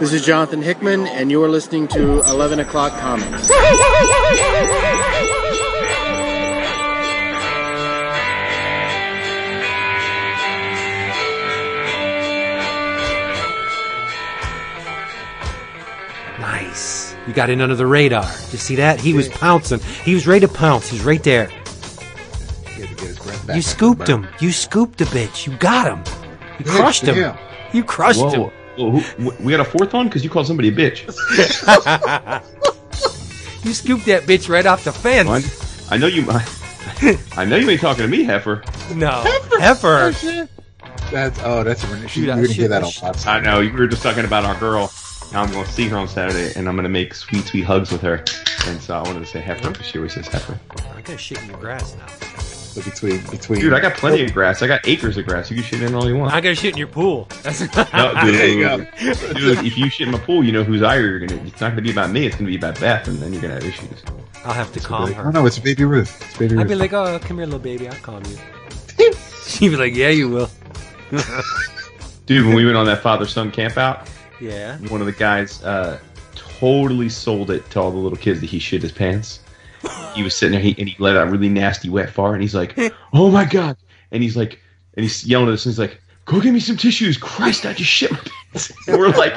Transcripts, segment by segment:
This is Jonathan Hickman, and you are listening to 11 O'Clock Comics. Nice. You got in under the radar. Did you see that? He was pouncing. He was ready to pounce. He's right there. He had to get his breath back. You scooped him. You scooped the bitch. You got him. You crushed him. You crushed Whoa. him. Whoa, who- we got a fourth one because you called somebody a bitch. You scooped that bitch right off the fence. One. I know you. I know you ain't talking to me, heifer. No. Heifer. Oh, that's oh, that's a Dude, you're gonna shit- hear that that a lot. I know you were just talking about our girl. Now I'm going to see her on Saturday, and I'm going to make sweet, sweet hugs with her. And so I wanted to say heifer because she always says heifer. I got shit in your grass now. So between between Dude, I got plenty of grass. I got acres of grass. You can shit in all you want. I got to shit in your pool. That's No, dude, There you go. dude, if you shit in my pool, you know whose eye you're gonna. It's not gonna be about me. It's gonna be about Beth, and then you're gonna have issues. I'll have to calm Oh her. no, it's Baby Ruth. It's Baby Ruth. I'd be like, oh, come here, little baby. I'll calm you. She'd be like, yeah, you will. Dude, when we went on that father-son camp out, Yeah. one of the guys uh, totally sold it to all the little kids that he shit his pants. He was sitting there he, and he let out a really nasty wet fart, and he's like, "Oh my god!" And he's like, and he's yelling at us, and he's like, "Go get me some tissues!" Christ, I just shit my pants. And we're like,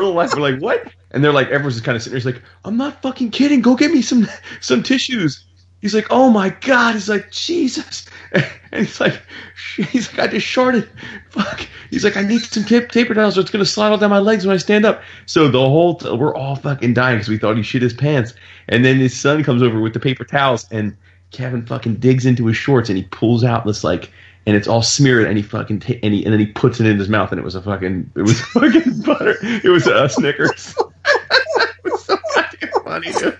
we're like, we're like, what? And they're like, everyone's just kind of sitting there. He's like, "I'm not fucking kidding. Go get me some some tissues." He's like, "Oh my god!" He's like, "Jesus!" And he's like, "He's like, I just shorted. Fuck." He's like, "I need some tape, taper towels, or it's gonna slide all down my legs when I stand up." So the whole t- we're all fucking dying because we thought he shit his pants. And then his son comes over with the paper towels, and Kevin fucking digs into his shorts and he pulls out this like, and it's all smeared, and he fucking ta- and he and then he puts it in his mouth, and it was a fucking it was fucking butter. It was a Snickers. it was so fucking funny, dude.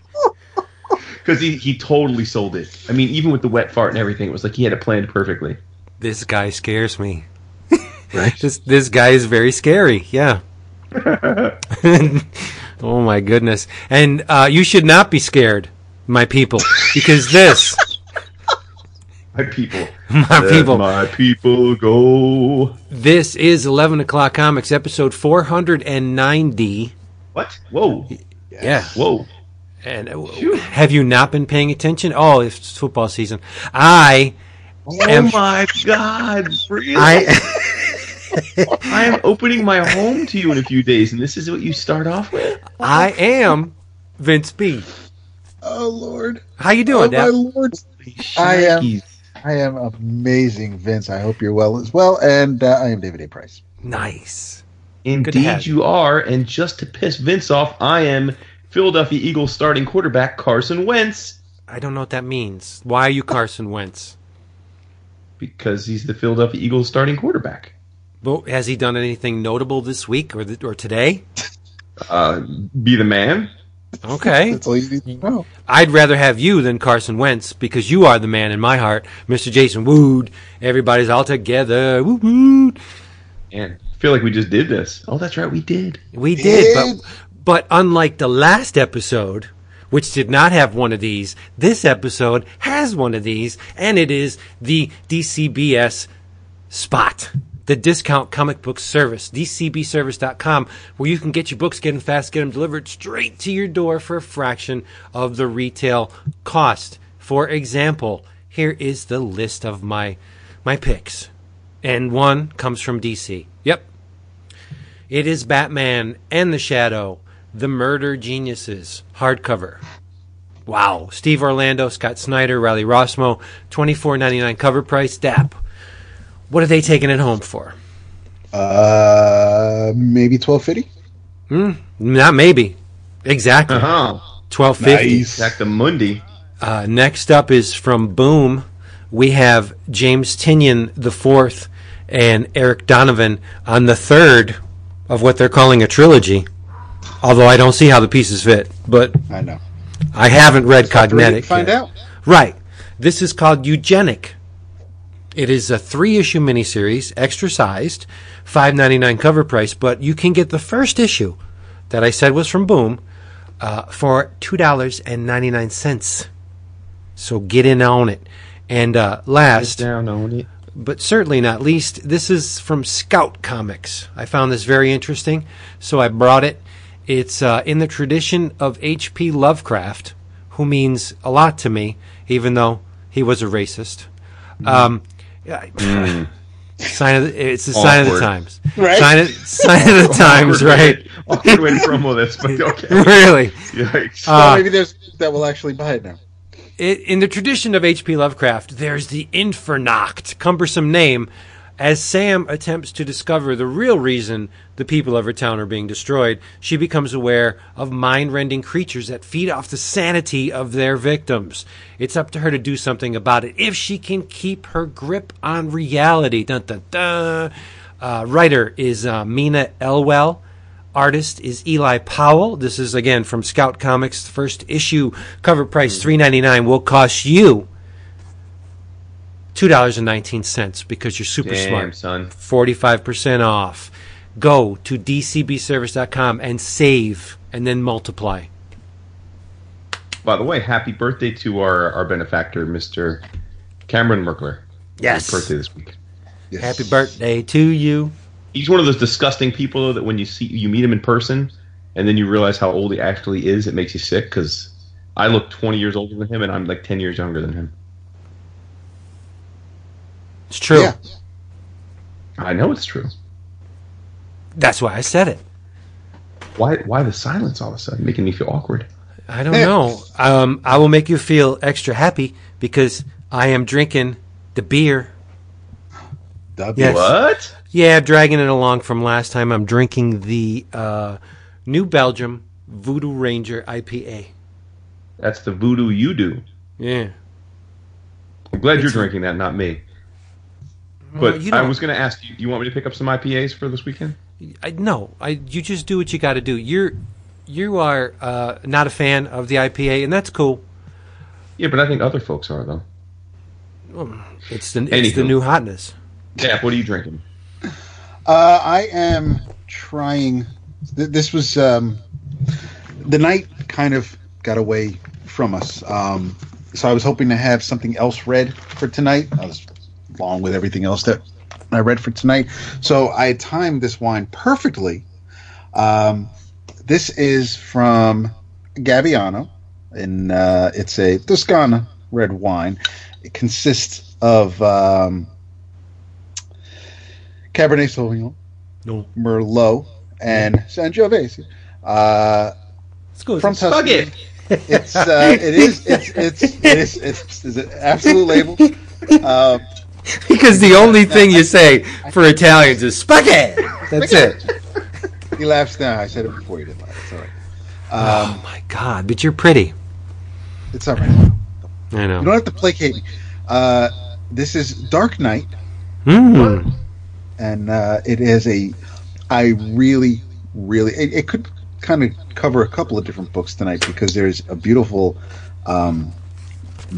Because he, he totally sold it. I mean, even with the wet fart and everything, it was like he had it planned perfectly. This guy scares me. right? This this guy is very scary. Yeah. oh my goodness. And uh, you should not be scared, my people, because this, My people. my Let people, My people go. this is Eleven O'clock Comics, episode four hundred and ninety. What? Whoa. Yeah. Whoa. And uh, have you not been paying attention? Oh, it's football season. I Oh am. my God. Really? I. I am opening my home to you in a few days, and this is what you start off with? I am Vince B. Oh Lord. How you Oh doing, my Lord. I am- Shnikes. I am amazing, Vince. I hope you're well as well. And uh, I am David A. Price. Nice. Good to Indeed, you are. And just to piss Vince off, I am Philadelphia Eagles starting quarterback Carson Wentz I don't know what that means. Why are you Carson Wentz? because he's the Philadelphia Eagles starting quarterback. Well, has he done anything notable this week or th- or today? Uh, be the man. Okay. That's all you need to know. I'd rather have you than Carson Wentz because you are the man in my heart, Mr. Jason Wood. Everybody's all together. Woo woot. And I feel like we just did this. Oh, that's right, we did. We did, but but unlike the last episode, which did not have one of these, this episode has one of these, and it is the DCBS spot. The discount comic book service, dcbservice.com, where you can get your books, get them fast, get them delivered straight to your door for a fraction of the retail cost. For example, here is the list of my my picks. And one comes from DC. Yep, it is Batman and the Shadow, The Murder Geniuses, hardcover. Wow. Steve Orlando, Scott Snyder, Riley Rossmo, twenty four ninety nine cover price. DAP. What are they taking it home for? Uh, maybe twelve fifty. Hmm. Not maybe. Exactly. Uh huh. Twelve fifty. Nice. Back to Monday. Uh, next up is from Boom. We have James Tynion the fourth and Eryk Donovan on the third of what they're calling a trilogy. Although I don't see how the pieces fit, but I know. I haven't read Ready Cognetic. to find yet. out. Right. This is called Eugenic. It is a three issue miniseries, extra sized, five ninety nine cover price, but you can get the first issue that I said was from Boom uh, for two dollars and ninety nine cents. So get in on it. And uh, last, Down on it. but certainly not least, this is from Scout Comics. I found this very interesting, so I brought it. It's uh, in the tradition of H.P. Lovecraft, who means a lot to me, even though he was a racist. Um, yeah, Sign of the, it's the sign of the times. Right. Sign of, sign of the times, Awkward way- right? Awkward way to promo this, but okay. really. Yikes. well, Uh, maybe there's that will actually buy it now. it, in the tradition of H.P. Lovecraft, there's the Infernoct, cumbersome name, as Sam attempts to discover the real reason the people of her town are being destroyed. She becomes aware of mind-rending creatures that feed off the sanity of their victims. It's up to her to do something about it if she can keep her grip on reality. Dun dun dun. Uh, writer is uh, Mina Elwell. Artist is Eli Powell. This is again from Scout Comics. First issue cover price three ninety nine will cost you two dollars and nineteen cents because you're super Damn, smart. son. Forty five percent off. Go to dcbservice.com and save, and then multiply. By the way, happy birthday to our, our benefactor, Mr. Cameron Merkler. Yes. His birthday this week. Yes. Happy birthday to you. He's one of those disgusting people though, that when you see you meet him in person and then you realize how old he actually is, it makes you sick because I look 20 years older than him and I'm like 10 years younger than him. It's true. Yeah. I know it's true. That's why I said it. Why why the silence all of a sudden making me feel awkward? I don't know. Um, I will make you feel extra happy because I am drinking the beer. W. Yes. What? Yeah, dragging it along from last time. I'm drinking the uh, New Belgium Voodoo Ranger IPA. That's the voodoo you do. Yeah. I'm glad you're drinking that, not me. Well, But you I was going to ask you, do you want me to pick up some IPAs for this weekend? I, no, I, you just do what you got to do. You're you are uh, not a fan of the IPA, and that's cool. Yeah, but I think other folks are though. It's the it's the new hotness. Dap, what are you drinking? Uh, I am trying. Th- this was um, the night kind of got away from us. Um, so I was hoping to have something else read for tonight. I was along with everything else that I read for tonight. So I timed this wine perfectly. Um, this is from Gabbiano, and uh, it's a Toscana red wine. It consists of um, Cabernet Sauvignon, No, Merlot, and Sangiovese. Uh, it's good. from Tuscany. It's uh, it is it's it's it is it's, it's an absolute label. Um, because the only thing you say for Italians is spaghetti. That's it. he laughs now. I said it before you did laugh. It's all right. Um, oh my god! But you're pretty. it's all right. I know. You don't have to placate me. Uh, this is Dark Knight, Mm. and uh, it is a. I really, really. It, it could kind of cover a couple of different books tonight because there's a beautiful, um,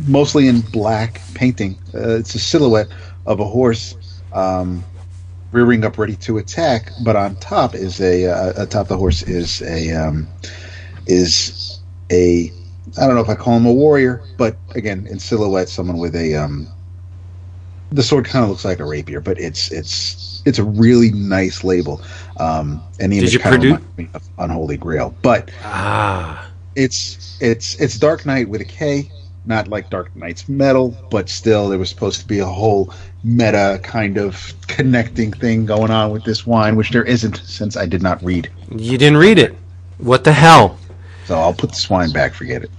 mostly in black painting. Uh, it's a silhouette of a horse. Um, rearing up ready to attack but on top is a uh, atop the horse is a um, is a I don't know if I call him a warrior, but again, in silhouette, someone with a um, the sword kind of looks like a rapier, but it's it's it's a really nice label. Um, and the Did image you kind of reminds me of Unholy Grail, but Ah, it's it's it's Dark Knight with a K, not like Dark Knight's metal, but still there was supposed to be a whole meta kind of connecting thing going on with this wine, which there isn't since I did not read. you didn't read it. What the hell? So I'll put this wine back. Forget it.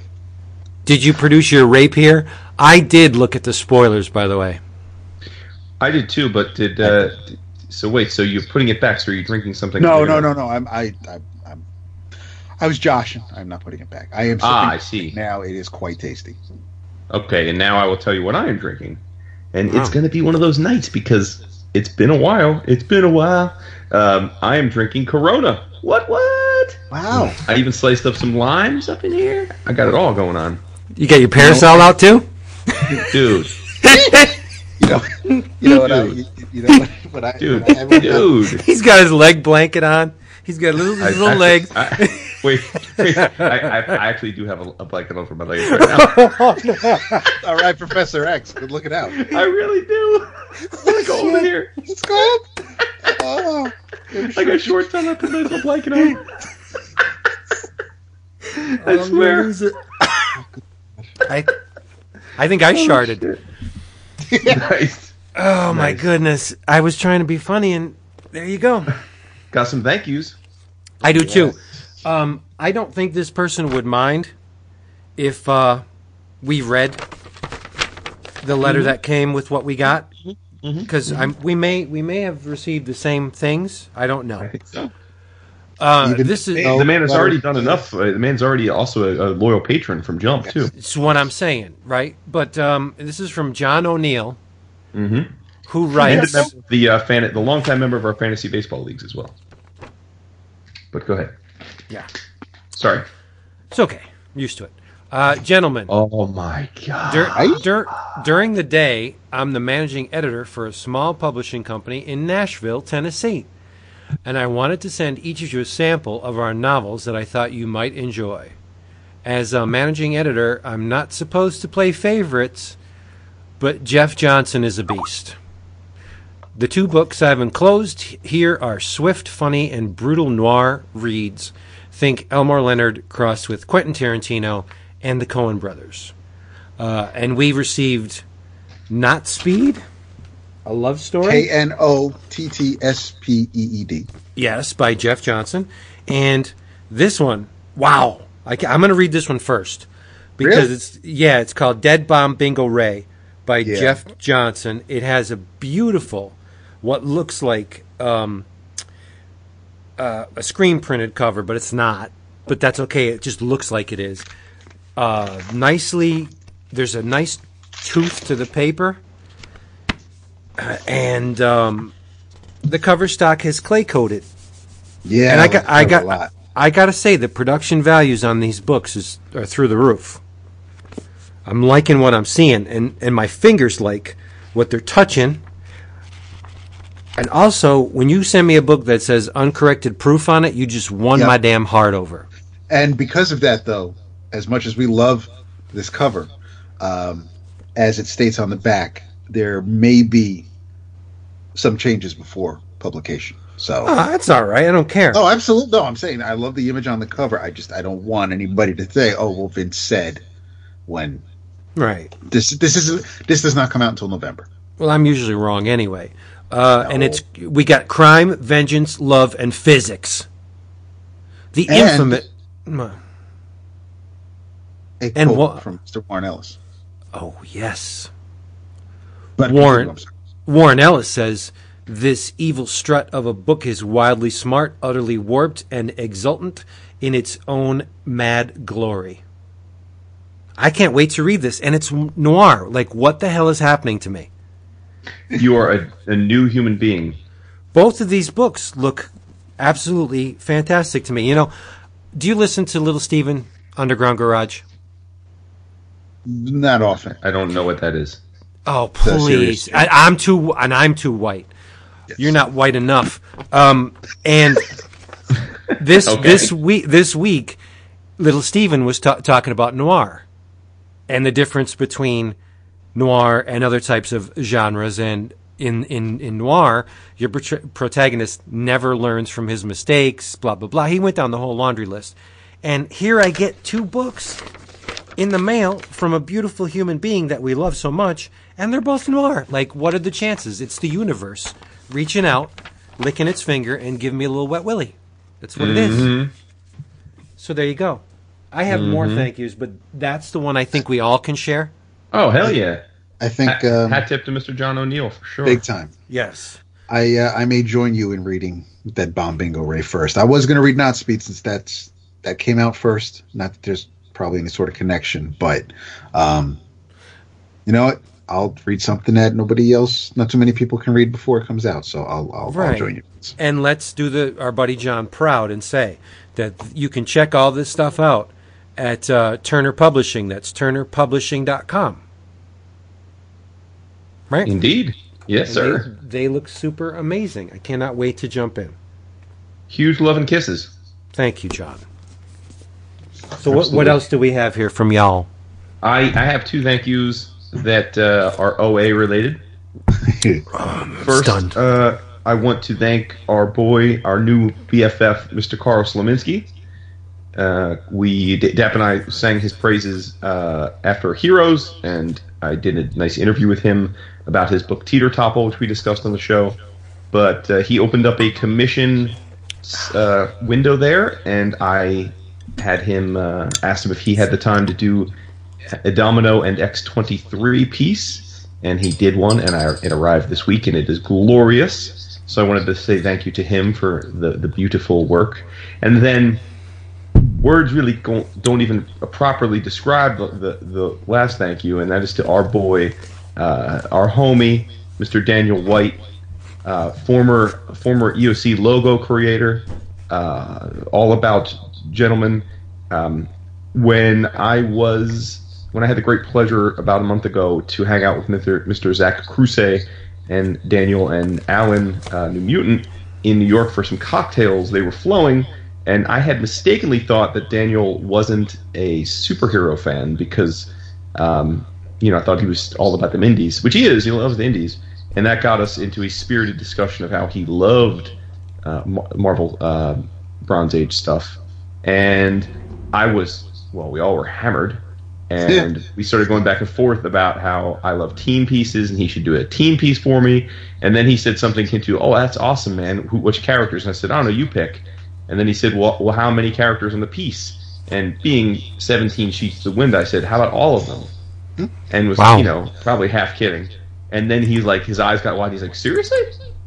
Did you produce your rapier? I did look at the spoilers, by the way. I did too, but did uh, so? Wait, so you're putting it back? So are you drinking something? No, later? no, no, no. I'm I, I I'm I was joshing. I'm not putting it back. I am. Ah, I see. Now it is quite tasty. Okay, and now I will tell you what I am drinking, and Wow. it's going to be one of those nights because it's been a while. It's been a while. Um, I am drinking Corona. What? What? Wow. I even sliced up some limes up in here. I got it all going on, You got your parasol out too? dude. You know, you know what I, you, you know what, what I, Dude, what I, what I- dude. He's got his leg blanket on. He's got little I- little actually- legs. I- wait, wait I, I, I actually do have a, a blanket over my legs right now. Oh, All right, Professor X. Good looking out. I really do. Let's go over here. Let's go. Oh, I got shorts on. I put my little blanket over. I swear. I, I think I oh, sharded. nice. Oh my goodness! I was trying to be funny, and there you go. Got some thank yous. I do too. Um, I don't think this person would mind if uh, we read the letter that came with what we got, because I'm we may we may have received the same things. I don't know. I know. think so. Uh, this is the man has already done enough. Uh, the man's already also a, a loyal patron from Jump too. it's what I'm saying, right? But um, this is from John O'Neill, Mm-hmm. who writes. the, mem- the uh, fan, the longtime member of our fantasy baseball leagues as well. But go ahead. Yeah, Sorry. it's okay. I'm used to it. Uh, gentlemen, Oh my god. Dur- dur- during the day, I'm the managing editor for a small publishing company in Nashville, Tennessee. And I wanted to send each of you a sample of our novels that I thought you might enjoy. As a managing editor, I'm not supposed to play favorites, but Jeff Johnson is a beast. The two books I've enclosed here are swift, funny, and brutal noir reads. Think Elmore Leonard crossed with Quentin Tarantino and the Coen brothers. Uh, and we received Knottspeed, a love story. K N O T T S P E E D. Yes, by Jeff Johnson. And this one, wow. I am going to read this one first because Really? it's yeah, it's called Deadbomb Bingo Ray by Yeah. Jeff Johnson. It has a beautiful what looks like um, uh, a screen printed cover, but it's not. But that's okay. It just looks like it is. Uh, nicely, there's a nice tooth to the paper, Uh, and um, the cover stock has clay coated. Yeah, And I got, I like that a got. I got to say, the production values on these books is are through the roof. I'm liking what I'm seeing, and and my fingers like what they're touching. And also, when you send me a book that says uncorrected proof on it, you just won Yep. my damn heart over. And because of that, though, as much as we love this cover, um, as it states on the back, there may be some changes before publication. So, Oh, that's all right. I don't care. oh, absolutely. No, I'm saying I love the image on the cover. I just I don't want anybody to say, "Oh, well, Vince said," when Right. this this is this does not come out until November. Well, I'm usually wrong anyway. Uh, And it's we got crime, vengeance, love, and physics. The And- infamous. A And what- from Mr. Warren Ellis. Oh yes. But Warren- Warren Ellis says this evil strut of a book is wildly smart, utterly warped, and exultant in its own mad glory. I can't wait to read this, and it's noir. Like, what the hell is happening to me? You are a, a new human being. Both of these books look absolutely fantastic to me. You know, do you listen to Little Steven Underground Garage? Not often. I don't know what that is. Oh, please! I, I'm too, and I'm too white. You're not white enough. Um, and this Okay. this week, this week, little Steven was ta- talking about noir and the difference between noir and other types of genres. And in in in noir, your prot- protagonist never learns from his mistakes. Blah blah blah. He went down the whole laundry list. And here I get two books in the mail from a beautiful human being that we love so much, and they're both noir. Like, what are the chances? It's the universe reaching out, licking its finger, and giving me a little wet willy. That's what it is. Mm-hmm. So there you go. I have more mm-hmm. thank yous, but that's the one I think we all can share. Oh hell yeah! I think Hat, um, hat tip to Mr. John O'Neill for sure. big time. Yes. I uh, I may join you in reading that Bomb Bingo Ray first. I was going to read Knottspeed since that's that came out first. Not that there's probably any sort of connection, but um, you know what? I'll read something that nobody else, not too many people can read before it comes out. So I'll I'll, I'll join you. And let's do the our buddy John proud and say that you can check all this stuff out at uh, Turner Publishing. That's turnerpublishing.com. Right? Indeed. Yes, And sir. They, they look super amazing. I cannot wait to jump in. huge love and kisses. Thank you, John. So what, what else do we have here from y'all? I, I have two thank yous that uh, are OA related. First, uh, I want to thank our boy, our new BFF, Mr. Karl Slominski. Uh, we Dap and I sang his praises uh, after Heroes, and I did a nice interview with him about his book Teeter Topple, which we discussed on the show. But uh, he opened up a commission uh, window there, and I had him uh, asked him if he had the time to do a Domino and X23 piece, and he did one, and I, it arrived this week, and it is glorious. So I wanted to say thank you to him for the, the beautiful work. And then words really don't, even properly describe the, the, the last thank you, and that is to our boy, uh, our homie, Mr. Daniel White, uh, former former EOC logo creator, uh, all about gentlemen. Um, when I was when I had the great pleasure about a month ago to hang out with Mr. Mr. Zach Crusay and Daniel and Alan uh, New Mutant in New York for some cocktails, they were flowing, and I had mistakenly thought that Daniel wasn't a superhero fan because, um, you know, I thought he was all about the indies, which he is. He loves the indies, and that got us into a spirited discussion of how he loved uh, Marvel uh, Bronze Age stuff, and I was well, we all were hammered, and we started going back and forth about how I love team pieces and he should do a team piece for me, and then he said something into, "Oh, that's awesome, man. Who, which characters?" And I said, "I don't know, you pick." And then he said, "Well, well, how many characters in the piece?" And being 17 sheets to wind, I said, "How about all of them?" And was Wow. you know probably half kidding. And then he's like, his eyes got wide. He's like, "Seriously?"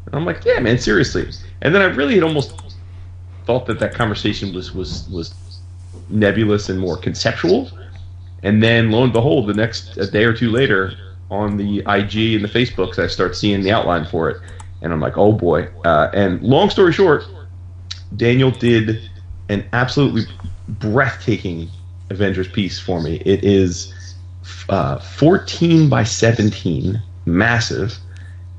And I'm like, "Yeah, man, seriously." And then I really had almost thought that that conversation was was was nebulous and more conceptual. And then lo and behold, the next a day or two later, on the IG and the Facebooks, I start seeing the outline for it, and I'm like, oh boy. Uh, and long story short, Daniel did an absolutely breathtaking Avengers piece for me. It is uh, 14 by 17, massive.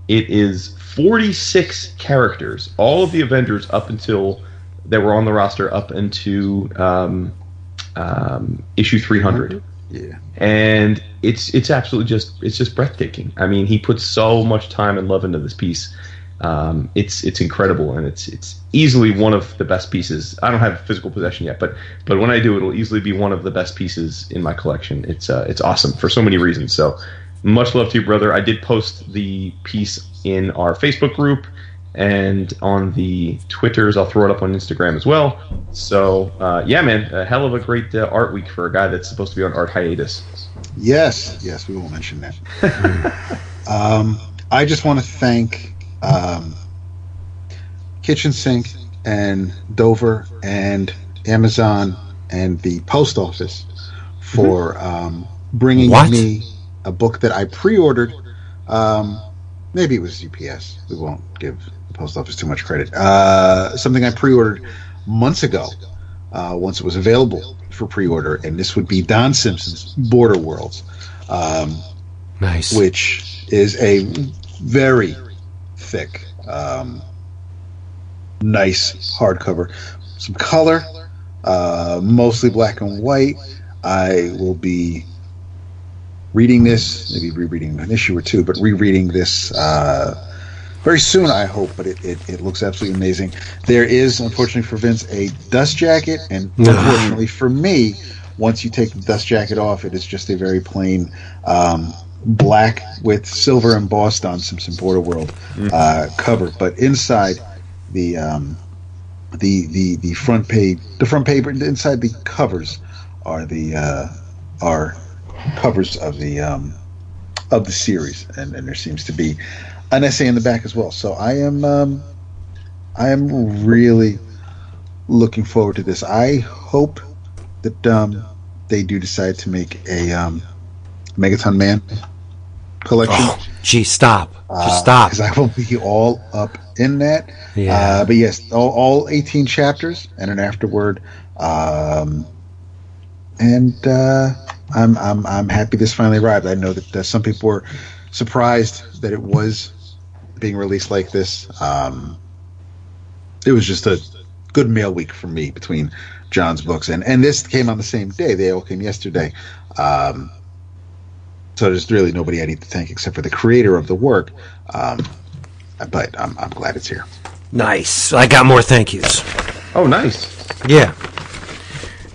It is 46 characters, all of the Avengers up until that were on the roster up into um, um, issue 300 Yeah. and it's it's absolutely just it's just breathtaking. I mean, he puts so much time and love into this piece. Um, it's it's incredible, and it's it's easily one of the best pieces. I don't have physical possession yet, but but when I do, it'll easily be one of the best pieces in my collection. It's uh, it's awesome for so many reasons. So much love to you, brother. I did post the piece in our Facebook group and on the Twitters. I'll throw it up on Instagram as well. So uh, yeah, man, a hell of a great uh, art week for a guy that's supposed to be on art hiatus. Yes, yes, we will mention that. um, I just want to thank um, Kitchen Sink and Dover and Amazon and the post office for um, bringing What? me a book that I pre-ordered. Um, maybe it was UPS. We won't give the post office too much credit. Uh, something I pre-ordered months ago. Uh, once it was available for pre-order, and this would be Don Simpson's Border Worlds, um, Nice. which is a very thick, um, nice hardcover. Some color, uh, mostly black and white. I will be reading this, maybe rereading an issue or two, but rereading this uh, very soon, I hope. But it, it, it looks absolutely amazing. There is, unfortunately for Vince, a dust jacket, and unfortunately for me, once you take the dust jacket off, it is just a very plain um, black with silver embossed on Simpson Border World uh, cover. But inside the um, the the the front page, the front paper inside the covers are the uh, are covers of the um, of the series, and, and there seems to be an essay in the back as well. So I am um, I am really looking forward to this. I hope that um, they do decide to make a um, Megaton Man collection. Oh, gee, stop. Just stop. Because I will be all up in that. Yeah. Uh, but yes, all, all 18 chapters and an afterword. Um, and uh, I'm, I'm, I'm happy this finally arrived. I know that uh, some people were surprised that it was being released like this. Um, it was just a good mail week for me between John's books and and this came on the same day. They all came yesterday. Um, so there's really nobody I need to thank except for the creator of the work. Um, but I'm, I'm glad it's here. Nice. I got more thank yous. Oh, nice. Yeah.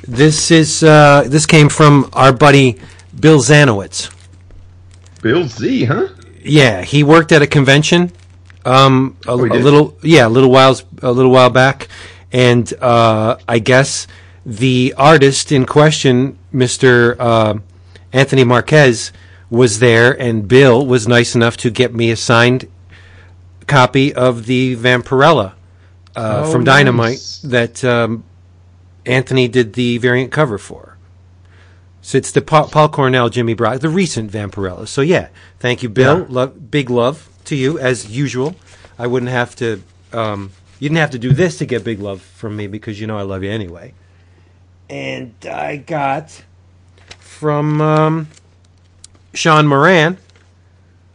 This is uh, this came from our buddy Bill Zanowitz. Bill Z, huh? Yeah, he worked at a convention, um, a, he a little, yeah, a little whiles, a little while back, and uh, I guess the artist in question, Mister uh, Anthony Marques, was there, and Bill was nice enough to get me a signed copy of the Vampirella uh, Oh, from Dynamite nice. that um, Anthony did the variant cover for. So it's the Paul, Paul Cornell, Jimmy Brock, the recent Vampirella. So yeah, thank you, Bill. Yeah. Love, big love to you as usual. I wouldn't have to. Um, you didn't have to do this to get big love from me because you know I love you anyway. And I got from um, Sean Moran.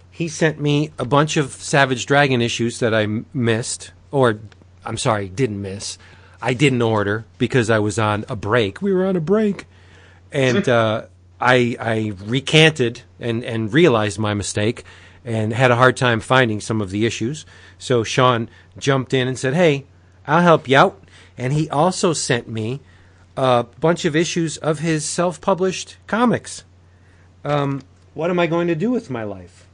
He sent me a bunch of Savage Dragon issues that I m- missed, or I'm sorry, didn't miss. I didn't order because I was on a break. We were on a break and uh, I I recanted and and realized my mistake and had a hard time finding some of the issues. So Sean jumped in and said, "Hey, I'll help you out." And he also sent me a bunch of issues of his self-published comics. Um, what am I going to do with my life?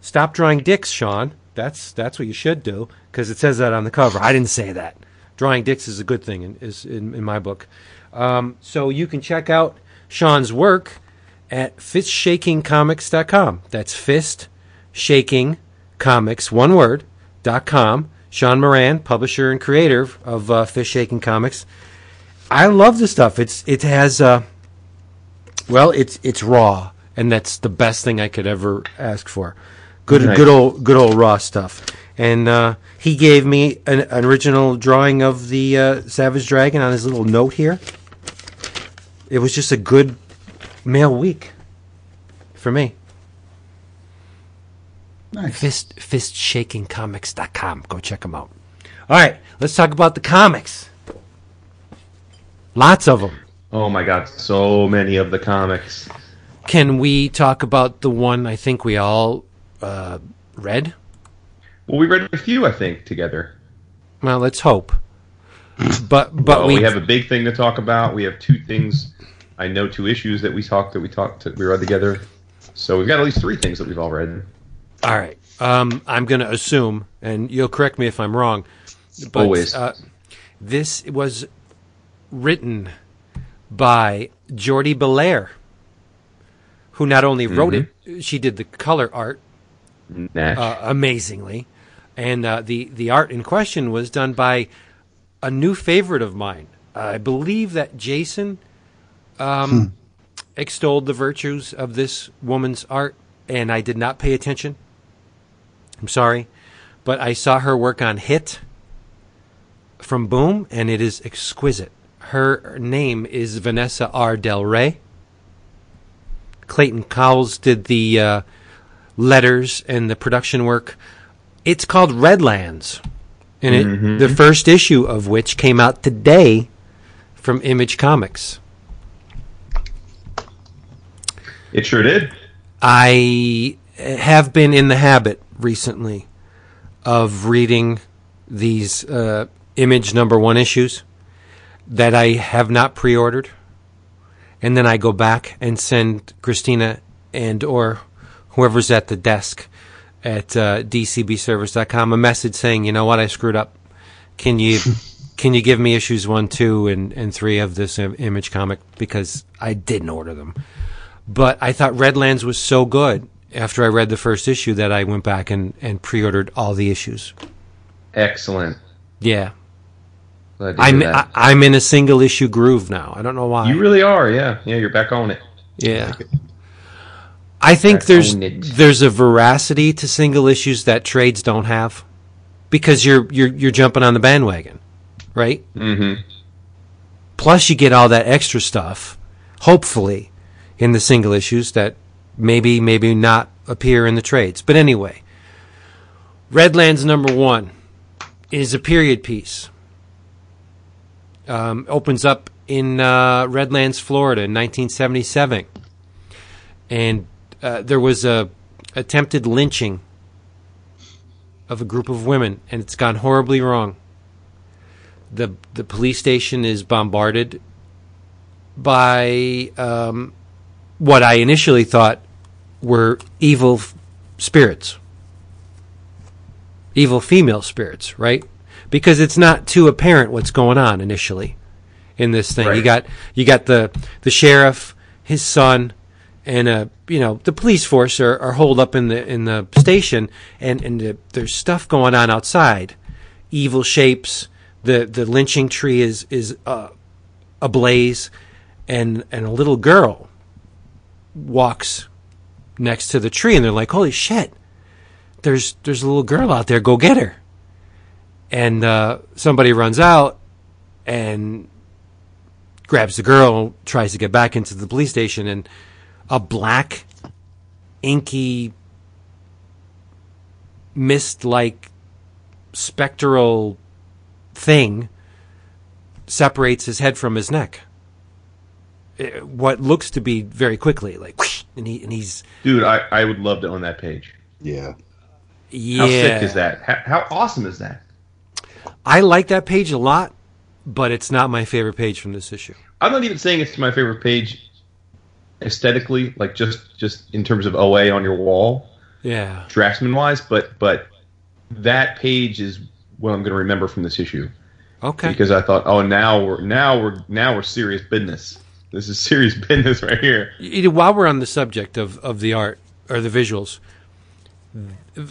Stop drawing dicks, Sean. That's that's what you should do because it says that on the cover. I didn't say that. Drawing dicks is a good thing in, is in, in my book. Um, so you can check out Sean's work at fistsshakingcomics.com. That's fist shaking comics, one word, dot com. Sean Moran, publisher and creator of uh, Shaking Comics. I love the stuff. It's it has uh, well, it's it's raw, and that's the best thing I could ever ask for. Good Nice. good old good old raw stuff. And uh, he gave me an, an original drawing of the uh, Savage Dragon on his little note here. It was just a good mail week for me. Nice. Fist fistsshakingcomics.com. Go check them out. All right, let's talk about the comics. Lots of them. Oh my god, so many of the comics. Can we talk about the one I think we all uh, read? Well, we read a few, I think, together. Well, let's hope. But but Well, we, we, have a big thing to talk about. We have two things. I know two issues that we talked that we talked that we read together. So we've got at least three things that we've all read. all right. Um, I'm going to assume, and you'll correct me if I'm wrong. But, Always. Uh, this was written by Jordie Bellaire, who not only wrote it, she did the color art Nash. uh, amazingly, and uh, the the art in question was done by a new favorite of mine. I believe that Jason um, extolled the virtues of this woman's art, and I did not pay attention. I'm sorry, but I saw her work on Hit from Boom, and it is exquisite. Her name is Vanesa R. Del Rey. Clayton Cowles did the uh, letters and the production work. It's called Redlands, and it, the first issue of which came out today from Image Comics. it sure did. I have been in the habit recently of reading these uh, Image number one issues that I have not pre-ordered, and then I go back and send Christina and or whoever's at the desk at uh, dcbservice.com a message saying, you know what, I screwed up. Can you can you give me issues one, two, and, and three of this image comic because I didn't order them. But I thought Redlands was so good after I read the first issue that I went back and, and pre-ordered all the issues. Excellent. Yeah, I'm that. I, I'm in a single issue groove now. I don't know why. you really are, yeah. Yeah, you're back on it. Yeah. I think Back there's there's a veracity to single issues that trades don't have because you're you're you're jumping on the bandwagon, right? Mm-hmm. Plus you get all that extra stuff, hopefully, in the single issues that maybe maybe not appear in the trades. But anyway, Redlands number 1 is a period piece. Um, opens up in uh, Redlands, Florida, in 1977, and uh, there was a attempted lynching of a group of women, and it's gone horribly wrong. the The police station is bombarded by um, what I initially thought were evil spirits, evil female spirits, right? Because it's not too apparent what's going on initially in this thing. You got you got the the sheriff, his son, and uh, you know the police force are, are holed up in the in the station, and and the, there's stuff going on outside, evil shapes. The the lynching tree is is uh, ablaze, and and a little girl walks next to the tree, and they're like, "Holy shit! There's there's a little girl out there. Go get her!" And uh, somebody runs out and grabs the girl, tries to get back into the police station, and a black, inky, mist-like, spectral thing separates his head from his neck. Eh, What looks to be very quickly, like, whoosh, and he and he's Dude, I, I would love to own that page. Yeah. yeah. How sick is that? How, how awesome is that? I like that page a lot, but it's not my favorite page from this issue. I'm not even saying it's my favorite page aesthetically, like just just in terms of OA on your wall, Yeah. draftsman wise, but but that page is what I'm going to remember from this issue Okay. because I thought, oh, now we're now we're now we're serious business. This is serious business right here. While we're on the subject of, of the art or the visuals,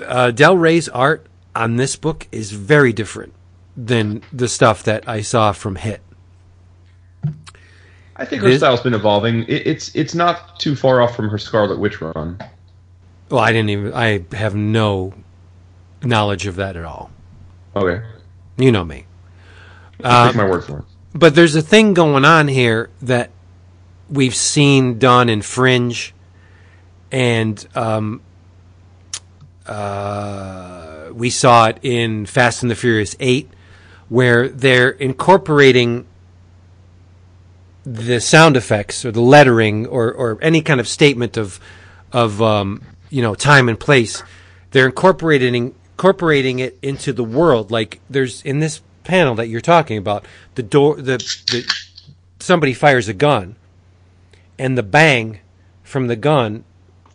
uh, Del Rey's art on this book is very different than the stuff that I saw from Hit. I think her This- style's been evolving. It, it's it's not too far off from her Scarlet Witch run. Well, I didn't even. I have no knowledge of that at all. Okay, You know me. take my word for it. But there's a thing going on here that we've seen done in Fringe, and um, uh, we saw it in Fast and the Furious Eight, where they're incorporating the sound effects or the lettering or, or any kind of statement of of um, you know time and place. They're incorporating incorporating it into the world. Like there's in this panel that you're talking about, the door the, the somebody fires a gun, and the bang from the gun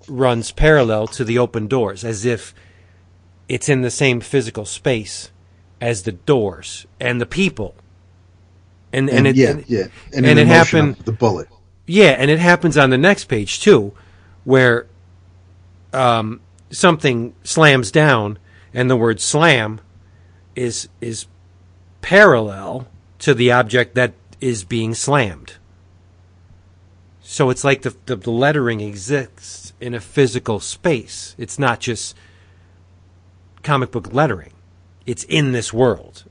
runs parallel to the open doors, as if it's in the same physical space as the doors and the people. And and, And, it yeah, and- yeah. and an it happened- The bullet. yeah, and it happens on the next page too, where um, something slams down, and the word "slam" is is parallel to the object that is being slammed. So it's like the, the the lettering exists in a physical space. It's not just comic book lettering; it's in this world.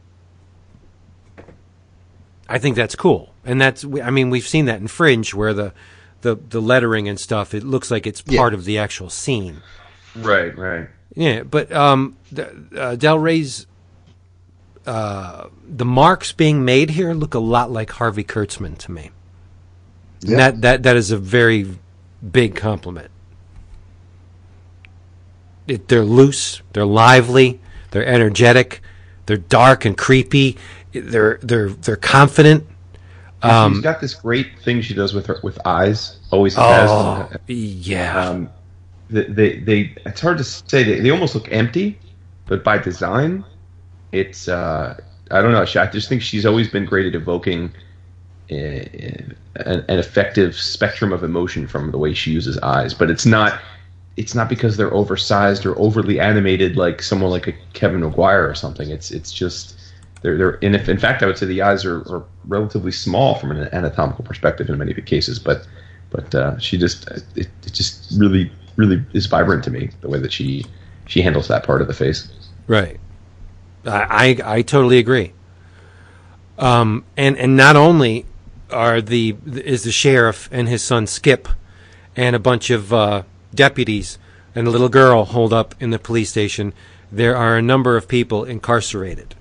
I think that's cool, and that's I mean we've seen that in Fringe where the the, the lettering and stuff it looks like it's Yeah. part of the actual scene. Right, right. Yeah, but um, the, uh, Del Rey's uh, the marks being made here look a lot like Harvey Kurtzman to me. Yeah. That that that is a very big compliment. It, they're loose, they're lively, they're energetic, they're dark and creepy. They're they're they're confident. Um, She's got this great thing she does with her with eyes. Always Oh, yeah. Um, they, they, they, it's hard to say. They, they almost look empty, but by design, it's. Uh, I don't know. She, I just think she's always been great at evoking uh, an, an effective spectrum of emotion from the way she uses eyes. But it's not. It's not because they're oversized or overly animated like someone like a Kevin Maguire or something. It's it's just they're they're in, in fact I would say the eyes are, are relatively small from an anatomical perspective in many of the cases, but but uh, she just it, it just really really is vibrant to me the way that she she handles that part of the face. Right. I, I I totally agree. Um, and and not only are the is the sheriff and his son Skip, and a bunch of uh, deputies and a little girl holed up in the police station. There are a number of people incarcerated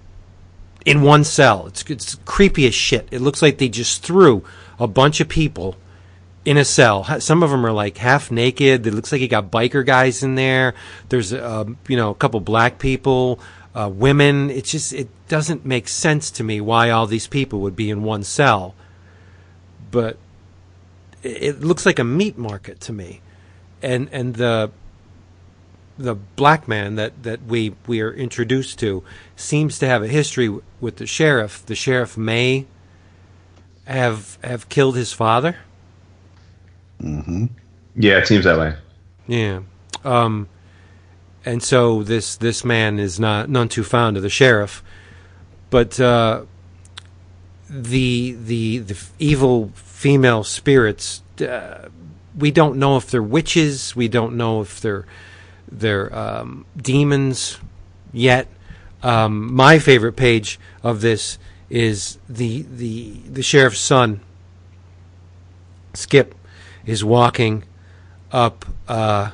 in one cell. It's it's creepy as shit. It looks like they just threw a bunch of people in a cell. Some of them are like half naked. It looks like you got biker guys in there. There's uh, you know a couple black people, uh, women. It just it doesn't make sense to me why all these people would be in one cell. But it looks like a meat market to me, and and the the black man that, that we, we are introduced to seems to have a history w- with the sheriff. The sheriff may have have killed his father. Mm-hmm. Yeah, it seems that way. Yeah. Um, and so this this man is not none too fond of the sheriff, but uh, the the the evil female spirits. Uh, we don't know if they're witches. We don't know if they're they're um, demons yet. Um, my favorite page of this is the the the sheriff's son. Skip is walking up uh,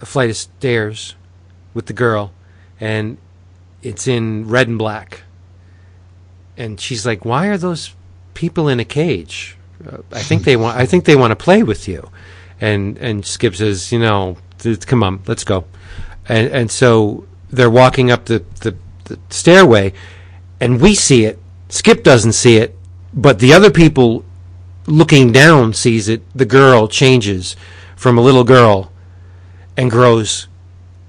a flight of stairs with the girl, and it's in red and black. And she's like, "Why are those people in a cage? I think they want. I think they want to play with you." And and Skip says, "You know, come on, let's go." And and so they're walking up the, the, the stairway, and we see it. Skip doesn't see it, but the other people looking down sees it. The girl changes from a little girl and grows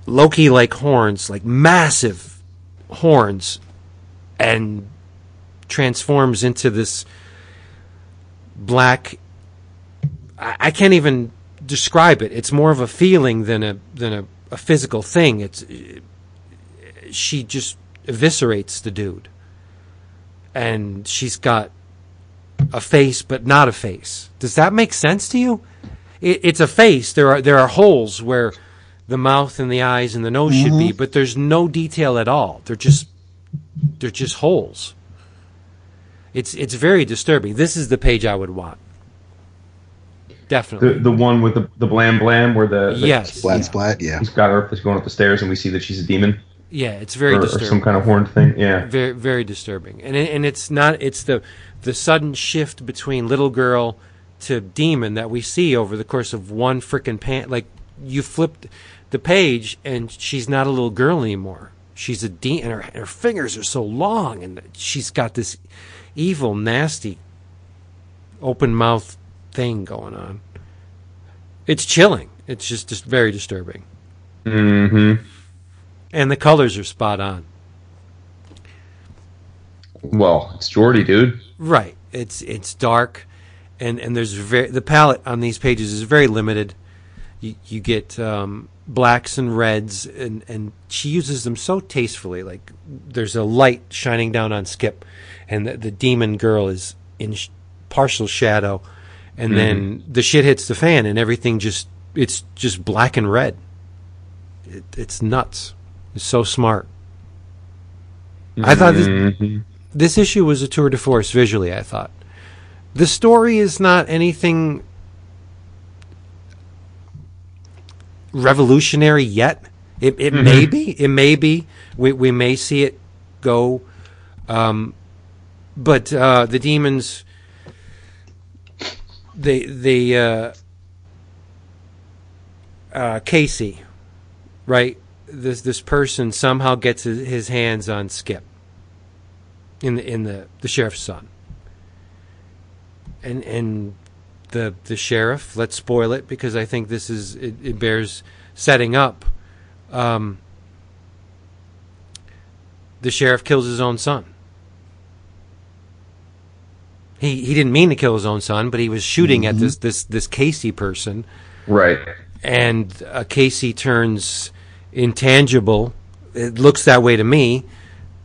Loki like horns, like massive horns, and transforms into this black. I, I can't even describe it. It's more of a feeling than a than a, a physical thing. It's she just eviscerates the dude, and she's got a face but not a face. Does that make sense to you? It, it's a face. There are there are holes where the mouth and the eyes and the nose should be, mm-hmm. but there's no detail at all. They're just they're just holes. It's it's very disturbing. This is the page I would want. Definitely. The the one with the the blam blam where the, the yes. Splat, splat, yeah. he's got her going up the stairs and we see that she's a demon Yeah, it's very or, or some kind of horned thing. Yeah. very very disturbing and it, and it's not it's the the sudden shift between little girl to demon that we see over the course of one frickin' pan like you flipped the page and she's not a little girl anymore she's a demon and her, her fingers are so long and she's got this evil nasty open mouth thing going on it's chilling it's just, just very disturbing Mm-hmm. and the colors are spot on Well, it's Jordie, dude. Right. It's it's dark, and and there's very the palette on these pages is very limited. You you get um, blacks and reds, and and she uses them so tastefully. Like there's a light shining down on Skip, and the, the demon girl is in sh- partial shadow, and then the shit hits the fan, and everything just it's just black and red. It, it's nuts. It's so smart. I thought this, Mhm. this issue was a tour de force visually, I thought. The story is not anything revolutionary yet. It, it may be. It may be. We, we may see it go. Um, but uh, the demons, they, they, uh, uh, Casey, right? This this person somehow gets his, hands on Skip in the in the the sheriff's son. And and the the sheriff, let's spoil it because I think this is it, it bears setting up. Um, the sheriff kills his own son. He he didn't mean to kill his own son, but he was shooting at this this this Casey person Right. and uh, Casey turns intangible. It looks that way to me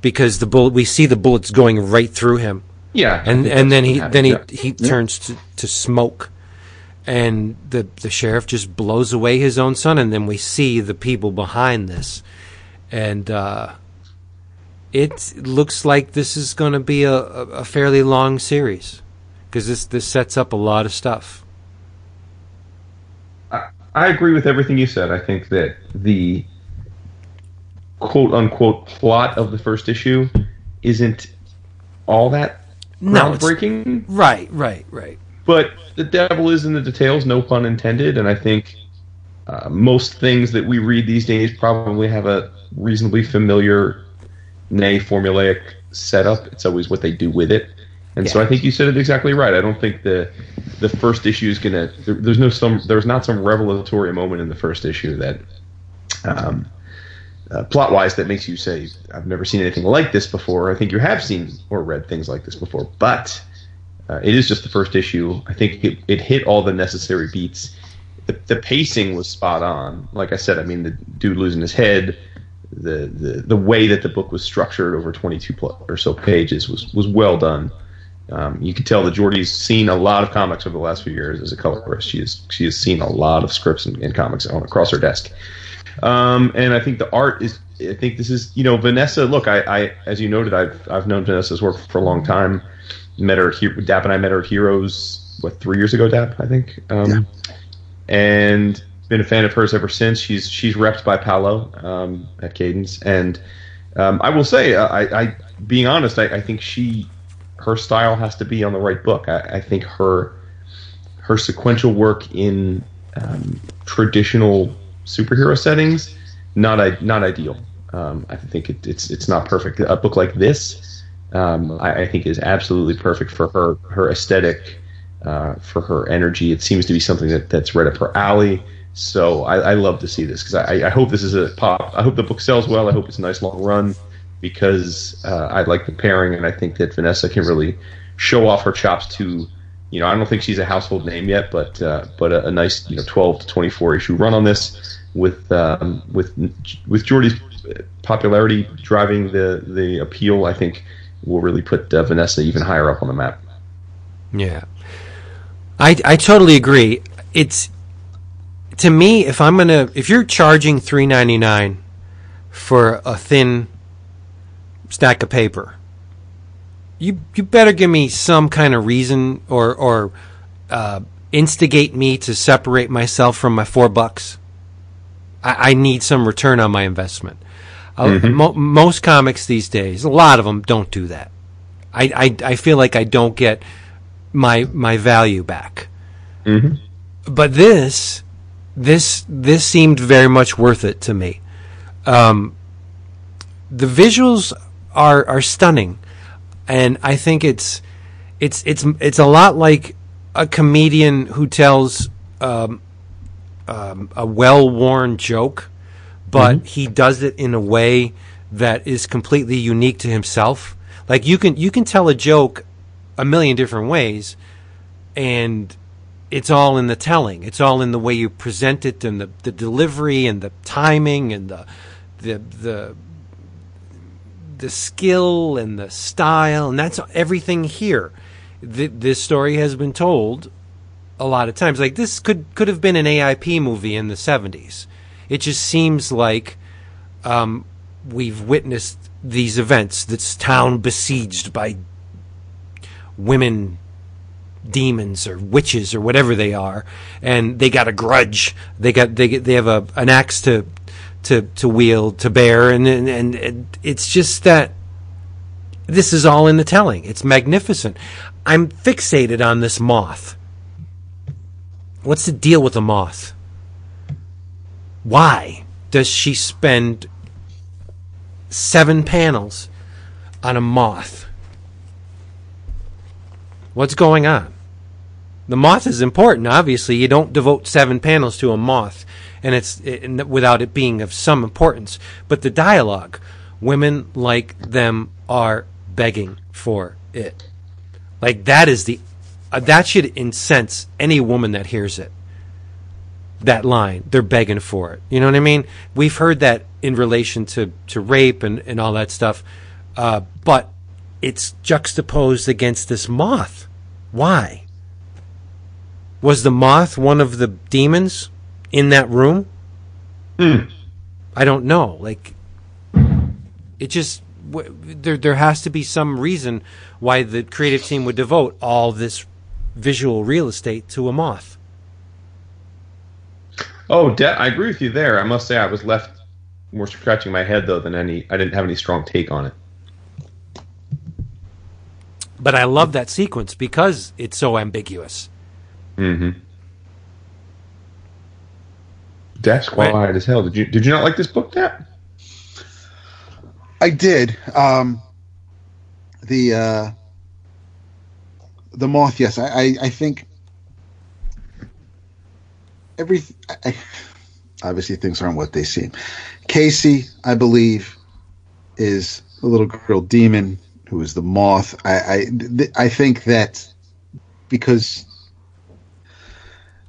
because the bullet we see the bullets going right through him, Yeah. And and then he then he yeah. he turns to, to smoke, and the the sheriff just blows away his own son, and then we see the people behind this, and uh, it looks like this is going to be a, a, fairly long series because this this sets up a lot of stuff. I, I agree with everything you said. I think that the quote unquote plot of the first issue isn't all that No, groundbreaking. Right, right, right. But the devil is in the details, no pun intended. And I think uh, most things that we read these days probably have a reasonably familiar, nay, formulaic setup. It's always what they do with it. And so I think you said it exactly right. I don't think the the first issue is gonna. There, there's no some. There's not some revelatory moment in the first issue that, um, uh, plot wise, that makes you say, "I've never seen anything like this before." I think you have seen or read things like this before, but uh, it is just the first issue. I think it, it hit all the necessary beats. The, the pacing was spot on. Like I said, I mean, the dude losing his head, the, the, the way that the book was structured over 22 plus or so pages was, was well done. Um, you can tell that Jordie's seen a lot of comics over the last few years as a colorist. She has she has seen a lot of scripts and, and comics on across her desk. Um, and I think the art is. I think this is you know Vanesa. Look, I, I as you noted, I've I've known Vanesa's work for a long time. Met her. at He- Dap and I met her at Heroes. What three years ago? Dap, I think. Um, And been a fan of hers ever since. She's she's repped by Paolo um, at Cadence, and um, I will say, uh, I, I being honest, I, I think she her style has to be on the right book. I, I think her her sequential work in um, traditional superhero settings not not ideal. Um, I think it, it's it's not perfect. A book like this, um, I, I think, is absolutely perfect for her her aesthetic, uh, for her energy. It seems to be something that, that's right up her alley. So I, I love to see this because I, I hope this is a pop. I hope the book sells well. I hope it's a nice long run because uh, I like the pairing and I think that Vanesa can really show off her chops to. You know, I don't think she's a household name yet, but uh, but a, a nice you know twelve to twenty four issue run on this with um, with with Jordie's popularity driving the the appeal. I think will really put uh, Vanesa even higher up on the map. Yeah. I I totally agree. It's to me if I'm to if you're charging 3.99 for a thin stack of paper, you you better give me some kind of reason or or uh, instigate me to separate myself from my 4 bucks. I, I need some return on my investment. Uh, mo- most comics these days, a lot of them don't do that. I, I, I feel like I don't get my my value back. But this this this seemed very much worth it to me. Um, the visuals are are stunning, and I think it's it's it's it's a lot like a comedian who tells um, um, a well worn joke, but he does it in a way that is completely unique to himself. Like you can you can tell a joke a million different ways, and it's all in the telling. It's all in the way you present it, and the, the delivery, and the timing, and the the the the skill and the style, and that's everything here. Th- this story has been told a lot of times. Like this could could have been an AIP movie in the seventies. It just seems like um, we've witnessed these events. This town besieged by women demons or witches or whatever they are, and they got a grudge. They got they they have a an axe to to to wield to bear, and and, and it's just that this is all in the telling. It's magnificent. I'm fixated on this moth. What's the deal with the moth? Why does she spend seven panels on a moth? What's going on? The moth is important. Obviously, you don't devote seven panels to a moth, and it's it, without it being of some importance. But the dialogue, women like them are begging for it. Like that is the uh, that should incense any woman that hears it. That line, they're begging for it. You know what I mean? We've heard that in relation to to rape and and all that stuff, uh, but it's juxtaposed against this moth. Why? Was the moth one of the demons in that room? Hmm. I don't know. Like, it just w- there there has to be some reason why the creative team would devote all this visual real estate to a moth. Oh, de- I agree with you there. I must say, I was left more scratching my head though than any. I didn't have any strong take on it. But I love that sequence because it's so ambiguous. Mm-hmm. That's quiet Right. as hell. Did you did you not like this book, Dap? I did. Um, the uh, the moth, yes. I, I, I think every I, obviously things aren't what they seem. Casey, I believe, is a little girl demon who is the moth. I I, th- I think that because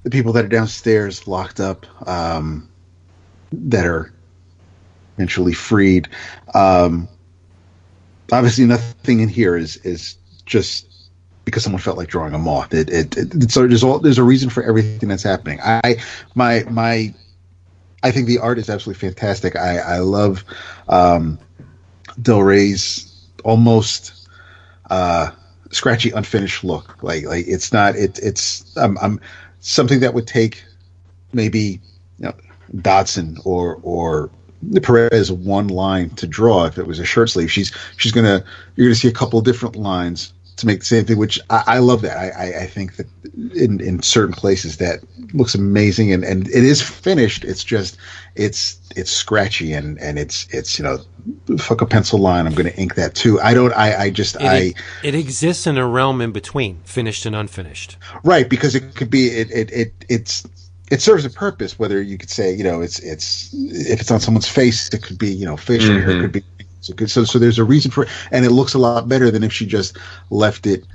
the people that are downstairs locked up, um, that are eventually freed. Um, obviously, nothing in here is is just because someone felt like drawing a moth. It, it, it so there's all there's a reason for everything that's happening. I my my I think the art is absolutely fantastic. I I love um, Del Rey's almost uh, scratchy, unfinished look. Like like it's not it it's I'm something that would take maybe you know or or Perez one line to draw if it was a shirt sleeve. She's she's gonna you're gonna see a couple of different lines to make the same thing, which I, I love that. I, I, I think that in in certain places that looks amazing and, and it is finished. It's just it's it's scratchy and, and it's it's you know fuck a pencil line. I'm gonna ink that too. I don't I, I just It, I it exists in a realm in between finished and unfinished. Right, because it could be it it, it it's it serves a purpose. Whether you could say you know it's it's if it's on someone's face, it could be you know facial hair, it mm-hmm. could be so. So so there's a reason for it, and it looks a lot better than if she just left it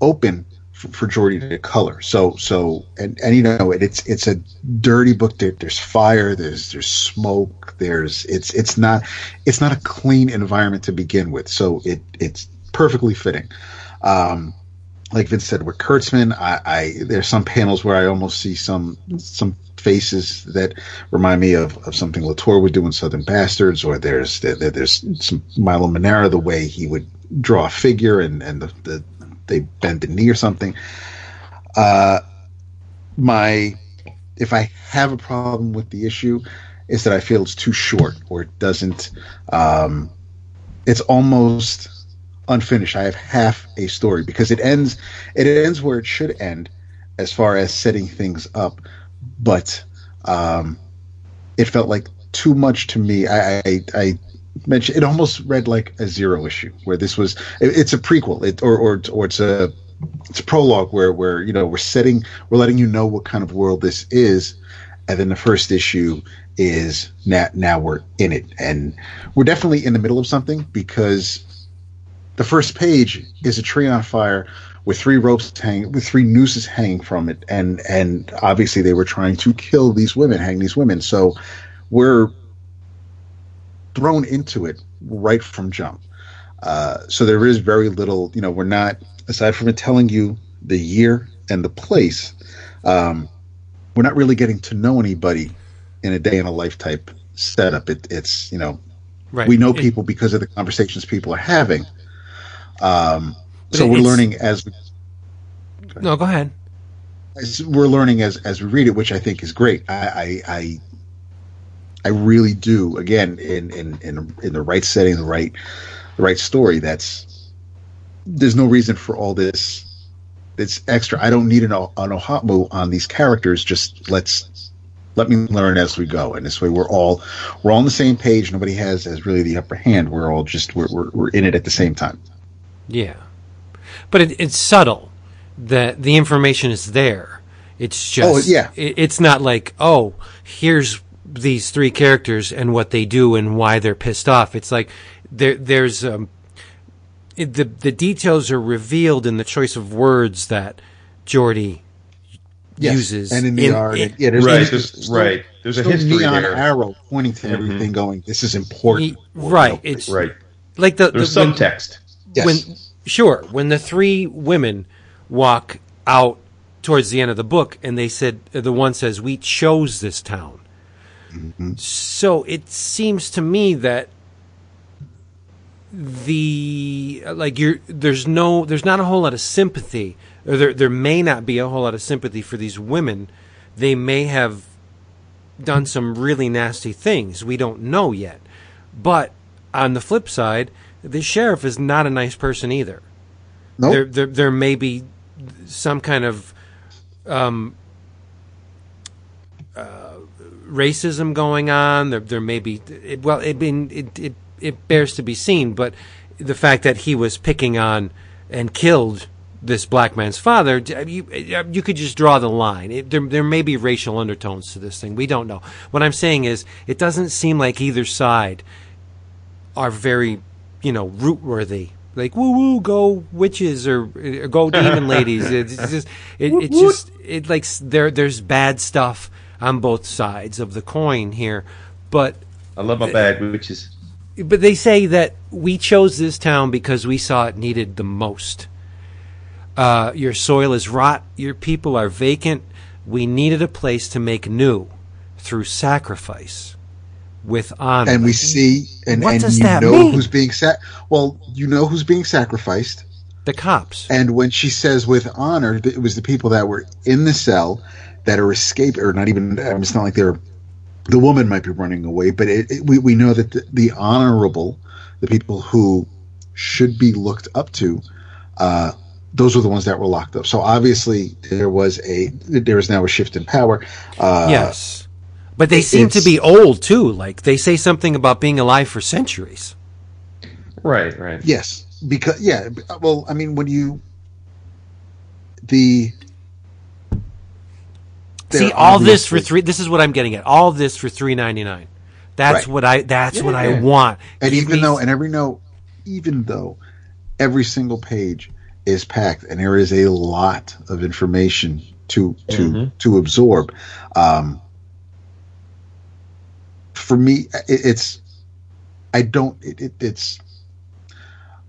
open for, for Jordie to color. So so and and you know it, it's it's a dirty book. There, there's fire. There's there's smoke. There's it's it's not it's not a clean environment to begin with. So it it's perfectly fitting. Um, like Vince said, with Kurtzman, I, I there's some panels where I almost see some some faces that remind me of, of something Latour would do in Southern Bastards, or there's there, there's some Milo Manara the way he would draw a figure and and the, the they bend the knee or something. Uh, my if I have a problem with the issue, is that I feel it's too short or it doesn't. Um, it's almost unfinished. I have half a story because it ends it ends where it should end as far as setting things up, but um, it felt like too much to me. I, I, I mentioned it almost read like a zero issue where this was it, it's a prequel. It, or or or it's a it's a prologue where where you know we're setting we're letting you know what kind of world this is. And then the first issue is now now we're in it. And we're definitely in the middle of something because the first page is a tree on fire with three ropes hanging with three nooses hanging from it. And and obviously they were trying to kill these women hang these women. So we're thrown into it right from jump. Uh, so there is very little you know we're not aside from it telling you the year and the place um, we're not really getting to know anybody in a day in a life type setup. It, it's you know Right. we know people because of the conversations people are having. Um, But so we're learning as we no, go ahead. as we're learning as as we read it, which I think is great. I I I, I really do. Again, in, in in in the right setting, the right the right story. That's there's no reason for all this. It's extra. I don't need an an ohamu on these characters. Just let's let me learn as we go. And this way, we're all we're all on the same page. Nobody has has really the upper hand. We're all just we're we're, we're in it at the same time. Yeah, but it, it's subtle. that the information is there. It's just Oh, yeah. It, it's not like oh, here's these three characters and what they do and why they're pissed off. It's like there there's um, it, the the details are revealed in the choice of words that Jordie Yes. uses and in the in- art. in- yeah, there's Right, no- there's- right. There's a history neon there. arrow pointing to everything, going, "This is important." He- right. It's Right. like the, There's the when- Yes. Sure. When the three women walk out towards the end of the book and they said the one says we chose this town. Mm-hmm. So it seems to me that the like you're there's no there's not a whole lot of sympathy or there there may not be a whole lot of sympathy for these women. They may have done some really nasty things. We don't know yet. But on the flip side the sheriff is not a nice person either Nope. there, there there may be some kind of um, uh, racism going on. There there may be it, well, it been it, it it bears to be seen, but the fact that he was picking on and killed this black man's father, you you could just draw the line. It, there there may be racial undertones to this thing. We don't know. What I'm saying is, it doesn't seem like either side are very, you know, root worthy. Like woo woo, go witches or, or go demon ladies. It's just it, it just it like there there's bad stuff on both sides of the coin here, but I love my bad witches. but they say that we chose this town because we saw it needed the most. Uh, your soil is rot. Your people are vacant. We needed a place to make new through sacrifice with honor. and we see and, What and does you that know mean? who's being sac well you know who's being sacrificed the cops. and when she says with honor it was the people that were in the cell that are escaping or not even I mean, it's not like they're the woman might be running away but it, it, we, we know that the, the honorable the people who should be looked up to uh, those were the ones that were locked up so obviously there was a there is now a shift in power uh, yes. But they seem to be old too. Like they say something about being alive for centuries. Right, right. Yes, because yeah. Well, I mean, when you the See all this for three. This is what I'm getting at. All this for three ninety nine. That's Right. what I. That's what I want. and Give even me- though and every note, even though every single page is packed and there is a lot of information to to Mhm. to absorb, um, for me, it, it's I don't. It, it, it's.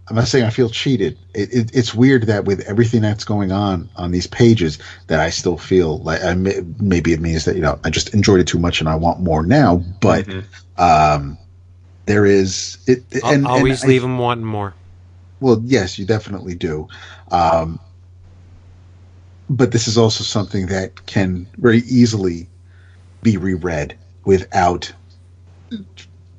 I'm not saying I feel cheated. It, it, it's weird that with everything that's going on on these pages, that I still feel like I may, maybe it means that you know I just enjoyed it too much and I want more now. But Mhm. um, there is it, and always and I- leave them wanting more. well, yes, you definitely do. Um, but this is also something that can very easily be reread without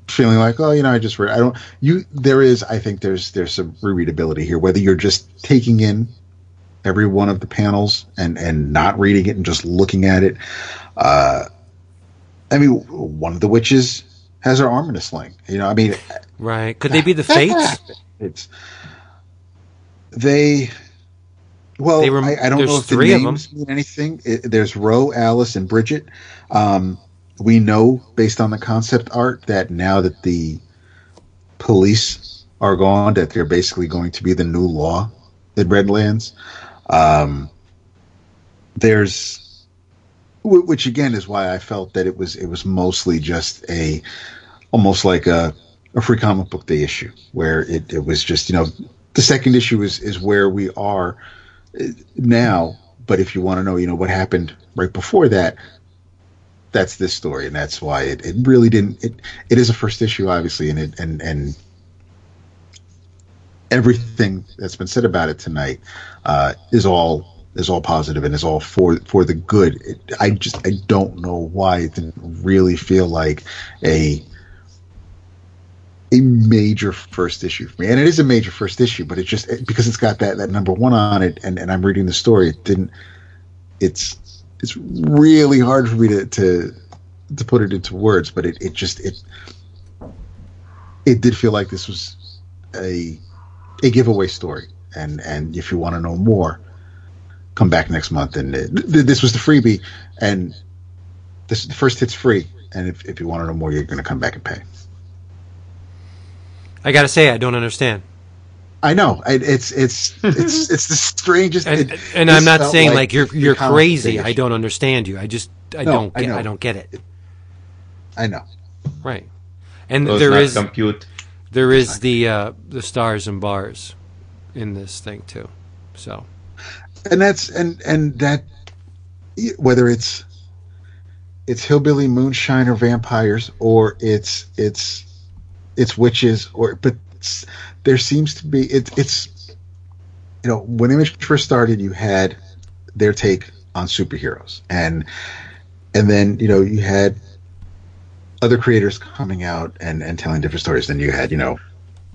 feeling like, oh, you know, I just read. I don't. You there is. I think there's there's some rereadability here. Whether you're just taking in every one of the panels and and not reading it and just looking at it. Uh, I mean, one of the witches has her arm in a sling. You know, I mean, Right? Could they be the fates? it's they. Well, They were- I, I don't know if the three of names mean anything. It, there's Roe, Alice, and Bridget. Um, we know based on the concept art that now that the police are gone, that they're basically going to be the new law in Redlands. Um, there's, which again is why I felt that it was it was mostly just a, almost like a a free comic book day issue where it, it was just you know the second issue is is where we are uh, now but if you want to know you know what happened right before that that's this story and that's why it, it really didn't it it is a first issue obviously and it and and everything that's been said about it tonight uh, is all is all positive and is all for for the good it, i just i don't know why it didn't really feel like a a major first issue for me, and it is a major first issue. But it just it, because it's got that that number one on it, and, and I'm reading the story. It didn't. It's it's really hard for me to to, to put it into words, but it, it just it it did feel like this was a a giveaway story, and and if you want to know more, come back next month. And it, th- this was the freebie, and this the first hit's free. And if, if you want to know more, you're going to come back and pay. I gotta say, I don't understand. I know I, it's it's it's it's the strangest. And, it- and I'm not saying like, you're you're crazy. I don't understand you. I just I No, don't I get know. I, don't get it. I know. Right. And Does there not is compute. there is the uh, the stars and bars in this thing too. So and that's and and that whether it's it's hillbilly moonshine or vampires or it's it's it's witches or but it's, there seems to be it, it's you know when image first started you had their take on superheroes. And and then you know you had other creators coming out and and telling different stories then you had you know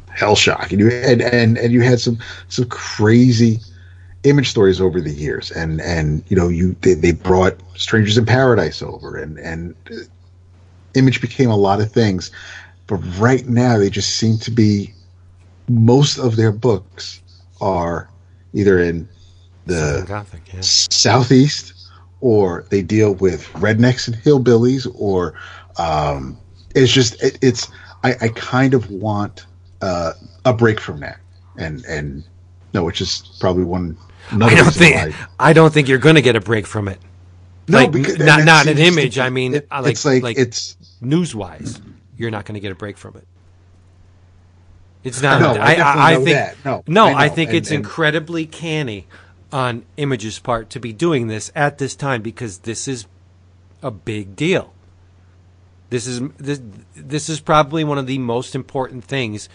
Hellshock, and you had and and you had some some crazy image stories over the years, and and you know you they, they brought Strangers in Paradise over, and and image became a lot of things, but right now they just seem to be most of their books are either in the Gothic, yeah. southeast or they deal with rednecks and hillbillies or um, it's just it, it's I, I kind of want uh, a break from that and and no which is probably one another I don't think why- I don't think you're going to get a break from it. no like, because not- not an image, I mean, it- like- it's like, like- it's News wise, you're not going to get a break from it. It's not. No, I I, I, think that. No, no. I I, think And- it's and- incredibly canny on Image's part to be doing this at this time because this is a big deal. This is this, this is probably one of the most important things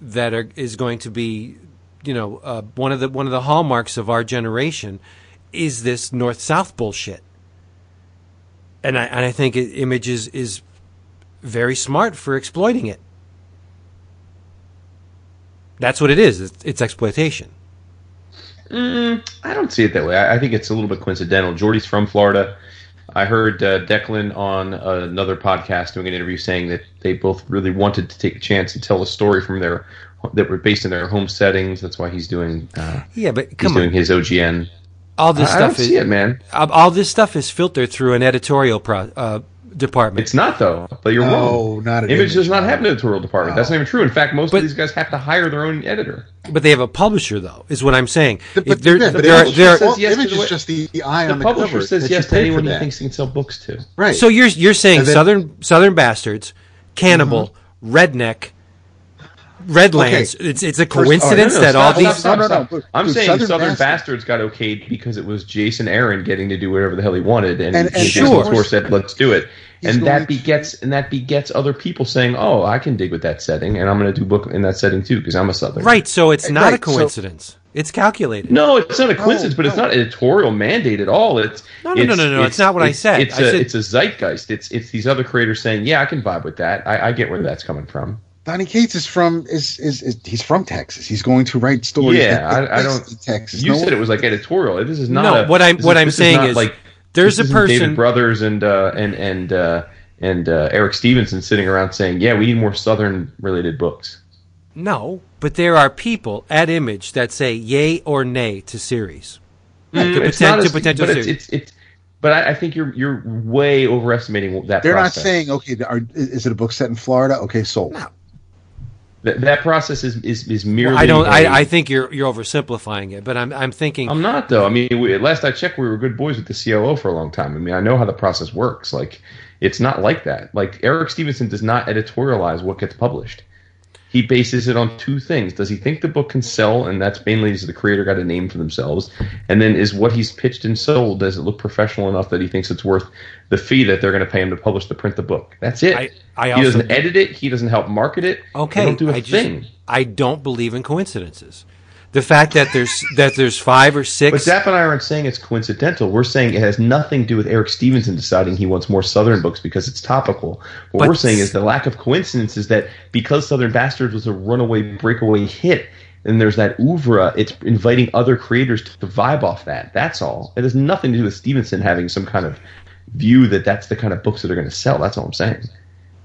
that are, is going to be, you know, uh, one of the one of the hallmarks of our generation is this north south bullshit. And I and I think it, Image is is very smart for exploiting it. That's what it is. It's, it's exploitation. I don't see it that way. I, I think it's a little bit coincidental. Jordie's from Florida. I heard uh, Declan on another podcast doing an interview saying that they both really wanted to take a chance and tell a story from their that were based in their home settings. That's why he's doing uh, Yeah, but he's come doing his OGN. All this I, I don't stuff is see it, man. all this stuff is filtered through an editorial pro, uh, department. It's not though. But you're No, wrong. not an Image Image, does not no. have an editorial department. That's not even true. In fact, most But- of these guys have to hire their own editor. but they have a publisher, though, is what I'm saying. But, If there- yeah, but there are- Image there are- says Says yes Image to the is just the, the eye The on the publisher cover says yes to anyone for he thinks he can sell books to. right So you're you're saying then- southern southern bastards, cannibal, mm-hmm. redneck, redlands. Okay. It's it's a First- all right, coincidence No, no, that stop, all these. stop, No, no, no, stop. I'm but saying Southern Southern, Bastards- Bastards got okayed because it was Jason Aaron getting to do whatever the hell he wanted, and, And- and, and Jason sure. Tor said, "Let's do it." And going that to- begets and that begets other people saying, "Oh, I can dig with that setting, and I'm going to do book in that setting too because I'm a Southern." Right, so it's not a Right, so- coincidence. it's calculated. No, it's not a coincidence, but it's no. not editorial mandate at all. It's No, no, no, no, no, it's not what I said. It's I a said- it's a zeitgeist. It's it's these other creators saying, "Yeah, I can vibe with that. I, I get where that's coming from." Donny Cates is from is, is is he's from Texas. He's going to write stories. Yeah, that take I, I don't. in Texas. You No said it was like editorial. This is not. No, a- what I'm- this what is- I'm saying not is like there's this a person- David Brothers and uh, and and uh, and uh, Eric Stephenson sitting around saying, "Yeah, we need more Southern related books." No, but there are people at Image that say yay or nay to series. to, Mm, It's poten- not to potential but series. it's it's. But I, I think you're you're way overestimating that. They're process. not saying okay. Are, is it a book set in Florida? Okay, sold. No. That, that process is is, is merely. I don't. I, I think you're you're oversimplifying it, but I'm I'm thinking. I'm not though. I mean, we, last I checked, we were good boys with the COO for a long time. I mean, I know how the process works. Like, it's not like that. Like Eric Stephenson does not editorialize what gets published. He bases it on two things. Does he think the book can sell? And that's mainly is the creator got a name for themselves. And then is what he's pitched and sold, does it look professional enough that he thinks it's worth the fee that they're going to pay him to publish to print the book? That's it. I- I he doesn't edit it. He doesn't help market it. okay, They don't do a I just thing. I don't believe in coincidences. The fact that there's that there's five or six. But. Zapp and I aren't saying it's coincidental. We're saying it has nothing to do with Eric Stephenson deciding he wants more Southern books because it's topical. What But- we're saying is the lack of coincidence is that because Southern Bastards was a runaway breakaway hit, and there's that oeuvre, it's inviting other creators to vibe off that. That's all. It has nothing to do with Stephenson having some kind of view that that's the kind of books that are going to sell. That's all I'm saying.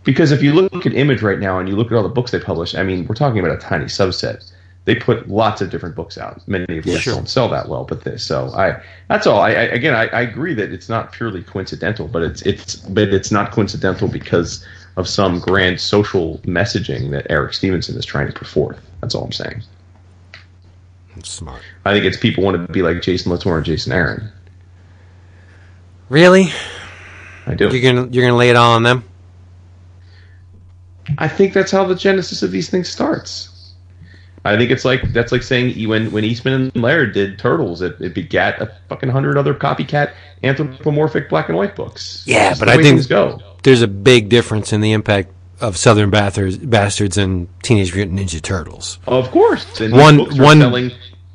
Because if you look at Image right now and you look at all the books they publish, I mean, we're talking about a tiny subset. They put lots of different books out, many of which Sure. don't sell that well. But this, so I, that's all. I, I again, I, I agree that it's not purely coincidental, but it's it's but it's not coincidental because of some grand social messaging that Eric Stephenson is trying to put forth. That's all I'm saying. smart. I think it's people want to be like Jason Latour and Jason Aaron. Really, I do. you're gonna you're gonna lay it all on them? I think that's how the genesis of these things starts. I think it's like that's like saying when when Eastman and Laird did Turtles, it, it begat a fucking hundred other copycat anthropomorphic black and white books. Yeah, That's but I think-. There's a big difference in the impact of Southern Bastards, Bastards and Teenage Mutant Ninja Turtles. Of course, and One- these books are one- selling.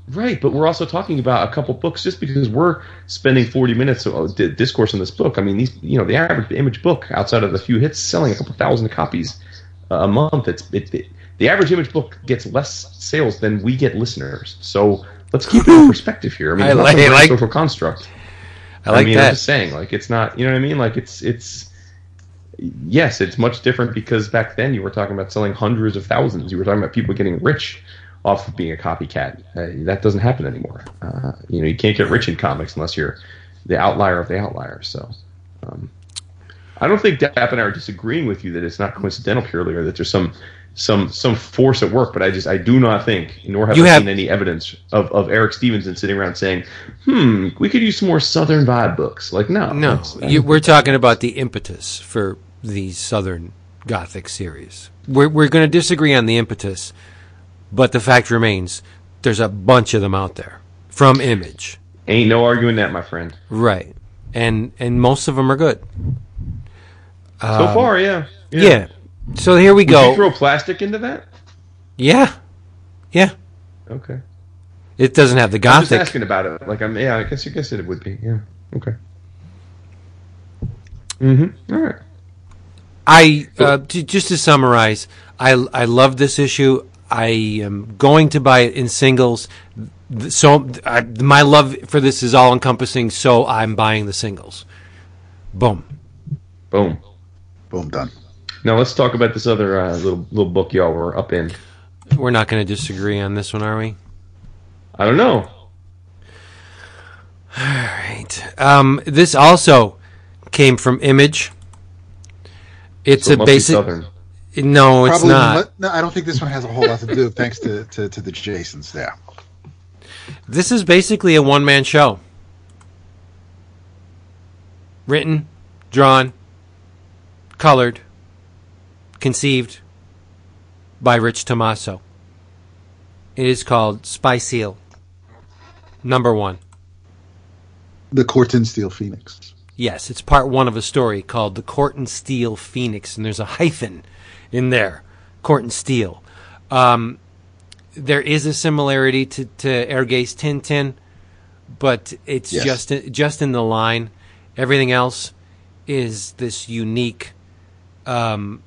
Right, but we're also talking about a couple books just because we're spending 40 minutes of discourse on this book. I mean, these you know the average image book outside of the few hits selling a couple thousand copies a month. It's it, it, the average image book gets less sales than we get listeners. So let's keep it in perspective here. I mean, I it's like- some I like- social construct. I like mean, I'm just saying, like, it's not, you know what I mean? Like, it's, it's, yes, it's much different because back then you were talking about selling hundreds of thousands. You were talking about people getting rich off of being a copycat. Uh, that doesn't happen anymore. Uh, you know, you can't get rich in comics unless you're the outlier of the outliers. So, um, I don't think Dap and I are disagreeing with you that it's not coincidental purely or that there's some some some force at work, but I just I do not think, nor have You I have- seen any evidence of, of Eric Stephenson sitting around saying, "Hmm, we could use some more Southern vibe books." Like, no, No, you, we're talking about the impetus for these Southern Gothic series. We're we're going to disagree on the impetus, but the fact remains there's a bunch of them out there from Image, ain't no arguing that, my friend. right? And and most of them are good. So far, yeah, Um, Yeah. So here we Would you go. throw plastic into that? yeah, yeah. Okay. It doesn't have the I'm just Gothic. asking about it. Like, I'm yeah. I guess I guess it would be. Yeah. Okay. Mm-hmm. All right. I uh, j- just to summarize, I I love this issue. I am going to buy it in singles. So I, my love for this is all encompassing. So I'm buying the singles. Boom. Boom. Boom, done. Now let's talk about this other uh, little little book y'all were up in. We're not going to disagree on this one, are we? I don't know. All right. Um, this also came from Image. It's So it a must be basic. Southern. No, it's Probably not. mu- No, I don't think this one has a whole lot to do, thanks to, to, to the Jasons there. This is basically a one man show. Written, drawn, colored, conceived by Rich Tommaso. It is called Spy Seal. Number one. The Corten Steel Phoenix. Yes, it's part one of a story called The Corten Steel Phoenix, and there's a hyphen in there. Corten Steel. Um, there is a similarity to, to Hergé's Tintin, but it's Yes. just just in the line. Everything else is this unique um,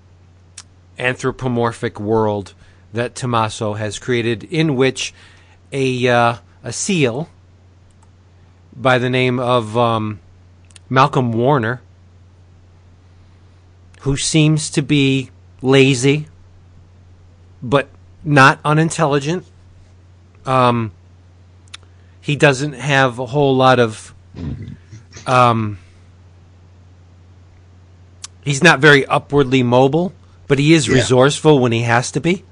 anthropomorphic world that Tommaso has created, in which a uh, a seal by the name of um, Malcolm Warner, who seems to be lazy, but not unintelligent. Um, he doesn't have a whole lot of. Um, he's not very upwardly mobile, but he is Yeah. resourceful when he has to be.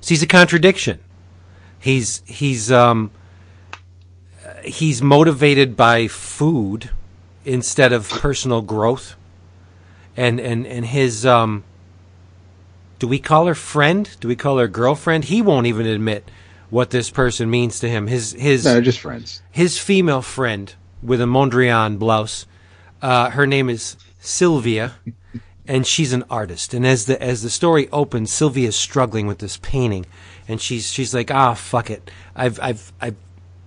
So he's a contradiction. He's he's um, he's motivated by food instead of personal growth and and and his um do we call her friend do we call her girlfriend he won't even admit what this person means to him his his No, just friends. his female friend with a Mondrian blouse. Uh, her name is Sylvia, and she's an artist. And as the as the story opens, Sylvia is struggling with this painting, and she's she's like, ah, fuck it. I've I've I've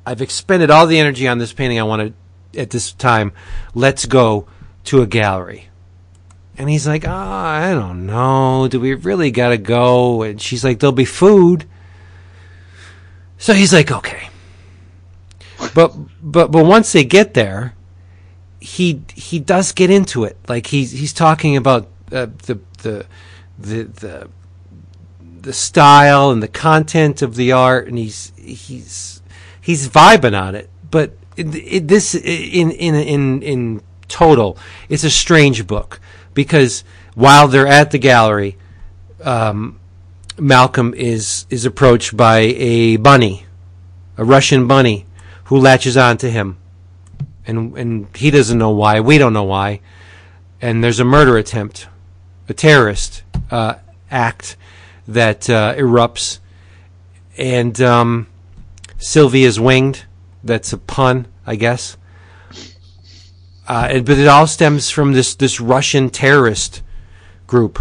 I've expended all the energy on this painting I wanted at this time. Let's go to a gallery. And he's like, ah, I don't know. Do we really gotta go? And she's like, there'll be food. So he's like, okay but but but once they get there, he he does get into it. Like he's he's talking about uh, the the the the the style and the content of the art, and he's he's he's vibing on it. But it, it, this in in in in total, it's a strange book because while they're at the gallery, um, Malcolm is is approached by a bunny, a Russian bunny, who latches on to him, and and he doesn't know why. We don't know why. And there's a murder attempt, a terrorist uh, act that uh, erupts, and um, Sylvia's winged. That's a pun, I guess. Uh, and, but it all stems from this this Russian terrorist group.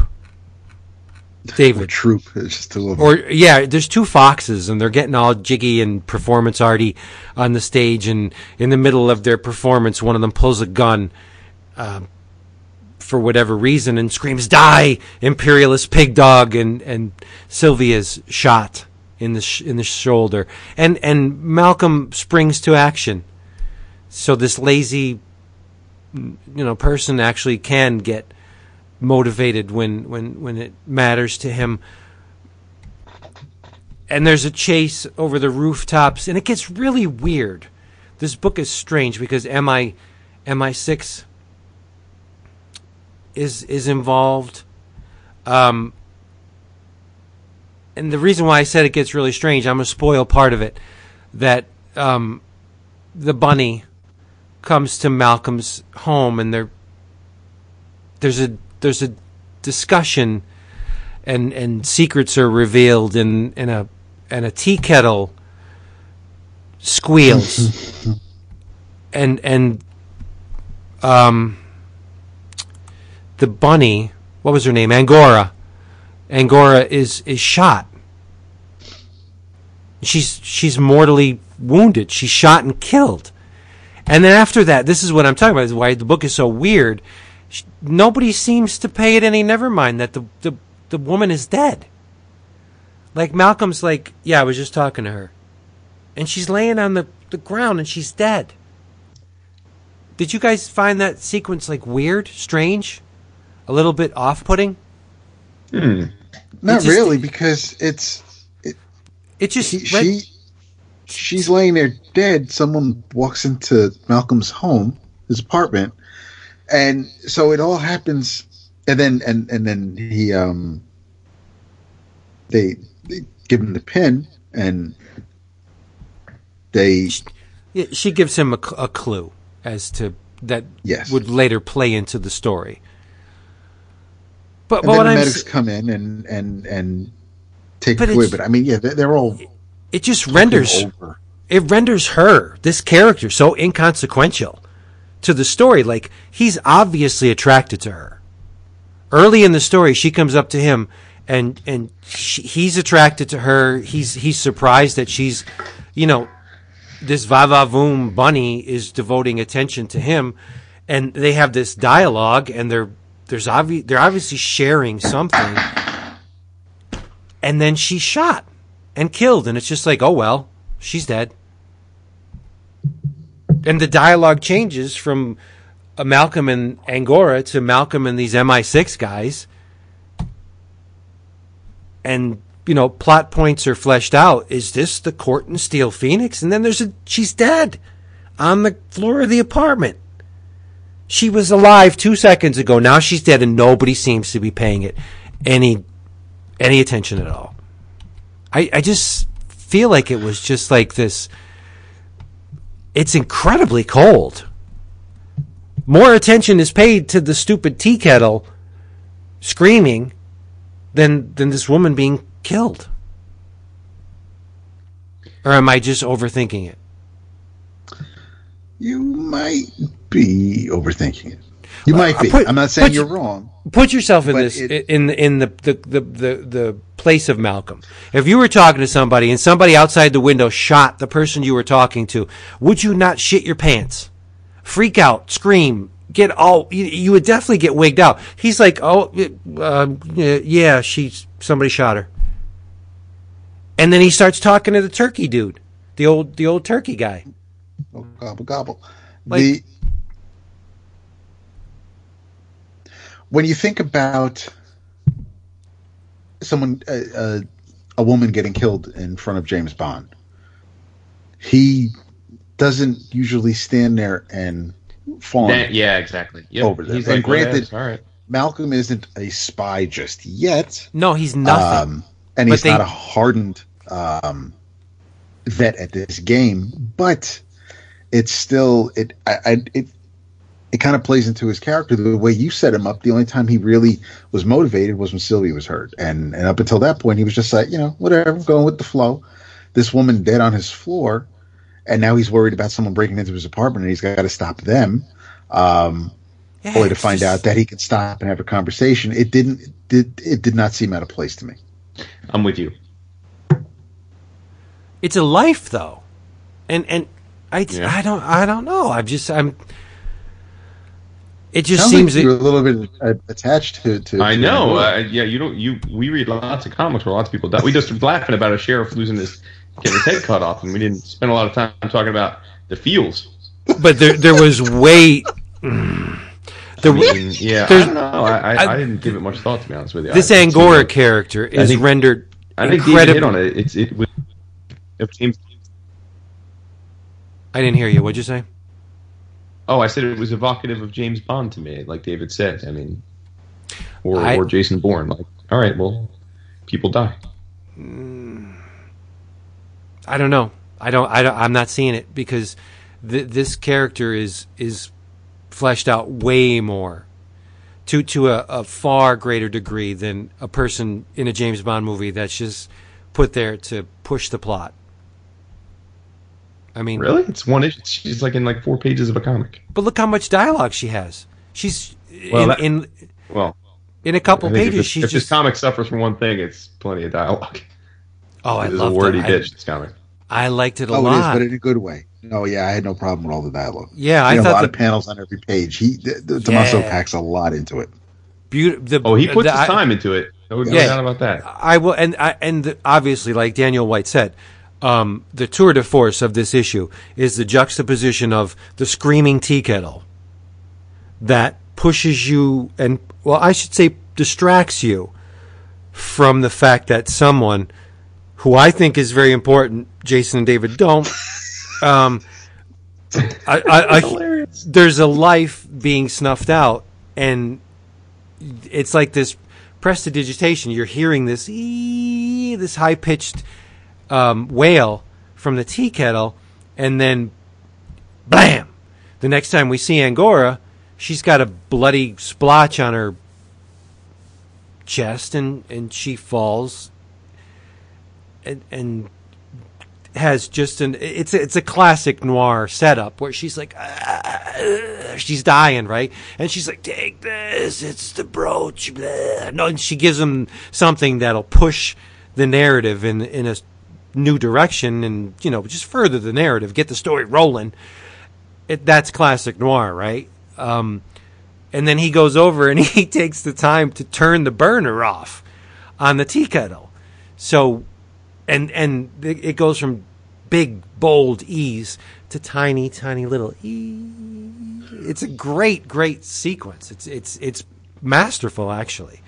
David, Troop. It's just of them. or yeah, there's two foxes and they're getting all jiggy and performance arty on the stage, and in the middle of their performance, one of them pulls a gun, um, for whatever reason and screams "Die, imperialist pig dog!" and and Sylvia's shot in the sh- in the shoulder, and and Malcolm springs to action. So this lazy, you know, person actually can get motivated when when when it matters to him. And there's a chase over the rooftops, and it gets really weird. This book is strange because MI MI6 is is involved. Um, and the reason why I said it gets really strange, I'm gonna spoil part of it. That um, the bunny comes to Malcolm's home, and there there's a there's a discussion, and and secrets are revealed, and and a and a tea kettle squeals, and and um the bunny, what was her name? Angora. Angora is is shot. She's she's mortally wounded. She's shot and killed. And then after that, this is what I'm talking about. Is why the book is so weird. Sh- Nobody seems to pay it any never mind that the, the the woman is dead. Like Malcolm's like, yeah, I was just talking to her. And she's laying on the, the ground and she's dead. Did you guys find that sequence like weird, strange? A little bit off putting? Not just- really, because it's It it just he, read- she she's laying there dead. Someone walks into Malcolm's home, his apartment, and so it all happens. And then and and then he um they, they give him the pin and they Yeah, she gives him a, cl- a clue as to that Yes. would later play into the story. But, but then the I'm medics s- come in and and and take But away. But I mean, yeah, they're, they're all it just renders over. it renders her this character so inconsequential to the story. Like he's obviously attracted to her. Early in the story, she comes up to him, and and she, he's attracted to her. He's he's surprised that she's, you know, this va va voom bunny is devoting attention to him, and they have this dialogue, and they're there's obvi- they're obviously sharing something, and then she's shot and killed, and it's just like, oh well, she's dead. And the dialogue changes from uh, Malcolm and Angora to Malcolm and these MI6 guys, and you know, plot points are fleshed out. Is this the Corten Steel Phoenix? And then there's a she's dead on the floor of the apartment. She was alive two seconds ago. Now she's dead, and nobody seems to be paying it any any attention at all. I, I just feel like it was just like this. It's incredibly cold. More attention is paid to the stupid tea kettle screaming than than this woman being killed. Or am I just overthinking it? You might be overthinking it. You might be. put- I'm not saying you're wrong. Put yourself in this it- in in the the, the the the place of Malcolm. If you were talking to somebody and somebody outside the window shot the person you were talking to, would you not shit your pants, freak out, scream, get all? You, you would definitely get wigged out. He's like, oh, uh, yeah, she's somebody shot her, and then he starts talking to the turkey dude, the old the old turkey guy. Oh, gobble gobble. Like- the when you think about someone, uh, uh, a woman getting killed in front of James Bond, he doesn't usually stand there and fawn. That- yeah, exactly. Yep. Over there. He's And like, granted- granted, all right. Malcolm isn't a spy just yet. No, he's nothing. Um, and But he's they- not a hardened um, vet at this game, but it's still it. I, I it it kind of plays into his character the way you set him up. The only time he really was motivated was when Sylvia was hurt, and and up until that point, he was just like you know whatever, going with the flow. This woman dead on his floor, and now he's worried about someone breaking into his apartment, and he's got to stop them. Um, Yeah, only to find just- out that he could stop and have a conversation. It didn't. It did it did not seem out of place to me. I'm with you. it's a life though and and i Yeah. i don't i don't know i'm just i'm It just Sounds seems like you're a little bit uh, attached to. to I know. Uh, yeah, you don't. You we read lots of comics where lots of people die. We just were laughing about a sheriff losing his getting his head cut off, and we didn't spend a lot of time talking about the feels. but there there was way. There, I mean, yeah, I There's- don't know. I, I, I- I didn't give it much thought to be honest with you. this I, Angora character is think- rendered I think David hit on it. It's it was. It seems, I didn't hear you. What'd you say? Oh, I said it was evocative of James Bond to me, like David said. I mean, or I- or Jason Bourne. Like, all right, well, people die. Mm. I don't know. I don't. I don't I'm not seeing it because th- this character is is fleshed out way more to to a, a far greater degree than a person in a James Bond movie that's just put there to push the plot. I mean, Really, it's one issue. She's like in like four pages of a comic. but look how much dialogue she has. She's Well, in, that- in Well, in a couple pages. if, she's if this just comic suffers from one thing, it's plenty of dialogue. oh, I It's a love wordy that. bitch. This comic. I, I liked it a Oh, it is, lot. but in a good way. No, yeah, I had no problem with all the dialogue. yeah, I You know, a thought lot the of panels on every page. He, the, the, Tommaso Yeah. packs a lot into it. beauty. The, Oh, he puts the, his I- time into it. No, no Yeah. doubt about that. I will, and I, and obviously, like Daniel White said, um, the tour de force of this issue is the juxtaposition of the screaming tea kettle that pushes you, and well, I should say, distracts you from the fact that someone who I think is very important, Jason and David don't. Um, I, I, I, there's a life being snuffed out, and it's like this prestidigitation. You're hearing this ee, this high pitched um, wail from the tea kettle, and then blam! The next time we see Angora, she's got a bloody splotch on her chest, and and she falls, and and has just an it's a, it's a classic noir setup where she's like "Ah," she's dying right and she's like take this it's the brooch blah. no and she gives him something that'll push the narrative in in a new direction and you know just further the narrative get the story rolling it, that's classic noir right? Um, and then he goes over and he takes the time to turn the burner off on the tea kettle so and and it goes from big bold e's to tiny tiny little e. It's a great great sequence. It's it's it's masterful actually.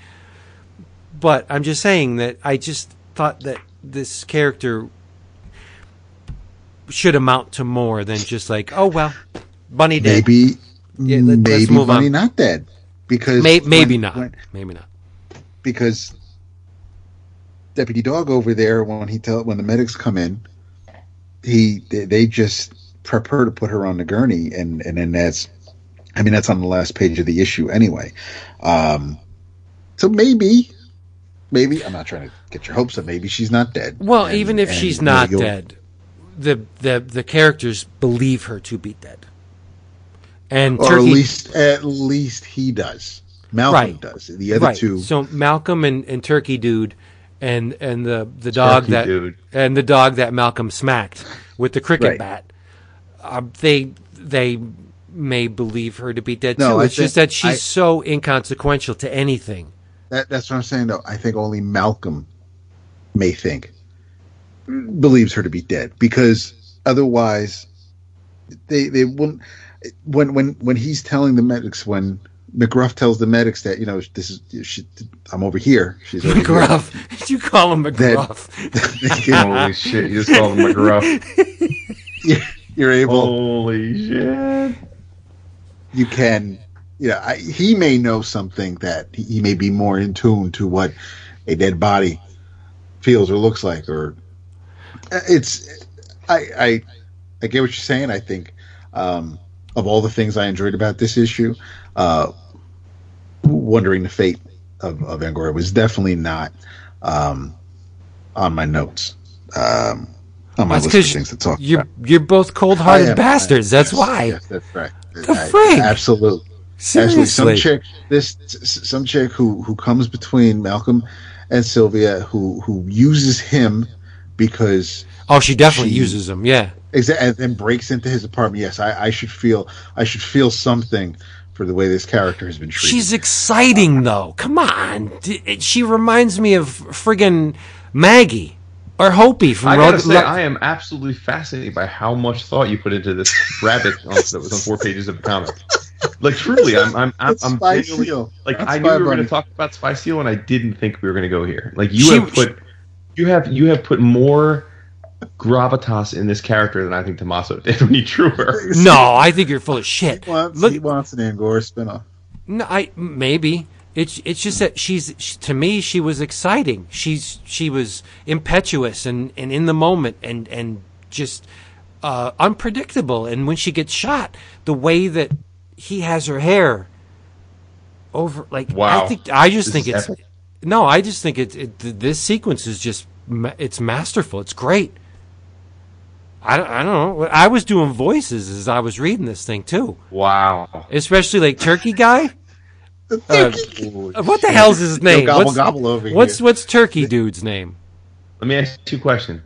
But i'm just saying that i just thought that this character should amount to more than just like oh well bunny dead Maybe, Yeah, let- let's maybe move on. Bunny not dead because May, maybe when- not when- maybe not because Deputy Dog over there when he tell when the medics come in, he they, they just prep her to put her on the gurney and and then that's I mean that's on the last page of the issue anyway. Um, so maybe maybe I'm not trying to get your hopes up. Maybe she's not dead. Well, And- even if and she's you'll- not you'll- dead, the the the characters believe her to be dead. And or Turkey, at least at least he does. Malcolm Right. does. The other right. two, So Malcolm and, and Turkey Dude, and and the the dog Turkey that Dude. and the dog that Malcolm smacked with the cricket Right. bat, uh, they they may believe her to be dead No, too. I It's just that she's I- so inconsequential to anything. That, that's what I'm saying, though. I think only Malcolm may think believes her to be dead because otherwise, they they won't. When when when he's telling the medics, when McGruff tells the medics that you know this is she, I'm over here, she's over McGruff, did you call him McGruff? here. Holy shit! You just called him McGruff. You're able, Holy shit! you can, you know, I, he may know something that he, may be more in tune to what a dead body feels or looks like, or it's. I I I get what you're saying. I think um, of all the things I enjoyed about this issue, uh, wondering the fate of, of Angora was definitely not um, on my notes. Um, on my That's list of things to talk You're about. you're both cold-hearted bastards. I- That's yes, why. Yes, that's right. The I- frig? Absolutely. Actually, some Seriously. chick, this some chick who who comes between Malcolm and Sylvia, who who uses him because Oh, she definitely She- uses him Yeah. exa- and then breaks into his apartment. Yes, I, I should feel I should feel something for the way this character has been treated. She's exciting though. Come on, she reminds me of friggin' Maggie or Hopi from I gotta Road- say, Lo- I am absolutely fascinated by how much thought you put into this rabbit that was on four pages of the comic. Like truly, I'm I'm I'm, I'm Spy genuinely- Seal. like That's I knew we were going to talk about Spy Seal, and I didn't think we were going to go here. Like you She- have put, you have you have put more gravitas in this character than I think Tommaso did when he drew her. no, I think you're full of shit. He wants, Look, he wants an Angora spinoff. No, I maybe it's it's just that she's she, to me she was exciting. She's she was impetuous and, and in the moment and and just uh, unpredictable. And when she gets shot, the way that he has her hair over like I Wow. think I just This think it's epic. no, I just think it, it this sequence is just it's masterful. It's great. I don't, I don't know. I was doing voices as I was reading this thing too, Wow. especially like Turkey guy. Uh, what the hell's his name? gobble what's, gobble over what's here. what's Turkey dude's name? Let me ask you two questions.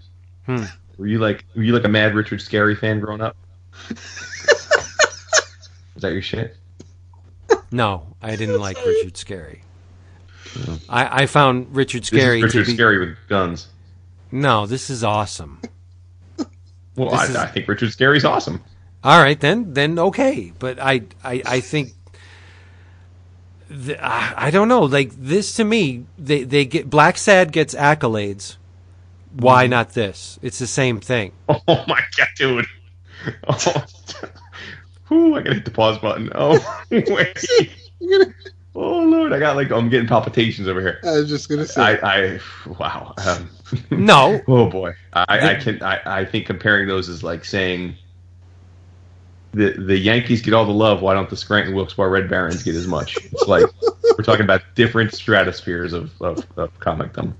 Hmm. Were you like were you like a mad Richard Scarry fan growing up? Is that your shit? No, I didn't like Richard Scarry. I, I found Richard This Scary is Richard to be Scary with guns. no. This is awesome. Well, I, is- I think Richard Scarry's awesome. All right, then then okay, but I I, I think. The, I I don't know. Like this to me, they they get Blacksad gets accolades. Why Mm-hmm. not this? It's the same thing. Oh my god, dude! Oh, Whew, I gotta hit the pause button. Oh wait! Oh lord, I got like I'm getting palpitations over here. I was just gonna say. I, I wow. Um, No, oh boy, I, I can I, I think comparing those is like saying the the Yankees get all the love. Why don't the Scranton Wilkes-Barre Red Barons get as much? It's like we're talking about different stratospheres of of, of comicdom,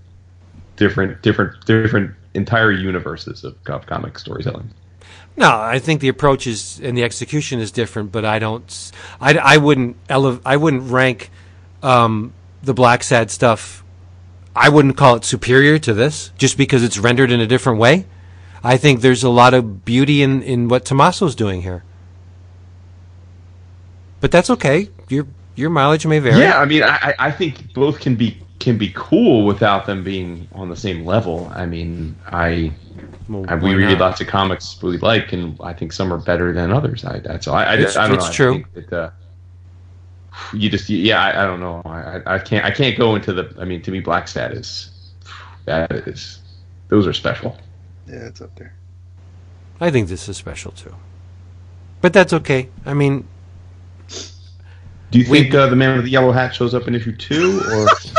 different different different entire universes of, of comic storytelling. No, I think the approach is and the execution is different, but I don't. I, I wouldn't ele- I wouldn't rank um, the Blacksad stuff. I wouldn't call it superior to this just because it's rendered in a different way. I think there's a lot of beauty in, in what Tommaso's doing here. But that's okay. Your your mileage may vary. Yeah, I mean, I I think both can be can be cool without them being on the same level. I mean, I, Well, I we read not? lots of comics we like, and I think some are better than others. I that's all. I, I, It's- I don't it's know. true. I think that, uh, you just yeah, I, I don't know. I, I I can't I can't go into the. I mean, to me, Blacksad is that is those are special. yeah, it's up there. I think this is special too. But that's okay. I mean, Do you We- think uh, the man with the yellow hat shows up in issue two or? Is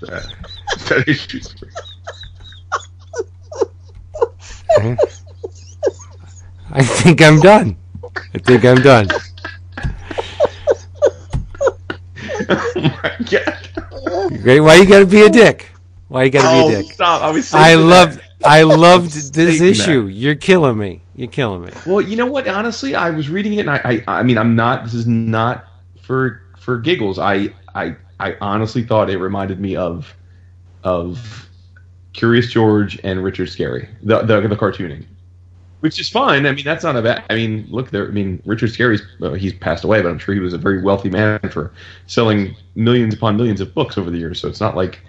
that issue three? I think I'm done. I think I'm done. oh my god! Great. Why you gotta be a dick? Why you gotta Oh, be a oh, dick? stop! I was. I loved. I loved this saving that. issue. You're killing me. You're killing me. Well, you know what? Honestly, I was reading it, and I, I, I mean, I'm not. This is not for for giggles. I, I, I honestly thought it reminded me of, of Curious George and Richard Scarry, the the, the cartooning, which is fine. I mean, that's not a bad. I mean, look there. I mean, Richard Scarry's well, he's passed away, but I'm sure he was a very wealthy man for selling millions upon millions of books over the years. So it's not like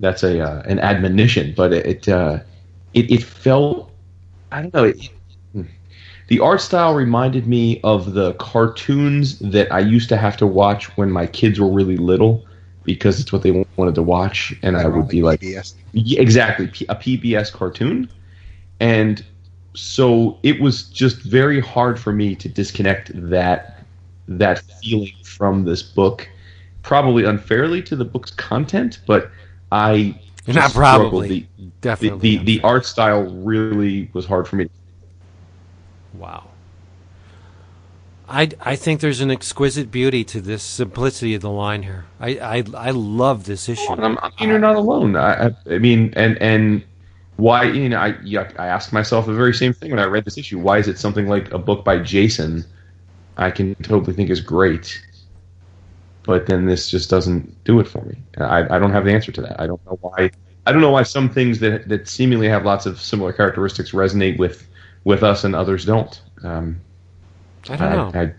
that's a uh, an admonition, but it it, uh, it it felt. I don't know. It, the art style reminded me of the cartoons that I used to have to watch when my kids were really little because it's what they wanted to watch, and I would be like, PBS. yeah, exactly, a PBS cartoon, and so it was just very hard for me to disconnect that that feeling from this book, probably unfairly to the book's content, but I Not probably. The, the, Definitely. the, the art style really was hard for me. wow. I, I think there's an exquisite beauty to this simplicity of the line here. I I, I love this issue. And I'm, I mean, you're not alone. I, I, I mean, and and why? You know, I yeah, I asked myself the very same thing when I read this issue. Why is it something like a book by Jason? I can totally think is great, but then this just doesn't do it for me. I, I don't have the answer to that. I don't know why. I don't know why some things that that seemingly have lots of similar characteristics resonate with with us and others don't. Um, I don't know. I,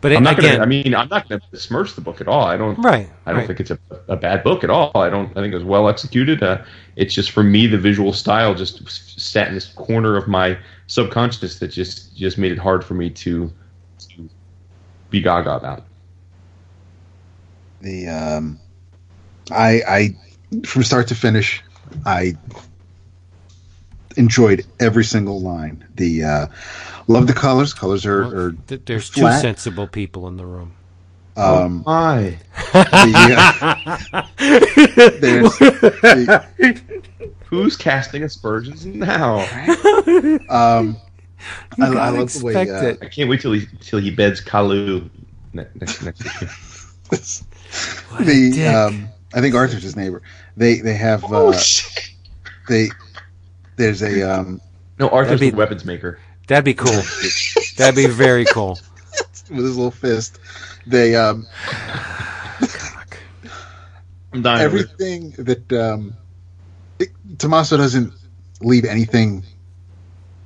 but am not again, gonna. I mean, I'm not gonna besmirch the book at all. I don't. right. I don't right. think it's a, a bad book at all. I don't. I think it was well executed. Uh, it's just for me, the visual style just sat in this corner of my subconscious that just just made it hard for me to, to be gaga about. The um, I I from start to finish, I enjoyed every single line. The uh, love the colors. Colors are, are Th- There's two sensible people in the room. um, My. the, uh, there's the, Who's casting aspersions now? um, I, I gotta love the way uh, it. I can't wait till he till he beds Kalu ne- next next issue. The um, I think Arthur's his neighbor. They they have uh, Oh shit! they there's a um, No, Arthur's be- the weapons maker. That'd be cool. That'd be very cool. with his little fist. They um, I'm dying. over everything that um, it, Tommaso doesn't leave anything.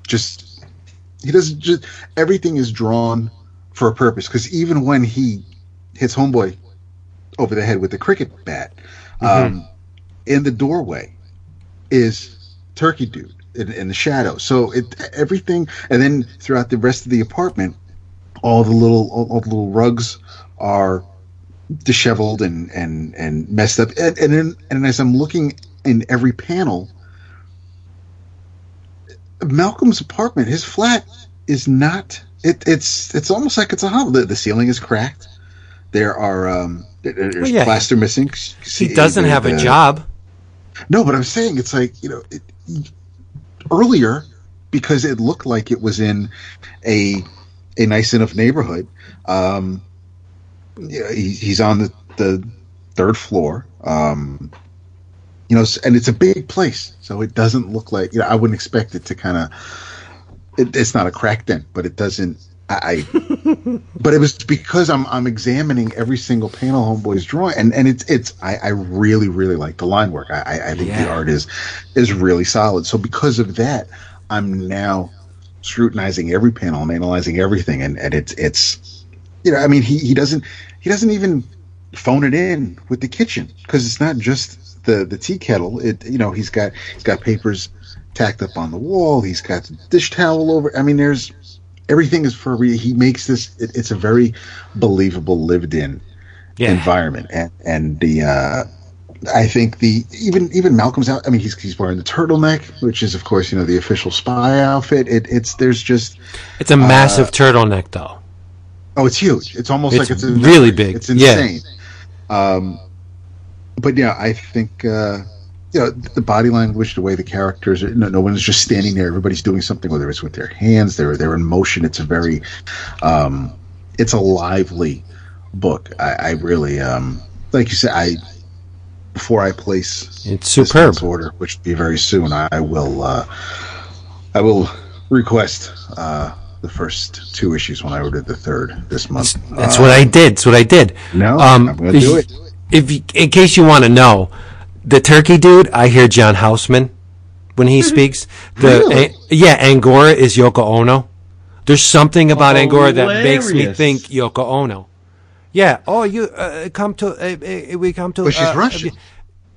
Just he doesn't just everything is drawn for a purpose. Because even when he hits Homeboy over the head with the cricket bat, um, in the doorway is Turkey Dude in, in the shadow. So it everything, and then throughout the rest of the apartment, all the little all, all the little rugs are disheveled and and and messed up. And and, then, and as I'm looking in every panel, Malcolm's apartment, his flat, is not. It, it's it's almost like it's a hollow. The, the ceiling is cracked. There are um, there's Well, yeah, plaster missing. He doesn't have a The- job. no, but I'm saying it's like you know it, earlier because it looked like it was in a a nice enough neighborhood. Um, he, he's on the, the third floor. Um, you know, and it's a big place, so it doesn't look like you know. I wouldn't expect it to kind of. It, it's not a crack dent, but it doesn't. I, but it was because I'm I'm examining every single panel Homeboy's drawing, and and it's it's I, I really really like the line work. I I, think the art is is really solid. So because of that, I'm now scrutinizing every panel, I'm analyzing everything, and and it's it's you know I mean he he doesn't he doesn't even phone it in with the kitchen because it's not just the the tea kettle. It you know he's got he's got papers tacked up on the wall. He's got the dish towel over. I mean there's everything is for real. he makes this it, it's a very believable lived in Yeah. environment and and the uh I think the even even Malcolm's out. I mean, he's he's wearing the turtleneck, which is of course you know the official spy outfit. It, it's there's just It's a massive turtleneck, though. oh, it's huge. It's almost It's like it's really big. It's Yeah. insane. Um, but yeah, I think uh, you know the body language, the way the characters, are, no, no one's just standing there. Everybody's doing something, whether it's with their hands, they're they're in motion. It's a very, um, it's a lively book. I, I really, um, like you said, I before I place It's superb. order, which will be very soon, I, I will uh, I will request uh, the first two issues when I order the third this month. That's Uh, what I did. That's what I did. No, Um, I'm going to do it. If in case you want to know, the turkey dude, I hear John Houseman when he speaks. The Really? A- yeah, Angora is Yoko Ono. There's something about Angora that makes me think Yoko Ono. Yeah. Oh, you uh, come to uh, uh, we come to. But she's uh, Russian.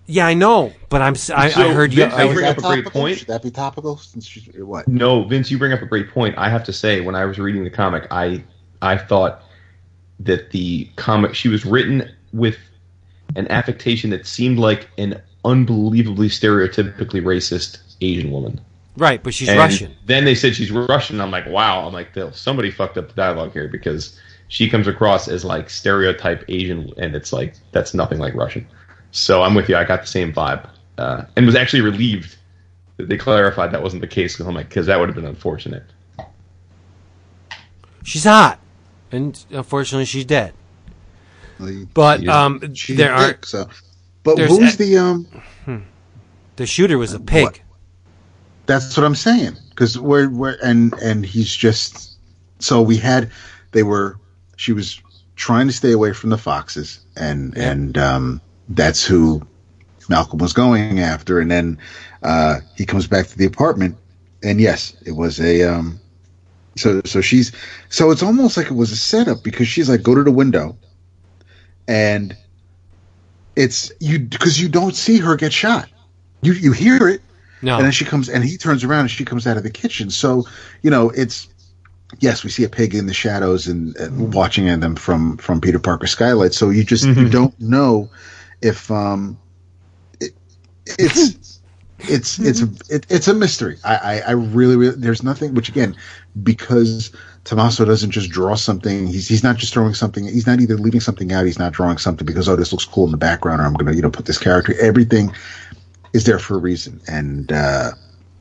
Yeah, I know, but I'm. I, So, heard you. Vince, I I bring up a great point. Should that be topical? Since she's, what? No, Vince, you bring up a great point. I have to say, when I was reading the comic, I I thought that the comic she was written with an affectation that seemed like an unbelievably stereotypically racist Asian woman. right, but she's And Russian. Then they said she's Russian. I'm like, wow. I'm like, somebody fucked up the dialogue here because she comes across as like stereotype Asian, and it's like that's nothing like Russian. So I'm with you. I got the same vibe, uh, and was actually relieved that they clarified that wasn't the case. Because I'm like, because that would have been unfortunate. She's hot, and unfortunately, she's dead. But um, there are thick, so. But who's a- the um? the shooter was a pig. What? That's what I'm saying. Because we're we're and and he's just so we had they were she was trying to stay away from the foxes and Yeah. and um that's who Malcolm was going after and then uh he comes back to the apartment and yes it was a um So so she's so it's almost like it was a setup because she's like go to the window, and it's you because you don't see her get shot. You you hear it, No. and then she comes and he turns around and she comes out of the kitchen. So you know it's yes we see a pig in the shadows and, and watching at them from from Peter Parker skylight. So you just you don't know if um it, it's it's it's a it, it's a mystery. I, I I really really there's nothing which again because Tommaso doesn't just draw something. He's he's not just throwing something. He's not either leaving something out. He's not drawing something because oh this looks cool in the background or I'm gonna you know put this character. Everything is there for a reason. And uh,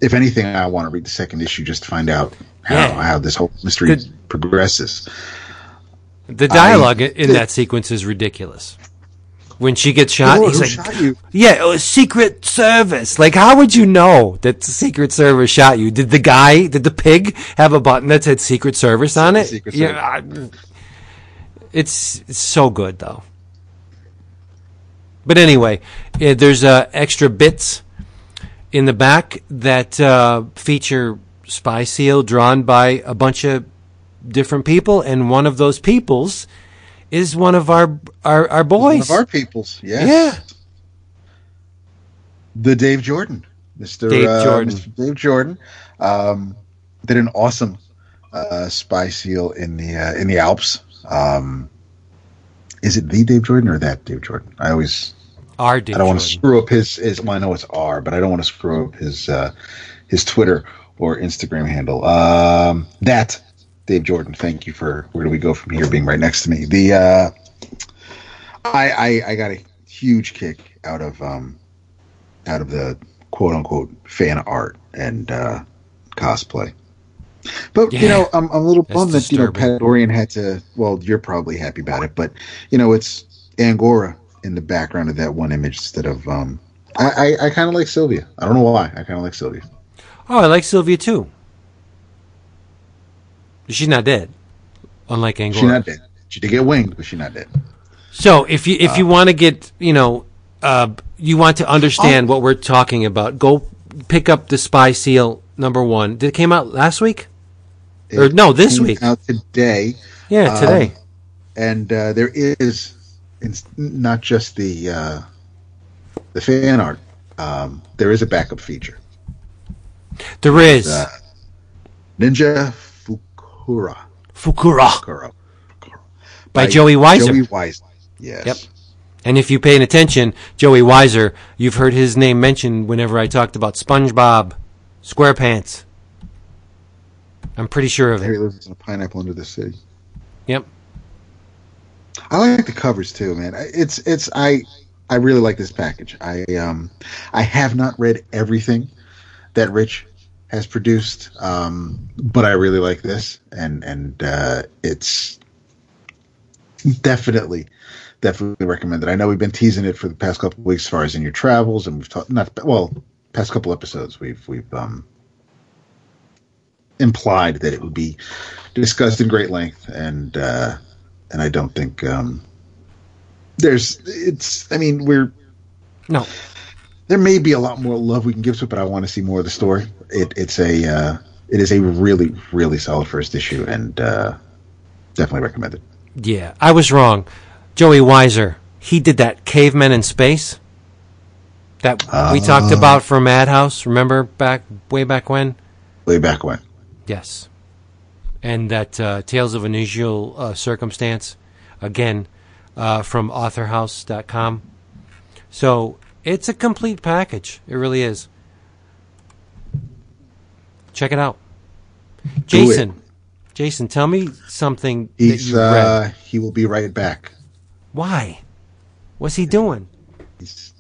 if anything, I want to read the second issue just to find out how Yeah. how this whole mystery Good. progresses. The dialogue I- in that sequence is ridiculous. When she gets shot, Lord, he's like, shot you? "Yeah, it was Secret Service." Like, how would you know that the Secret Service shot you? Did the guy, did the pig have a button that said Secret Service on it? Secret yeah, I- it's, it's so good though. But anyway, eh, there's uh, extra bits in the back that uh, feature Spy Seal drawn by a bunch of different people, and one of those peoples is one of our our, our One boys. of our peoples, yes. yeah, the Dave Jordan, Mister Dave uh, Jordan. Mr. Dave Jordan, um, did an awesome uh, spy seal in the uh, in the Alps. Um, is it the Dave Jordan or that Dave Jordan? I always our Dave I don't want to screw up his, his. Well, I know it's R, but I don't want to screw up his uh, his Twitter or Instagram handle. Um, that Dave Jordan. Thank you for where do we go from here? Being right next to me. The uh, I, I I got a huge kick out of um out of the quote unquote fan art and uh, cosplay. But you know, I'm, I'm a little bummed that you know. Pat had to. Well, you're probably happy about it, but you know, it's Angora in the background of that one image instead of. um I I, I kind of like Sylvia. I don't know why. I kind of like Sylvia. Oh, I like Sylvia too. She's not dead, unlike Angora. She's not dead. She did get winged, but she's not dead. So if you if Uh, you want to get you know uh, you want to understand what we're talking about, go pick up the Spy Seal number one. Did it came out last week? Or no, this came week. Out today. Yeah, today. Um, and uh, there is it's not just the uh, the fan art. Um, there is a backup feature. there is Uh, Ninja Fukura. Fukura Fukura. by, Joey Weiser. Joey Weiser. Yes. Yep. And if you're paying attention, Joey Weiser, you've heard his name mentioned whenever I talked about SpongeBob, SquarePants. I'm pretty sure of There it. he lives in a pineapple under the city. Yep. I like the covers too, man. It's it's I I really like this package. I um I have not read everything that Rich has produced, um, but I really like this, and and uh, it's definitely definitely recommended. I know we've been teasing it for the past couple weeks as far as in your travels, and we've talked not well past couple episodes we've we've um implied that it would be discussed in great length, and uh, and I don't think um, there's it's. I mean, we're No. There may be a lot more love we can give to it, but I want to see more of the story. It, it's a uh, it is a really really solid first issue, and uh, definitely recommended. Yeah, I was wrong. Joey Weiser, he did that Cavemen in Space that we talked about from AdHouse. Remember back way back when? Way back when. Yes. And that uh, Tales of Unusual uh, Circumstance, again, uh, from authorhouse.com. So it's a complete package. It really is. Check it out. Jason, Jason, tell me something that He's you uh, read. he will be right back. Why? What's he doing? He's.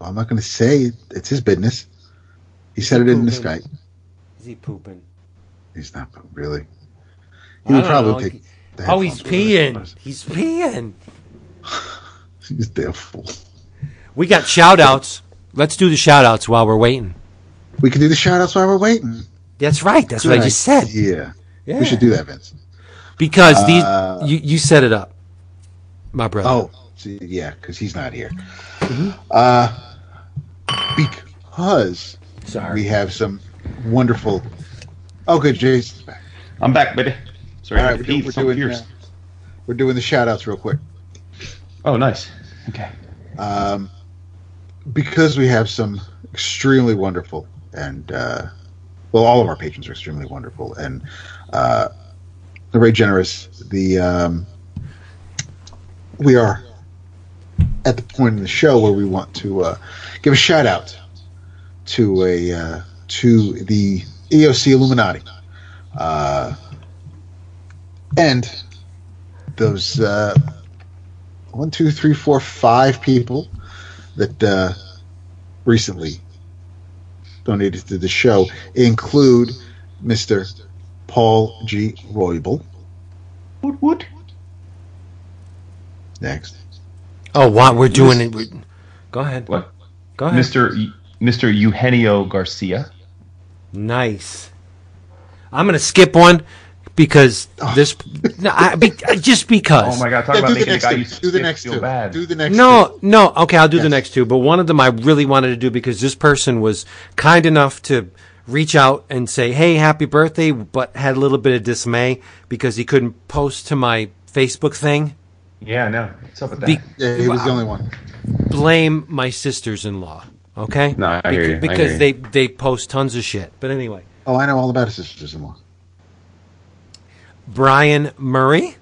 I'm not going to say it. it's his business. He said it in the. Skype. Is he pooping? He's not pooping, really. I He would probably know. take. the Oh, he's peeing. He's peeing. He's a damn fool. We got shout outs. Let's do the shout outs while we're waiting. We can do the shout outs while we're waiting. That's right. That's what I just said. Yeah. Yeah. We should do that, Vince. Because Uh, these you, you set it up, my brother. Oh, see, yeah, because he's not here. Uh, because sorry. we have some wonderful. Oh, good, Jason's back. I'm back, baby. Sorry, All I right, had we're, to do- pee. we're doing uh, we're doing the shout outs real quick. Oh, nice. Okay. um, because we have some extremely wonderful and uh, well, all of our patrons are extremely wonderful and uh, very generous. The um, we are at the point in the show where we want to uh, give a shout out to a uh, to the EOC Illuminati uh, and those. Uh, one, two, three, four, five people that uh, recently donated to the show include Mr. Paul G. Roybal. Woot woot. Next. Oh, what we're doing it? we go ahead. What? Go ahead. Mr. E- Mr. Eugenio Garcia. Nice. I'm gonna skip one because oh. this. no, I, be, just because. Oh my God! Talk Yeah, about making the making a next guy two. you Do the skip next feel two. bad. Do the next No, two. no. Okay, I'll do the next two. But one of them I really wanted to do because this person was kind enough to reach out and say, "Hey, happy birthday," but had a little bit of dismay because he couldn't post to my Facebook thing. Yeah, no. What's up with that? Be- Yeah, he was the only one. blame my sisters-in-law. Okay. No, I hear you. I Because hear you. they they post tons of shit. But anyway, Oh, I know all about his sisters-in-law. Brian Murray.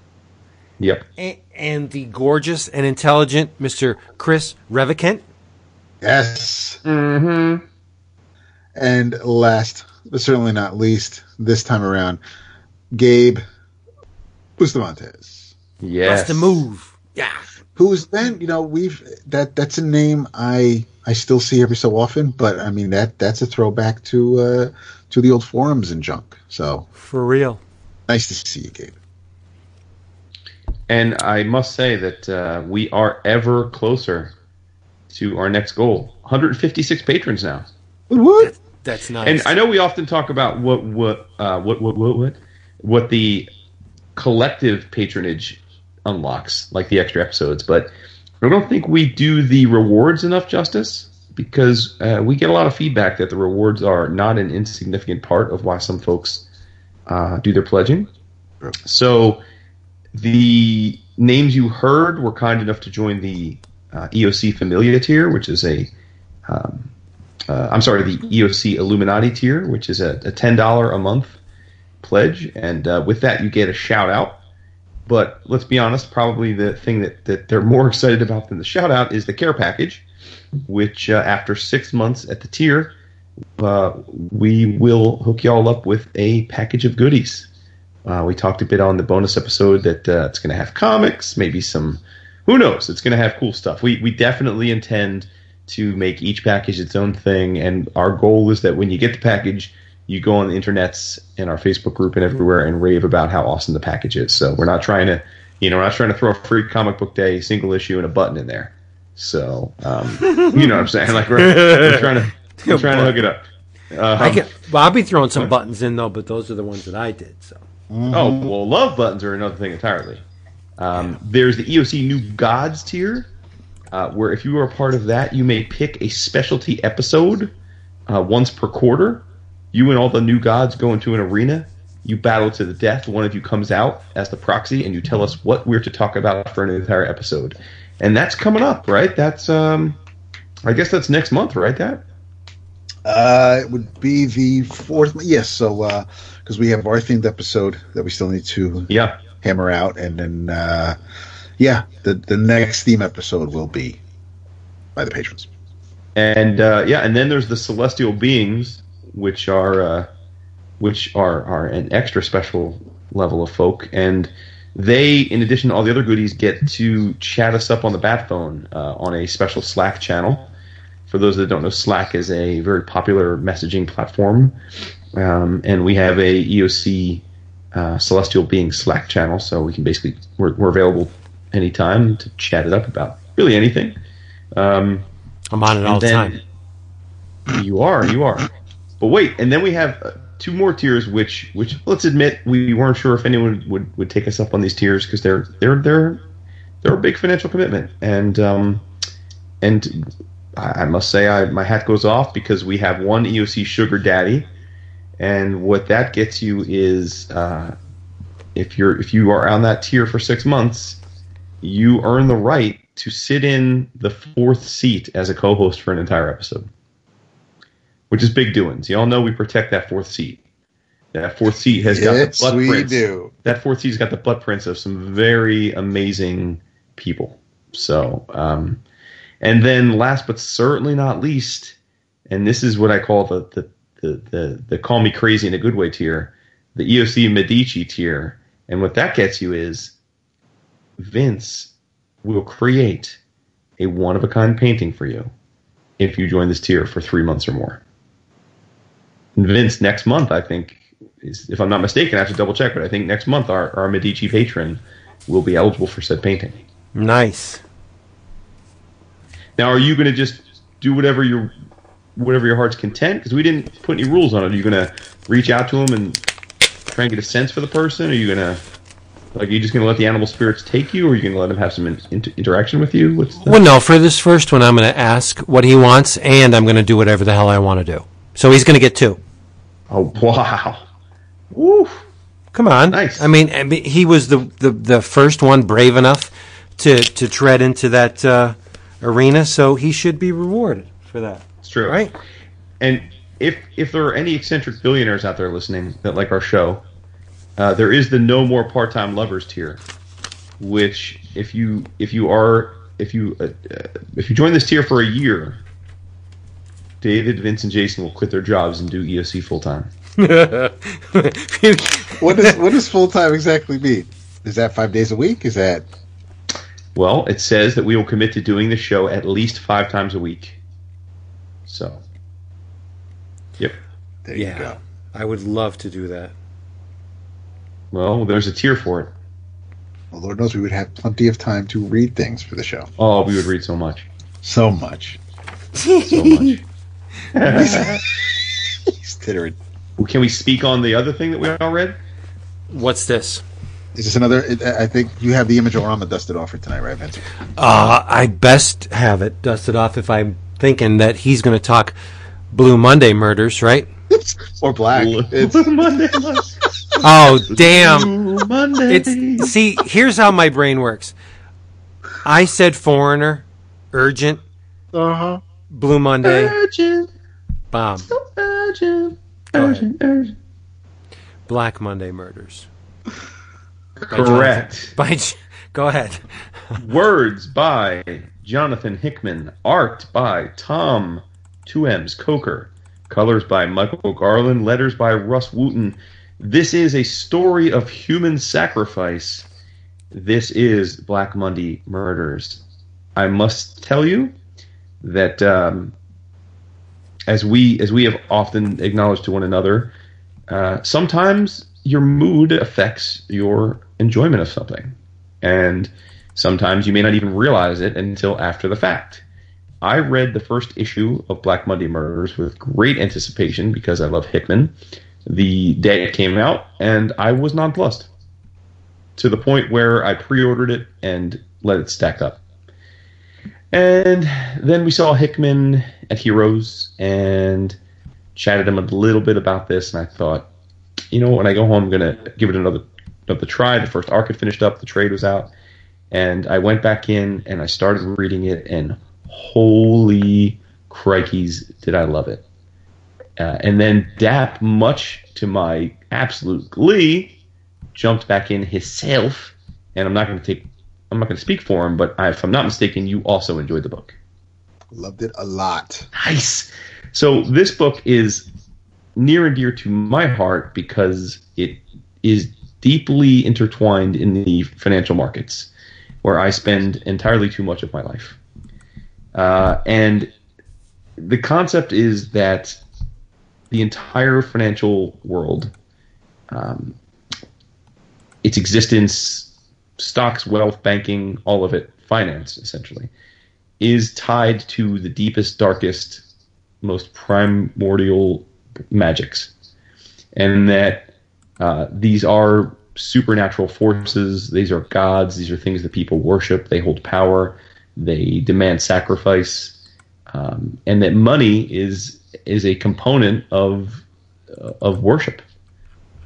yep. a- and the gorgeous and intelligent Mr. Chris Revicant. Yes. Mm-hmm. And last, but certainly not least, this time around, Gabe Bustamontes. Yes. That's the move. Yeah. who's been you know we've that that's a name i i still see every so often but i mean that that's a throwback to uh to the old forums and junk so For real. Nice to see you gabe And I must say that uh, we are ever closer to our next goal. 156 patrons now. what That's nice. And I know we often talk about what what uh, what what what what what the collective patronage unlocks, like the extra episodes, but I don't think we do the rewards enough justice because uh, we get a lot of feedback that the rewards are not an insignificant part of why some folks uh, do their pledging. So the names you heard were kind enough to join the uh, EOC Familia tier, which is a um, uh, I'm sorry, the EOC Illuminati tier, which is a, a ten dollar a month pledge, and uh, with that you get a shout out. But let's be honest, probably the thing that, that they're more excited about than the shout out is the care package, which uh, after six months at the tier, uh, we will hook y'all up with a package of goodies. Uh, we talked a bit on the bonus episode that uh, it's going to have comics, maybe some. Who knows? It's going to have cool stuff. We we definitely intend to make each package its own thing, and our goal is that when you get the package, you go on the internets and our Facebook group and everywhere and rave about how awesome the package is. So we're not trying to, you know, we're not trying to throw a free comic book day single issue and a button in there. So um, you know what I'm saying? Like we're, we're trying to we're trying to hook it up. Uh, I can, well, I'll be throwing some buttons in though, but those are the ones that I did. So Oh well, love buttons are another thing entirely. Um, there's the EOC New Gods tier, uh, where if you are a part of that, you may pick a specialty episode uh, once per quarter. You and all the new gods go into an arena. You battle to the death. One of you comes out as the proxy, and you tell us what we're to talk about for an entire episode. And that's coming up, right? That's um, I guess that's next month, right? That uh it would be the fourth yes so uh because we have our themed episode that we still need to yeah. hammer out and then uh yeah the the next theme episode will be by the patrons and uh, yeah, and then there's the celestial beings, which are uh, which are are an extra special level of folk, and they, in addition to all the other goodies, get to chat us up on the bat phone uh, on a special Slack channel. For those that don't know, Slack is a very popular messaging platform, um, and we have a EOC uh, Celestial Being Slack channel, so we can basically we're, we're available anytime to chat it up about really anything. Um, I'm on it all the time. You are, you are. But wait, and then we have uh, two more tiers, which, which let's admit, we weren't sure if anyone would, would take us up on these tiers because they're they're they're they're a big financial commitment, and um, and I, I must say, I my hat goes off because we have one EOC sugar daddy, and what that gets you is uh, if you're if you are on that tier for six months, you earn the right to sit in the fourth seat as a co-host for an entire episode, which is big doings. You all know we protect that fourth seat. That fourth seat has got the Yes, we do. That fourth seat's got the blood prints of some very amazing people. So, um, and then last but certainly not least, and this is what I call the the the the, the call me crazy in a good way tier, the EOC Medici tier, and what that gets you is Vince will create a one of a kind painting for you if you join this tier for three months or more. And Vince, next month, I think, is, if I'm not mistaken, I have to double check, but I think next month our, our Medici patron will be eligible for said painting. Nice. Now, are you going to just do whatever your whatever your heart's content? Because we didn't put any rules on it. Are you going to reach out to him and try and get a sense for the person? Are you going to like? Are you just going to let the animal spirits take you, or are you going to let them have some in, inter- interaction with you? What's the, Well, no, for this first one, I'm going to ask what he wants, and I'm going to do whatever the hell I want to do. So he's going to get two. oh wow, woo! Come on. Nice. I mean, I mean, he was the, the, the first one brave enough to, to tread into that uh, arena, so he should be rewarded for that. It's true, Right? And if if there are any eccentric billionaires out there listening that like our show, uh, there is the no more part time lovers tier, which if you if you are if you uh, uh, if you join this tier for a year, David, Vince, and Jason will quit their jobs and do EOC full time. What does what does full time exactly mean? Is that five days a week? Is that Well, it says that we will commit to doing the show at least five times a week. So, yep. there you yeah. go? I would love to do that. Well, there's a tier for it. Well, Lord knows we would have plenty of time to read things for the show. Oh, we would read so much, So much. so much. He's tittering. Well, Can we speak on the other thing that we all read? What's this? Is this another? I think you have the Image-O-Rama dusted off for tonight, right, Vince? Uh, I best have it dusted off if I'm thinking that he's going to talk Blue Monday murders, right? or black? It's Monday. Oh, damn. Monday. It's see, here's how my brain works. I said foreigner, urgent, uh huh. Blue Monday, urgent, bomb, urgent, Go ahead. urgent, urgent. Black Monday murders. Correct. By J- go ahead. Words by Jonathan Hickman. Art by Tom Two M's Coker. Colors by Michael Garland. Letters by Rus Wooton. This is a story of human sacrifice. This is Black Monday Murders. I must tell you that um, as we as we have often acknowledged to one another, uh, sometimes your mood affects your enjoyment of something, and sometimes you may not even realize it until after the fact. I read the first issue of Black Monday Murders with great anticipation because I love Hickman the day it came out, and I was nonplussed to the point where I pre-ordered it and let it stack up. And then we saw Hickman at Heroes and chatted him a little bit about this, and I thought, you know, when I go home, I'm gonna give it another another try. The first arc had finished up, the trade was out, and I went back in and I started reading it, and holy crikeys, did I love it! Uh, and then Dap, much to my absolute glee, jumped back in himself, and I'm not going to take, I'm not going to speak for him, but I, if I'm not mistaken, you also enjoyed the book. Loved it a lot. Nice. So this book is near and dear to my heart because it is deeply intertwined in the financial markets, where I spend entirely too much of my life. Uh, and the concept is that the entire financial world, um, its existence, stocks, wealth, banking, all of it, finance essentially, is tied to the deepest, darkest, most primordial magics, and that uh, these are supernatural forces. These are gods. These are things that people worship. They hold power. They demand sacrifice, um, and that money is is a component of of worship,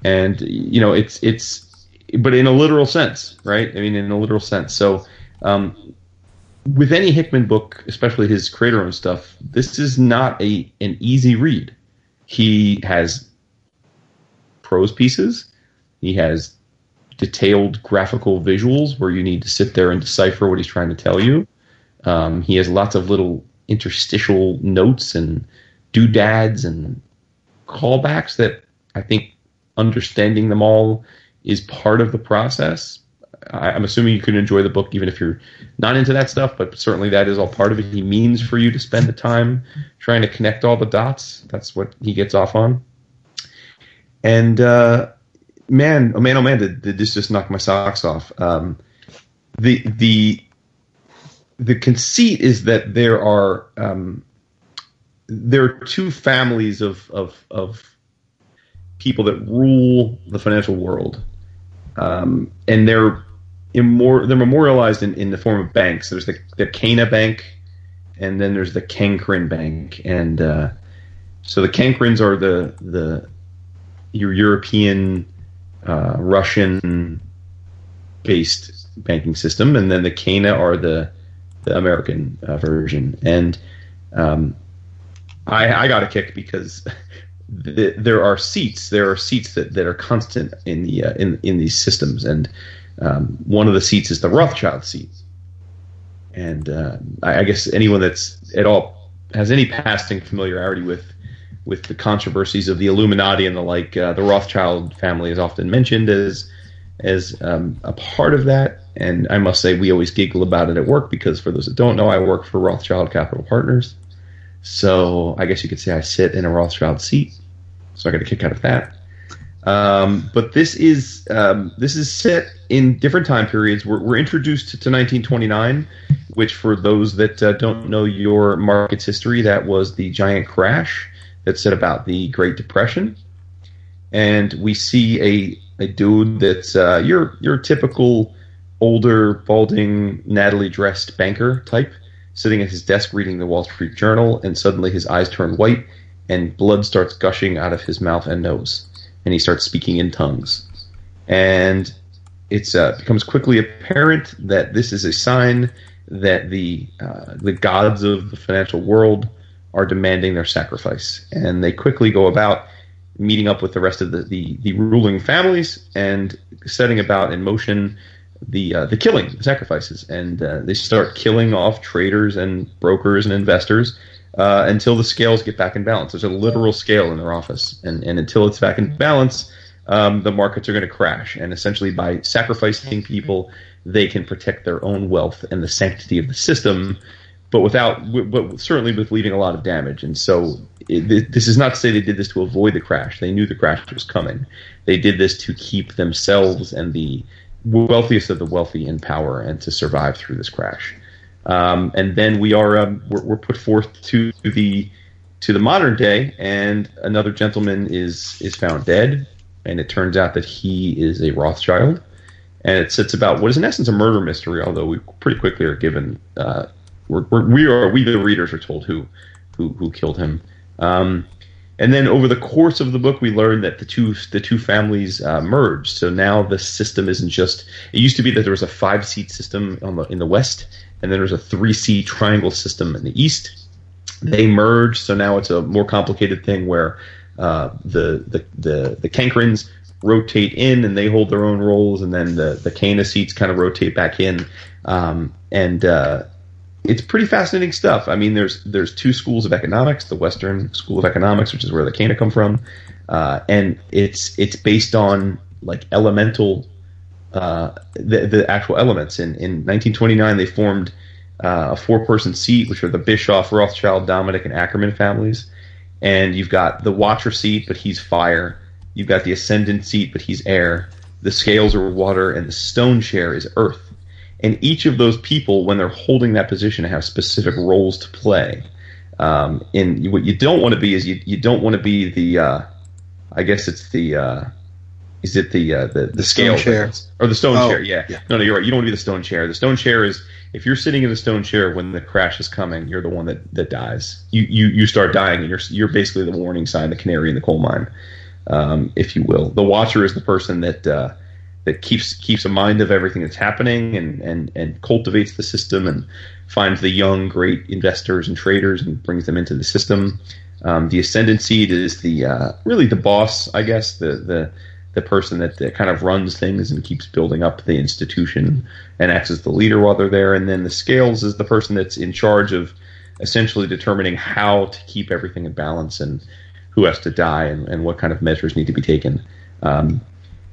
and you know it's it's but in a literal sense, right? I mean, in a literal sense. So. Um, with any Hickman book, especially his creator-owned stuff, this is not a an easy read. He has prose pieces. He has detailed graphical visuals where you need to sit there and decipher what he's trying to tell you. Um, he has lots of little interstitial notes and doodads and callbacks that I think understanding them all is part of the process. I, I'm assuming you can enjoy the book even if you're not into that stuff, but certainly that is all part of it. He means for you to spend the time trying to connect all the dots. That's what he gets off on. And uh, man, oh man, oh man, did, did this just knock my socks off? Um, the the the conceit is that there are um, there are two families of of of people that rule the financial world, um, and they're immor- they're memorialized in, in the form of banks. There's the the Caina Bank, and then there's the Kankrin Bank, and uh, so the Kankrins are the the your European, uh, Russian based banking system, and then the Caina are the the American uh, version. And um, I, I got a kick because the, there are seats. There are seats that, that are constant in the uh, in in these systems, and um, one of the seats is the Rothschild seat. And uh, I, I guess anyone that's at all has any passing familiarity with with the controversies of the Illuminati and the like, uh, the Rothschild family is often mentioned as as um, a part of that. And I must say, we always giggle about it at work because, for those that don't know, I work for Rothschild Capital Partners. So I guess you could say I sit in a Rothschild seat. So I got a kick out of that. Um, but this is um, this is set in different time periods. We're, we're introduced to 1929, which, for those that uh, don't know your market's history, that was the giant crash that said about the Great Depression, and we see a a dude that's uh, your your typical older, balding, Natalie dressed banker type, sitting at his desk reading the Wall Street Journal, and suddenly his eyes turn white and blood starts gushing out of his mouth and nose, and he starts speaking in tongues, and it uh, becomes quickly apparent that this is a sign that the uh, the gods of the financial world are demanding their sacrifice, and they quickly go about meeting up with the rest of the, the, the ruling families and setting about in motion the uh, the killing, the sacrifices, and uh, they start killing off traders and brokers and investors uh, until the scales get back in balance. There's a literal scale in their office, and, and until it's back in balance, um, the markets are going to crash. And essentially, by sacrificing people, they can protect their own wealth and the sanctity of the system but without, but certainly with leaving a lot of damage. And so, it, this is not to say they did this to avoid the crash. They knew the crash was coming. They did this to keep themselves and the wealthiest of the wealthy in power and to survive through this crash. Um, and then we are um, we're, we're, put forth to the to the modern day, and another gentleman is is found dead, and it turns out that he is a Rothschild, and it sits about what is in essence a murder mystery. Although we pretty quickly are given uh, we're, we're, we are we the readers are told who who who killed him. Um, and then over the course of the book, we learn that the two the two families uh, merged. So now the system isn't just. It used to be that there was a five seat system the, in the west, and then there's a 3C triangle system in the east. They merged, so now it's a more complicated thing where uh, the the the the Kankrins rotate in and they hold their own roles, and then the the Caina seats kind of rotate back in. Um, and uh, it's pretty fascinating stuff. I mean, there's there's two schools of economics: the Western School of Economics, which is where the Caina come from, uh, and it's it's based on like elemental uh, the the actual elements. In in 1929, they formed uh, a four person seat, which are the Bischoff, Rothschild, Dominic, and Ackerman families, and you've got the Watcher seat, but he's fire. You've got the Ascendant seat, but he's air. The scales are water, and the stone chair is earth and each of those people, when they're holding that position, have specific roles to play. Um, and what you don't want to be is you, you don't want to be the, uh, I guess it's the, uh, Is it the uh, the the scale chair. or the stone Oh, chair? Yeah. yeah. No, no, you're right. You don't want to be the stone chair. The stone chair is if you're sitting in the stone chair when the crash is coming, you're the one that, that dies. You you you start dying, and you're you're basically the warning sign, the canary in the coal mine, um, if you will. The watcher is the person that. Uh, that keeps keeps a mind of everything that's happening and, and, and cultivates the system and finds the young great investors and traders and brings them into the system. Um, the ascendant seed is the uh, really the boss, I guess, the the the person that, that kind of runs things and keeps building up the institution and acts as the leader while they're there. And then the scales is the person that's in charge of essentially determining how to keep everything in balance and who has to die and, and what kind of measures need to be taken. Um,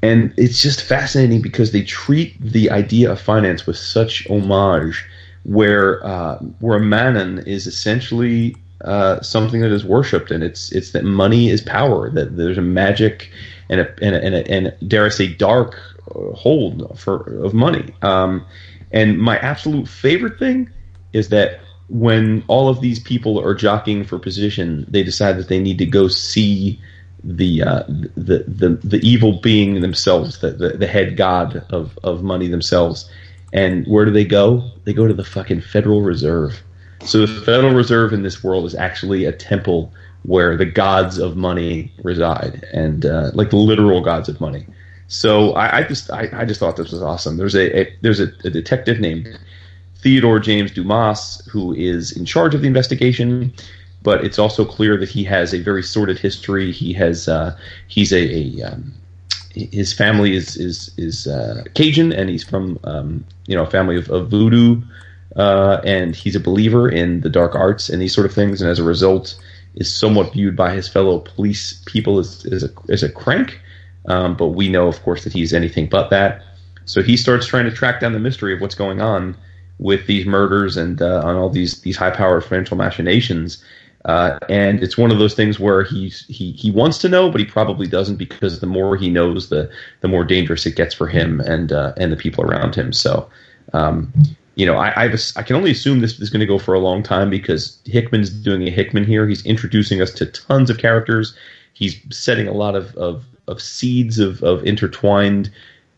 and it's just fascinating because they treat the idea of finance with such homage, where uh, where Mammon is essentially uh, something that is worshipped, and it's it's that money is power, that there's a magic and a and a, and, a, and dare I say dark hold for of money. Um, and my absolute favorite thing is that when all of these people are jockeying for position, they decide that they need to go see the uh, the, the the evil being themselves, the, the the head god of of money themselves. And where do they go? They go to the fucking Federal Reserve. So the Federal Reserve in this world is actually a temple where the gods of money reside, and uh, like the literal gods of money. So I, I just I, I just thought this was awesome. There's a, a there's a, a detective named Theodore James Dumas who is in charge of the investigation but it's also clear that he has a very sordid history. He has uh, he's a, a um, his family is is is uh, Cajun, and he's from um, you know a family of, of voodoo, uh, and he's a believer in the dark arts and these sort of things, and as a result, is somewhat viewed by his fellow police people as as a as a crank. Um, but we know, of course, that he's anything but that. So he starts trying to track down the mystery of what's going on with these murders and uh, on all these these high powered financial machinations. Uh, and it's one of those things where he's he he wants to know, but he probably doesn't because the more he knows, the the more dangerous it gets for him and uh, and the people around him. So, um, you know, I I've, I can only assume this is going to go for a long time because Hickman's doing a Hickman here. He's introducing us to tons of characters. He's setting a lot of of, of seeds of of intertwined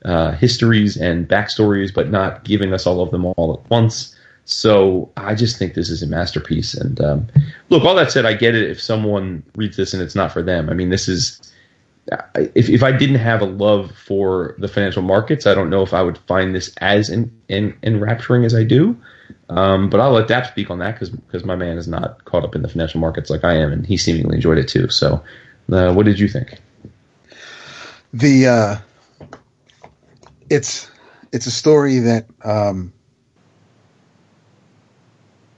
uh, histories and backstories, but not giving us all of them all at once. So I just think this is a masterpiece. And um, look, all that said, I get it if someone reads this and it's not for them. I mean, this is if if I didn't have a love for the financial markets, I don't know if I would find this as in, in, enrapturing as I do. Um, but I'll let Dap speak on that because my man is not caught up in the financial markets like I am, and he seemingly enjoyed it too. So, uh, what did you think? The uh, it's it's a story that um,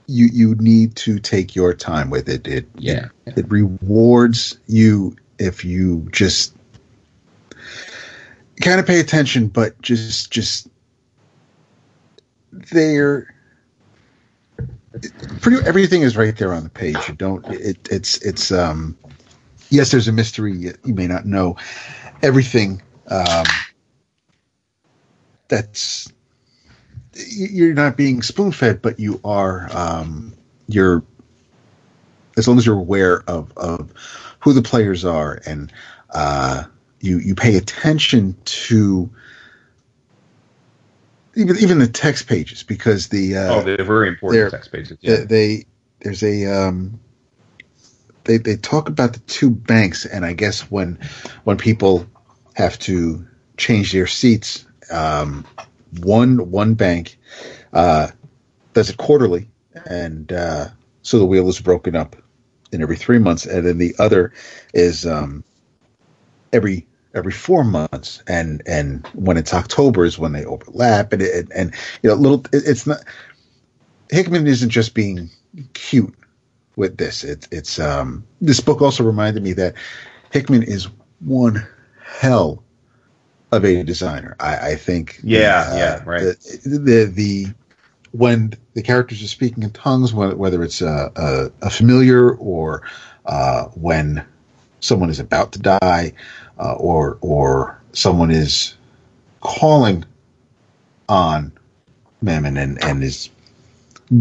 you you need to take your time with it. It Yeah. it, it rewards you if you just kind of pay attention, but just just there. Pretty everything is right there on the page. You don't. It, it's it's um. Yes, there's a mystery. You may not know everything. Um, that's you're not being spoon fed, but you are um, you're as long as you're aware of of who the players are and uh, you you pay attention to even even the text pages because the uh, oh, they're very important they're- text pages. they, they there's a um, they they talk about the two banks, and I guess when when people have to change their seats, um, one one bank uh, does it quarterly, and uh, so the wheel is broken up in every three months, and then the other is um, every every four months, and and when it's October is when they overlap, and it, and you know little it, it's not Hickman isn't just being cute with this. It's it's um this book also reminded me that Hickman is one hell of a designer. I, I think. Yeah, uh, yeah, right. The, the the when the characters are speaking in tongues, whether, it's a, a, a familiar or uh, when someone is about to die, uh, or or someone is calling on Mammon and, and is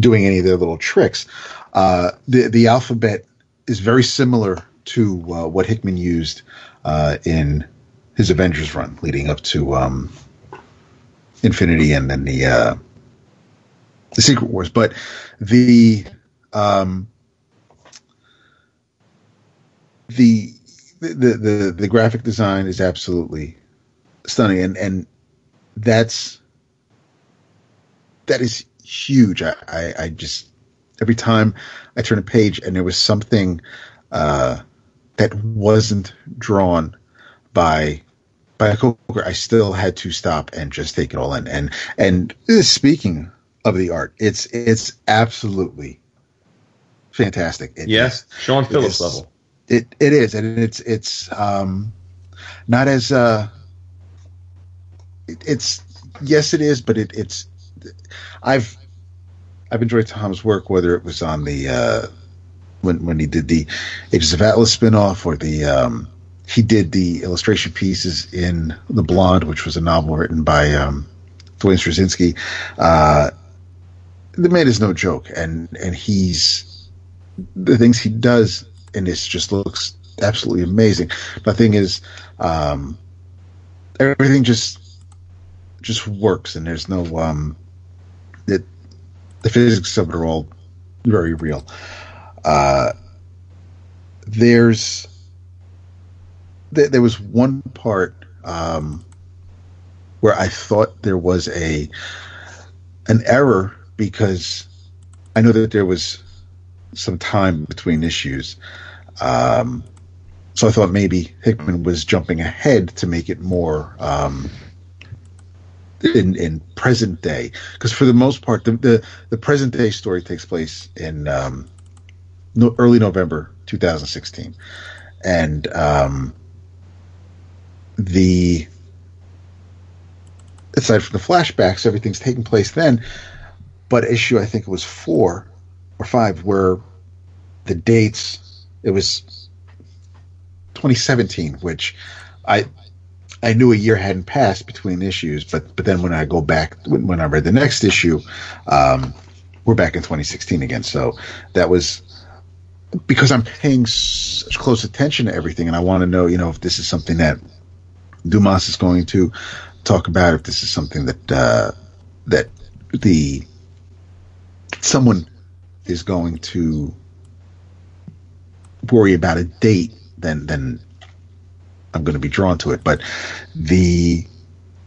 doing any of their little tricks. Uh, the the alphabet is very similar to uh, what Hickman used uh, in his Avengers run leading up to um, Infinity and then the uh, the Secret Wars. But the um, the the the the graphic design is absolutely stunning, and and that's that is huge. I, I, I just every time I turn a page and there was something uh, that wasn't drawn by by a coworker, I still had to stop and just take it all in. And and speaking of the art, it's it's absolutely fantastic. It yes, is- Sean Phillips level. It it is, and it's it's um, not as uh, it, it's yes, it is, but it, it's I've I've enjoyed Tom's work, whether it was on the uh, when when he did the Ages of Atlas spinoff or the um, he did the illustration pieces in The Blonde, which was a novel written by um, Duane Swierczynski. Uh, the man is no joke, and and he's the things he does and it just looks absolutely amazing. Nothing is um, everything just just works, and there's no um, it the physics of it are all very real. Uh, there's there, there was one part um, where I thought there was a an error because I know that there was some time between issues. Um, so I thought maybe Hickman was jumping ahead to make it more um, in in present day because for the most part the, the the present day story takes place in um, no, early November 2016, and um, the aside from the flashbacks, everything's taking place then. But issue I think it was four or five where the dates it was 2017, which I I knew a year hadn't passed between issues, but but then when I go back when, when I read the next issue, um, we're back in 2016 again. So that was because I'm paying such close attention to everything, and I want to know, you know, if this is something that Dumas is going to talk about, if this is something that uh, that the someone is going to worry about a date, then then I'm going to be drawn to it. But the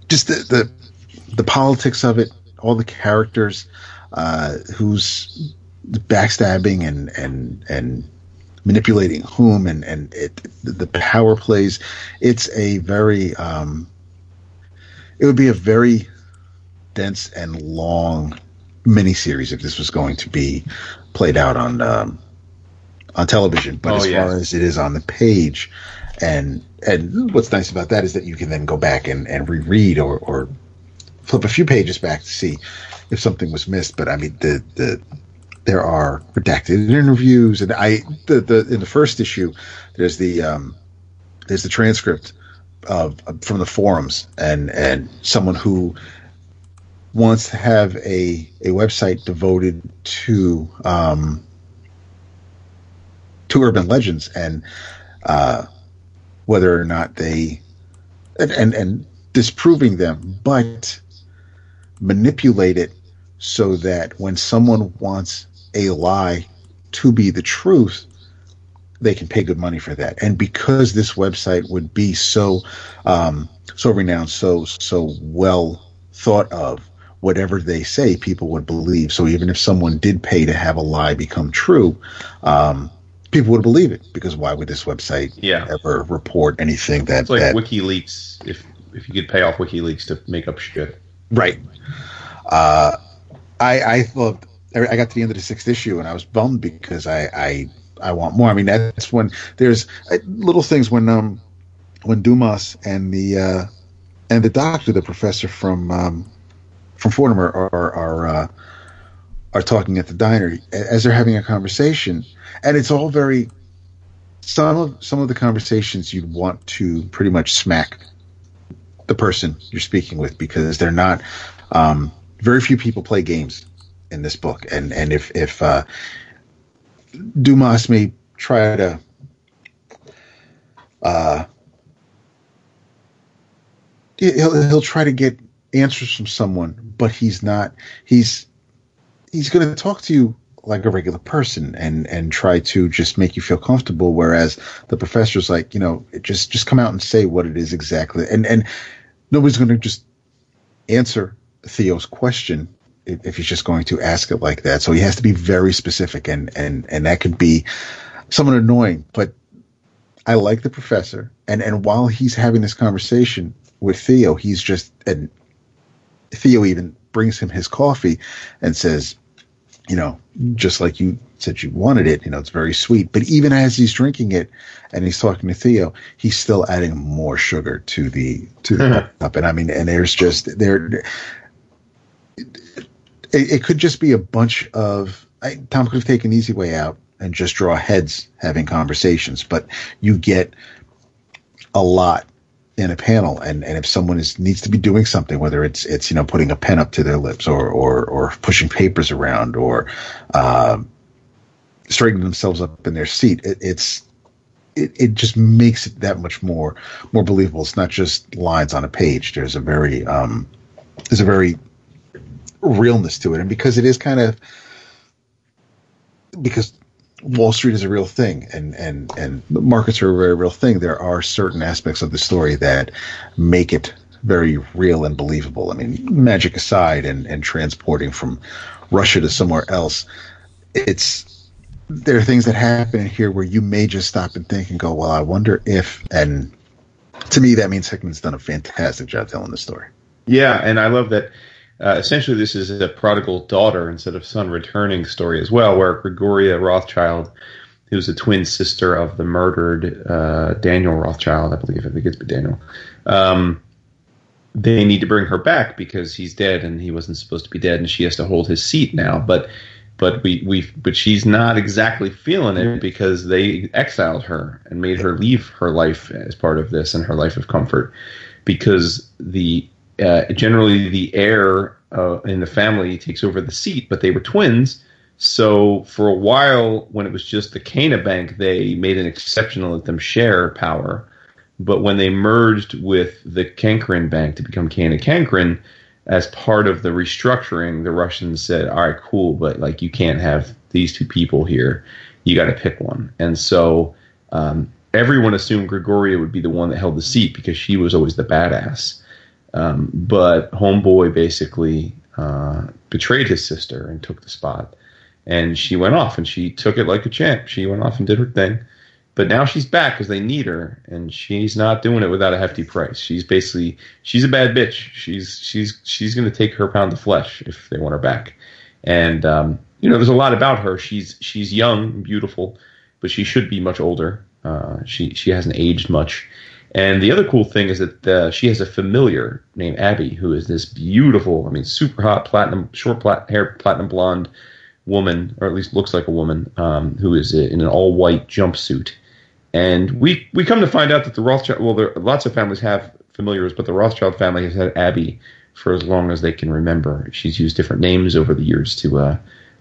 just the the, the politics of it, all the characters, uh, who's backstabbing and and and manipulating whom, and and it the power plays. It's a very um, it would be a very dense and long miniseries if this was going to be played out on um, on television. But Oh, as yeah. far as it is on the page, and and what's nice about that is that you can then go back and, and reread or, or flip a few pages back to see if something was missed. But I mean the the there are redacted interviews and I the, the in the first issue there's the um, there's the transcript of, of from the forums and and someone who wants to have a a website devoted to um, to urban legends and uh, whether or not they and, and and disproving them, but manipulate it so that when someone wants a lie to be the truth, they can pay good money for that. And because this website would be so um, so renowned, so so well thought of, whatever they say, people would believe. So even if someone did pay to have a lie become true, um, people would believe it because why would this website Yeah. ever report anything that, It's like that WikiLeaks. If if you could pay off WikiLeaks to make up shit. Right. Uh, I I thought I got to the end of the sixth issue and I was bummed because I I, I want more. I mean that's when there's uh, little things when um when Dumas and the uh, and the doctor, the professor from um, from Fordham are are are, uh, are talking at the diner as they're having a conversation, and it's all very some of some of the conversations you'd want to pretty much smack the person you're speaking with because they're not um, very few people play games in this book. And and if if uh, Dumas may try to uh, he'll he'll try to get answers from someone, but he's not. He's he's going to talk to you like a regular person and and try to just make you feel comfortable. Whereas the professor's like, you know, just just come out and say what it is exactly, and and nobody's going to just answer Theo's question if, he's just going to ask it like that. So he has to be very specific, and and and that could be somewhat annoying. But I like the professor, and and while he's having this conversation with Theo, he's just and Theo even brings him his coffee and says, you know, just like you said you wanted it, you know, it's very sweet. But even as he's drinking it and he's talking to Theo, he's still adding more sugar to the to the cup. And I mean, and there's just there it, it could just be a bunch of I, Tom could have taken the easy way out and just draw heads having conversations, but you get a lot in a panel and, and if someone is needs to be doing something whether it's it's you know putting a pen up to their lips or or, or pushing papers around or uh, straightening themselves up in their seat it, it's it, it just makes it that much more more believable. It's not just lines on a page. There's a very um there's a very realness to it. And because it is kind of because Wall Street is a real thing, and and and the markets are a very real thing. There are certain aspects of the story that make it very real and believable. I mean, magic aside, and and transporting from Russia to somewhere else, it's there are things that happen here where you may just stop and think and go, well, I wonder if. And to me, that means Hickman's done a fantastic job telling the story. Yeah, and I love that uh, essentially, this is a prodigal daughter instead of son returning story as well, where Grigoria Rothschild, who's a twin sister of the murdered uh, Daniel Rothschild, I believe, I think it's Daniel. Um, they need to bring her back because he's dead and he wasn't supposed to be dead, and she has to hold his seat now. But but we we but she's not exactly feeling it because they exiled her and made her leave her life as part of this and her life of comfort because the uh, generally the heir uh, in the family takes over the seat, but they were twins. So for a while, when it was just the Caina Bank, they made an exception to let them share power. But when they merged with the Kankrin Bank to become Caina Kankrin, as part of the restructuring, the Russians said, "All right, cool, but like you can't have these two people here. You got to pick one." And so um, everyone assumed Grigoria would be the one that held the seat because she was always the badass. Um, but Homeboy basically uh, betrayed his sister and took the spot. And she went off and she took it like a champ. She went off and did her thing. But now she's back because they need her, and she's not doing it without a hefty price. She's basically she's a bad bitch. She's she's she's going to take her pound of flesh if they want her back. And um, you know, there's a lot about her. She's she's young, beautiful, but she should be much older. Uh, she she hasn't aged much, and the other cool thing is that uh, she has a familiar named Abby, who is this beautiful, I mean, super hot platinum, short plat- hair, platinum blonde woman, or at least looks like a woman, um, who is in an all white jumpsuit. And we we come to find out that the Rothschild, well, there lots of families have familiars, but the Rothschild family has had Abby for as long as they can remember. She's used different names over the years to uh,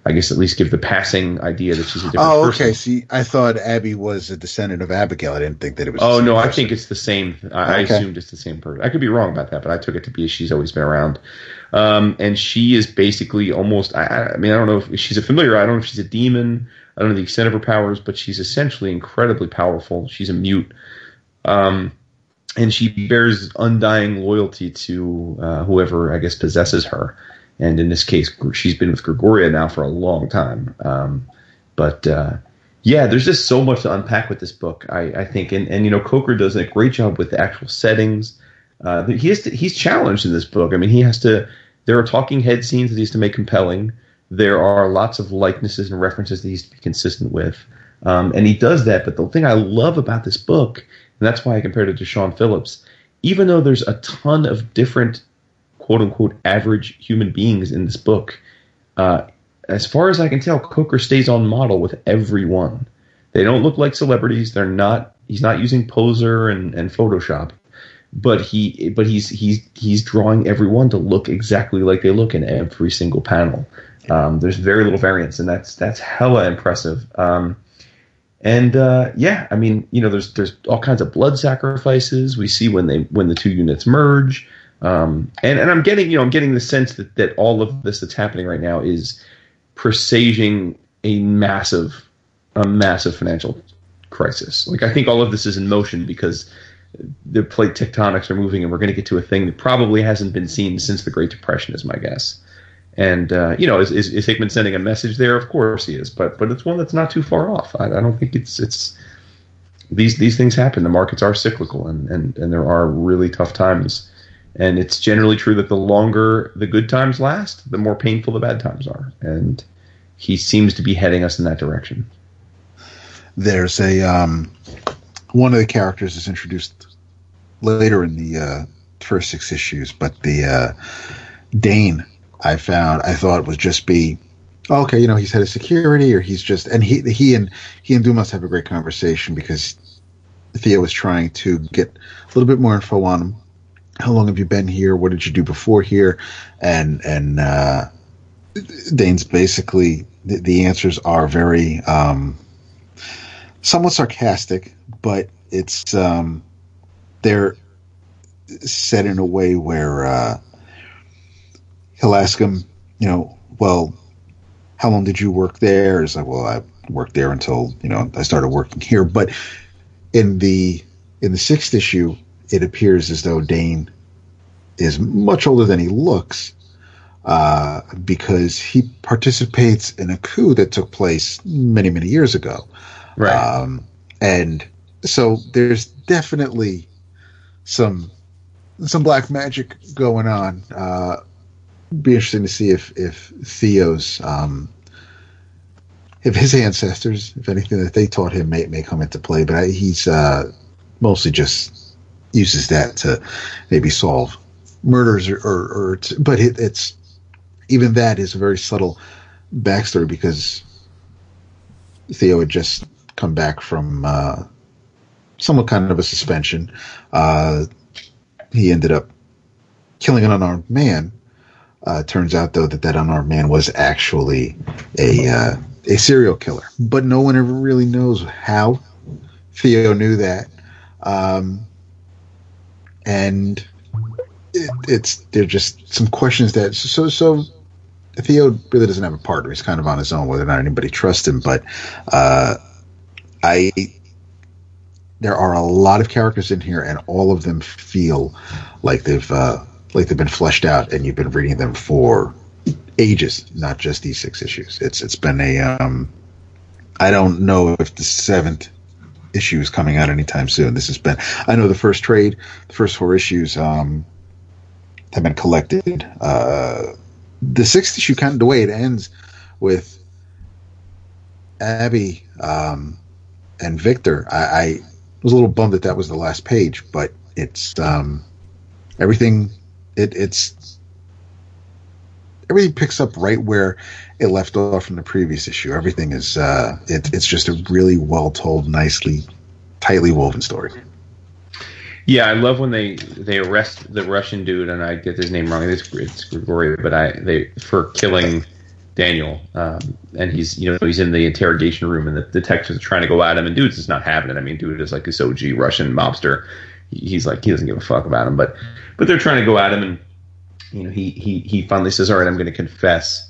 I guess at least give the passing idea that she's a different person. oh, person. okay. See, I thought Abby was a descendant of Abigail. I didn't think that it was. Oh no, same I think it's the same. I, Okay. I assumed it's the same person. I could be wrong about that, but I took it to be she's always been around. Um, and she is basically almost. I- I, I mean, I don't know if she's a familiar. I don't know if she's a demon. I don't know the extent of her powers, but she's essentially incredibly powerful. She's a mute. Um, and she bears undying loyalty to uh, whoever I guess possesses her. And in this case, she's been with Grigoria now for a long time. Um, but uh, yeah, there's just so much to unpack with this book. I, I think, and, and you know, Coker does a great job with the actual settings. Uh, he has to, he's challenged in this book. I mean, he has to. There are talking head scenes that he has to make compelling. There are lots of likenesses and references that he has to be consistent with, um, and he does that. But the thing I love about this book, and that's why I compared it to Sean Phillips, even though there's a ton of different quote unquote average human beings in this book, uh, as far as I can tell, Coker stays on model with everyone. They don't look like celebrities. They're not. He's not using poser and, and Photoshop, but he but he's he's he's drawing everyone to look exactly like they look in every single panel. Um, there's very little variance, and that's that's hella impressive. Um, And uh, yeah, I mean, you know, there's there's all kinds of blood sacrifices we see when they when the two units merge. Um, and and I'm getting you know I'm getting the sense that that all of this that's happening right now is presaging a massive a massive financial crisis. Like I think all of this is in motion because the plate tectonics are moving, and we're going to get to a thing that probably hasn't been seen since the Great Depression, is my guess. And uh, you know, is, is, is, Hickman sending a message there? Of course he is, but but it's one that's not too far off. I, I, don't think it's it's these these things happen. The markets are cyclical, and, and and there are really tough times. And it's generally true that the longer the good times last, the more painful the bad times are. And he seems to be heading us in that direction. There's a um, one of the characters is introduced later in the uh, first six issues, but the uh, Dane I found I thought would just be okay. You know, he's head of security, or he's just and he he and he and Dumas have a great conversation because Theo was trying to get a little bit more info on him. How long have you been here? What did you do before here? And and uh, Dane's basically the, the answers are very um, somewhat sarcastic, but it's um, they're said in a way where uh, he'll ask him, you know, well, how long did you work there? It's like, well, I worked there until you know I started working here. But in the in the sixth issue, it appears as though Dane is much older than he looks uh, because he participates in a coup that took place many many years ago. Right. Um, and so there's definitely some some black magic going on. Uh, be interesting to see if if Theo's um, if his ancestors, if anything that they taught him, may may come into play. But I, he's uh, mostly just uses that to maybe solve murders or, or, or to, but it, it's even that is a very subtle backstory because Theo had just come back from uh, somewhat kind of a suspension. Uh, he ended up killing an unarmed man uh, turns out though that that unarmed man was actually a uh, a serial killer, but no one ever really knows how. Theo knew that, um, and it, it's there just some questions that so so. Theo really doesn't have a partner. He's kind of on his own, whether or not anybody trusts him. But uh, I, there are a lot of characters in here, and all of them feel like they've uh, like they've been fleshed out and you've been reading them for ages, not just these six issues. It's it's been a um, I don't know if the seventh issue is coming out anytime soon. This has been I know the first trade, the first four issues um, have been collected. Uh, the sixth issue kind of the way it ends with Abby um, and Victor. I, I was a little bummed that that was the last page, but it's um, everything it, it's everything picks up right where it left off from the previous issue. Everything is uh, it, it's just a really well told, nicely, tightly woven story. Yeah, I love when they they arrest the Russian dude, and I get his name wrong. It's, it's Grigori, but I they for killing Daniel, um, and he's you know he's in the interrogation room, and the detectives are trying to go at him, and dude's just not having it. I mean, dude is like this OG Russian mobster. He's like he doesn't give a fuck about him, but but they're trying to go at him, and you know, he he he finally says, "All right, I'm going to confess,"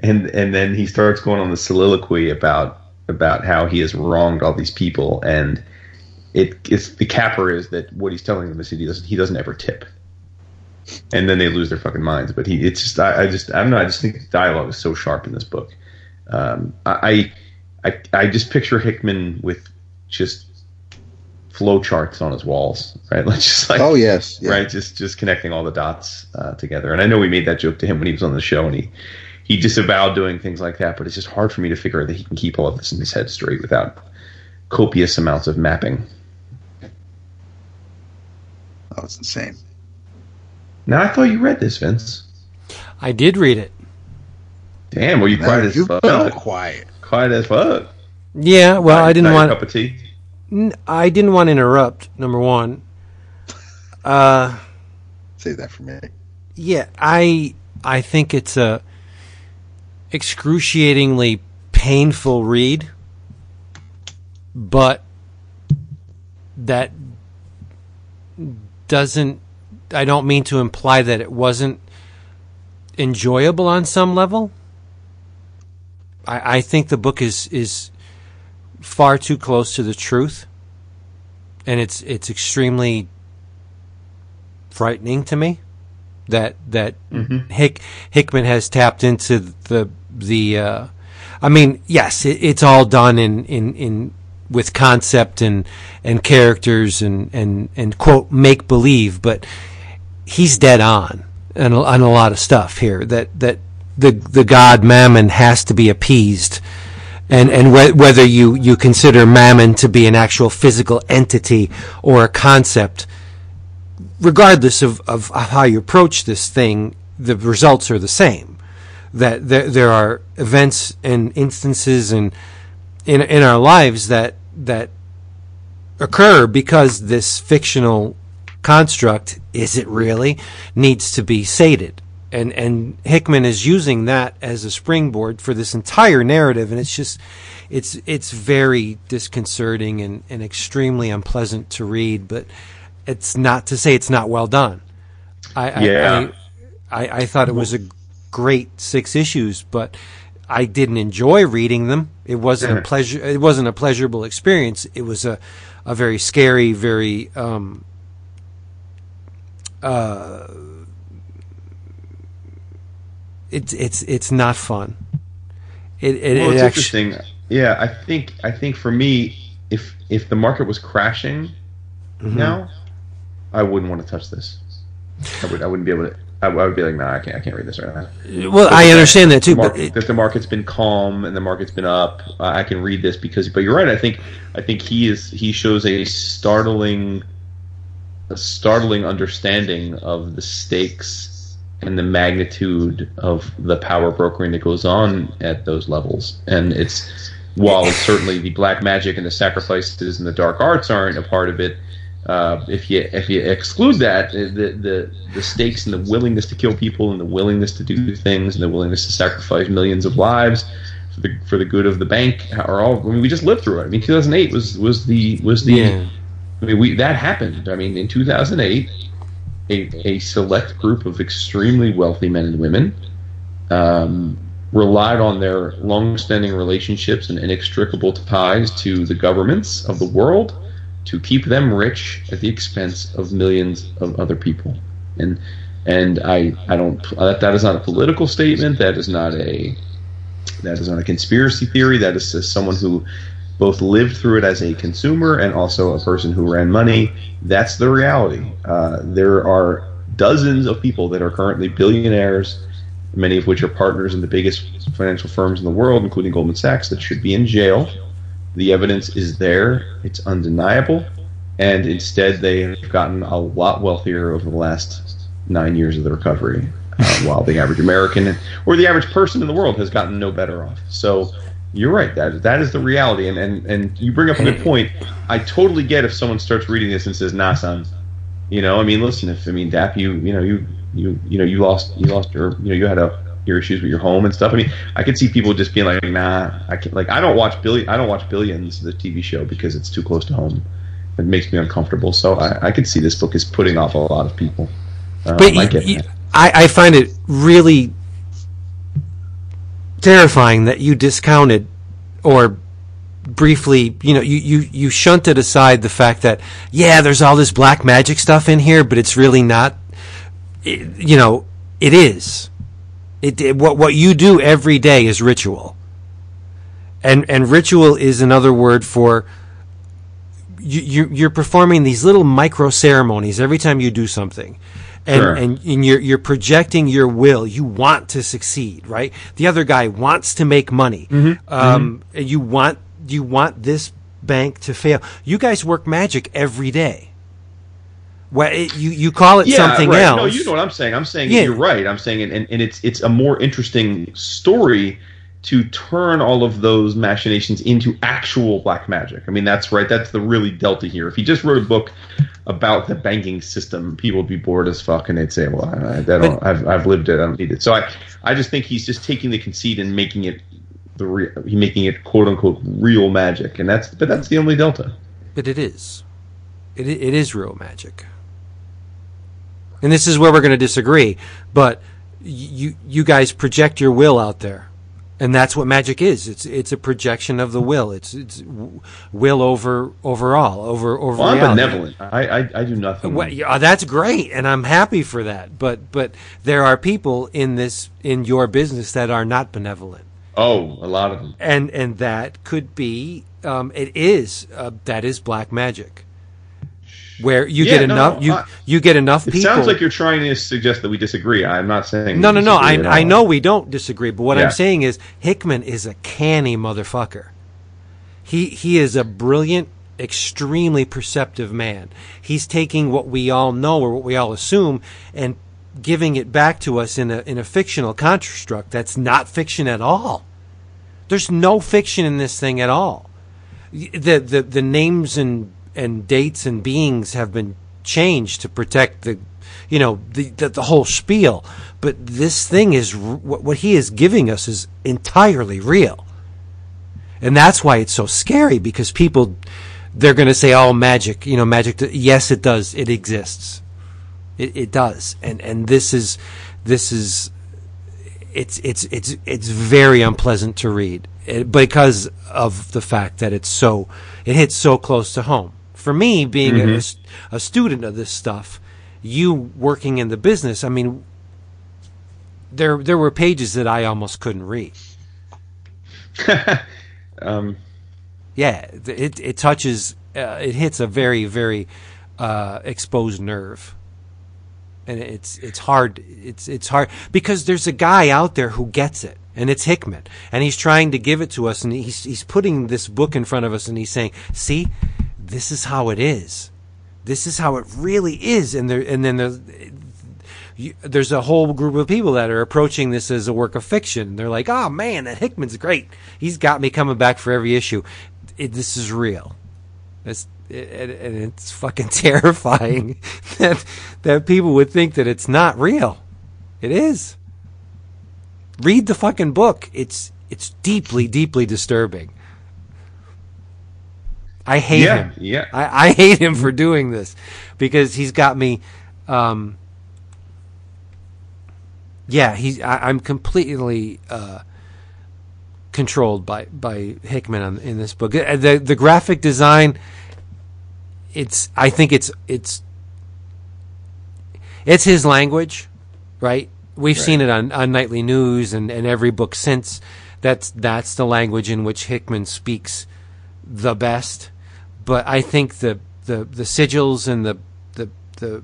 and and then he starts going on the soliloquy about about how he has wronged all these people, and it it's the capper is that what he's telling them is he doesn't he doesn't ever tip, and then they lose their fucking minds. But he it's just I, I just I don't know I just think the dialogue is so sharp in this book. Um, I, I I just picture Hickman with just flow charts on his walls, right? Like just like oh yes, yeah. right, just just connecting all the dots uh, together. And I know we made that joke to him when he was on the show, and he he disavowed doing things like that. But it's just hard for me to figure out that he can keep all of this in his head straight without copious amounts of mapping. Oh, it's insane. Now I thought you read this, Vince. I did read it. Damn, were you Man, quiet as fuck? Quiet, quiet as fuck. Yeah, well, I didn't want a cup of tea. I didn't want to interrupt. Number one. Uh, Save that for me. Yeah, I I think it's a excruciatingly painful read. but that doesn't. I don't mean to imply that it wasn't enjoyable on some level. I, I think the book is is far too close to the truth, and it's it's extremely frightening to me that that Hick Hickman has tapped into the the. Uh, I mean, yes, it, it's all done in in in with concept and and characters and and and quote make believe, but he's dead on on a, on a lot of stuff here that that the the god Mammon has to be appeased. And and whe- whether you, you consider Mammon to be an actual physical entity or a concept, regardless of, of how you approach this thing, the results are the same. That there, there are events and instances and in in our lives that that occur because this fictional construct is it really needs to be sated and and Hickman is using that as a springboard for this entire narrative and it's just it's it's very disconcerting and, and extremely unpleasant to read but it's not to say it's not well done. I Yeah. I, I, I thought it was a great six issues but I didn't enjoy reading them. It wasn't a pleasure it wasn't a pleasurable experience. It was a a very scary very um it's it's it's not fun. It it, Well, it it's actually interesting. Yeah, I think I think for me, if if the market was crashing Mm-hmm. now, I wouldn't want to touch this. I would I wouldn't be able to. I, I would be like, nah, I can't I can't read this right now. well, I understand that too, Mark, but it, that the market's been calm and the market's been up. Uh, I can read this because, but you're right. I think I think he is he shows a startling, a startling understanding of the stakes and the magnitude of the power brokering that goes on at those levels. And it's while certainly the black magic and the sacrifices and the dark arts aren't a part of it. Uh, if you if you exclude that, the, the the stakes and the willingness to kill people and the willingness to do things and the willingness to sacrifice millions of lives for the for the good of the bank are all. I mean, we just lived through it. I mean, 2008 was was the was the. Yeah. I mean, we that happened. I mean, in 2008, a a select group of extremely wealthy men and women um, relied on their long-standing relationships and inextricable ties to the governments of the world to keep them rich at the expense of millions of other people. And and I I don't that, that is not a political statement. That is not a that is not a conspiracy theory. That is someone who both lived through it as a consumer and also a person who ran money. That's the reality. Uh, there are dozens of people that are currently billionaires, many of which are partners in the biggest financial firms in the world, including Goldman Sachs, that should be in jail. The evidence is there, it's undeniable, and instead they have gotten a lot wealthier over the last nine years of the recovery, uh, while the average American or the average person in the world has gotten no better off. So you're right. That that is the reality, and and, and you bring up a good point. I totally get if someone starts reading this and says, "Nah, son," you know. I mean, listen. If I mean, Dap, you you know you you you know you lost you lost your you know you had a your issues with your home and stuff. I mean, I could see people just being like, "Nah, I can't." Like, I don't watch Billy. I don't watch Billions, the TV show, because it's too close to home. It makes me uncomfortable. So I, I could see this book is putting off a lot of people. Um, but I y- get y- that. I, I find it really terrifying that you discounted or briefly, you know, you, you, you shunted aside the fact that, yeah, there's all this black magic stuff in here, but it's really not, it, you know, it is. It, it, what, what you do every day is ritual. And, and ritual is another word for you, you, you're performing these little micro ceremonies every time you do something. And, Sure. and, and you're, you're projecting your will. You want to succeed, right? The other guy wants to make money. Um, and You want, you want this bank to fail. You guys work magic every day. Well, it, you, you call it something right. else. No, you know what I'm saying. I'm saying Yeah. you're right. I'm saying, and, and it's it's a more interesting story to turn all of those machinations into actual black magic. I mean, that's right. That's the really delta here. If he just wrote a book about the banking system, people would be bored as fuck, and they'd say, "Well, I, I don't, I've I've lived it. I don't need it." So I I just think he's just taking the conceit and making it the re- making it quote unquote real magic, and that's but that's the only delta. But it is, it it is real magic. And this is where we're going to disagree. But you you guys project your will out there, and that's what magic is. It's it's a projection of the will. It's it's will over overall over over. Well, I'm benevolent. I, I I do nothing. Well, yeah, that's great, and I'm happy for that. But but there are people in this in your business that are not benevolent, oh, a lot of them. and and that could be um, it is uh, that is black magic, where you Yeah, get no, enough you I- you get enough It people. sounds like you're trying to suggest that we disagree. I'm not saying no no no. I I know we don't disagree, but what Yeah. I'm saying is Hickman is a canny motherfucker. He he is a brilliant, extremely perceptive man. He's taking what we all know or what we all assume and giving it back to us in a in a fictional construct that's not fiction at all. There's no fiction in this thing at all. The the the names and and dates and beings have been changed to protect the you know the the, the whole spiel. But this thing is what, what he is giving us is entirely real. And that's why it's so scary because people they're going to say oh magic you know magic yes it does it exists. It, it does. And and this is this is it's it's it's it's very unpleasant to read eh, because of the fact that it's so it hits so close to home for me being a student of this stuff you working in the business i mean there there were pages that i almost couldn't read. Um, yeah it it touches uh, it hits a very very uh, exposed nerve. And it's it's hard it's it's hard because there's a guy out there who gets it and it's Hickman and he's trying to give it to us and he's he's putting this book in front of us and he's saying see this is how it is this is how it really is and there and then there's there's a whole group of people that are approaching this as a work of fiction. They're like, "Oh man, that Hickman's great. He's got me coming back for every issue. It, this is real." It's, it, and it's fucking terrifying that that people would think that it's not real. It is. Read the fucking book. It's it's deeply, deeply disturbing. I hate Yeah, him. yeah. I, I hate him for doing this because he's got me. Um, yeah, he's. I, I'm completely uh, controlled by by Hickman on, in this book. Uh, The the graphic design. It's. I think it's it's. It's his language, right? We've seen it on, on nightly news and, and every book since. That's that's the language in which Hickman speaks the best. But I think the the, the sigils and the the the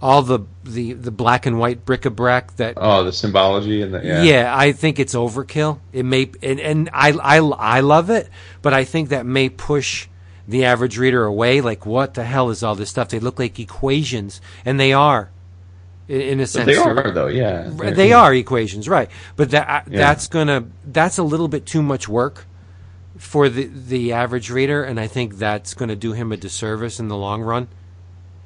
all the, the, the black and white bric-a-brac that oh, the symbology and the yeah. yeah. I think it's overkill. It may and, and I, I I love it, but I think that may push the average reader away. Like, what the hell is all this stuff? They look like equations, and they are, in, a sense. they They're- though. Yeah, they are equations, right? But that Yeah. that's gonna that's a little bit too much work for the the average reader, and I think that's going to do him a disservice in the long run.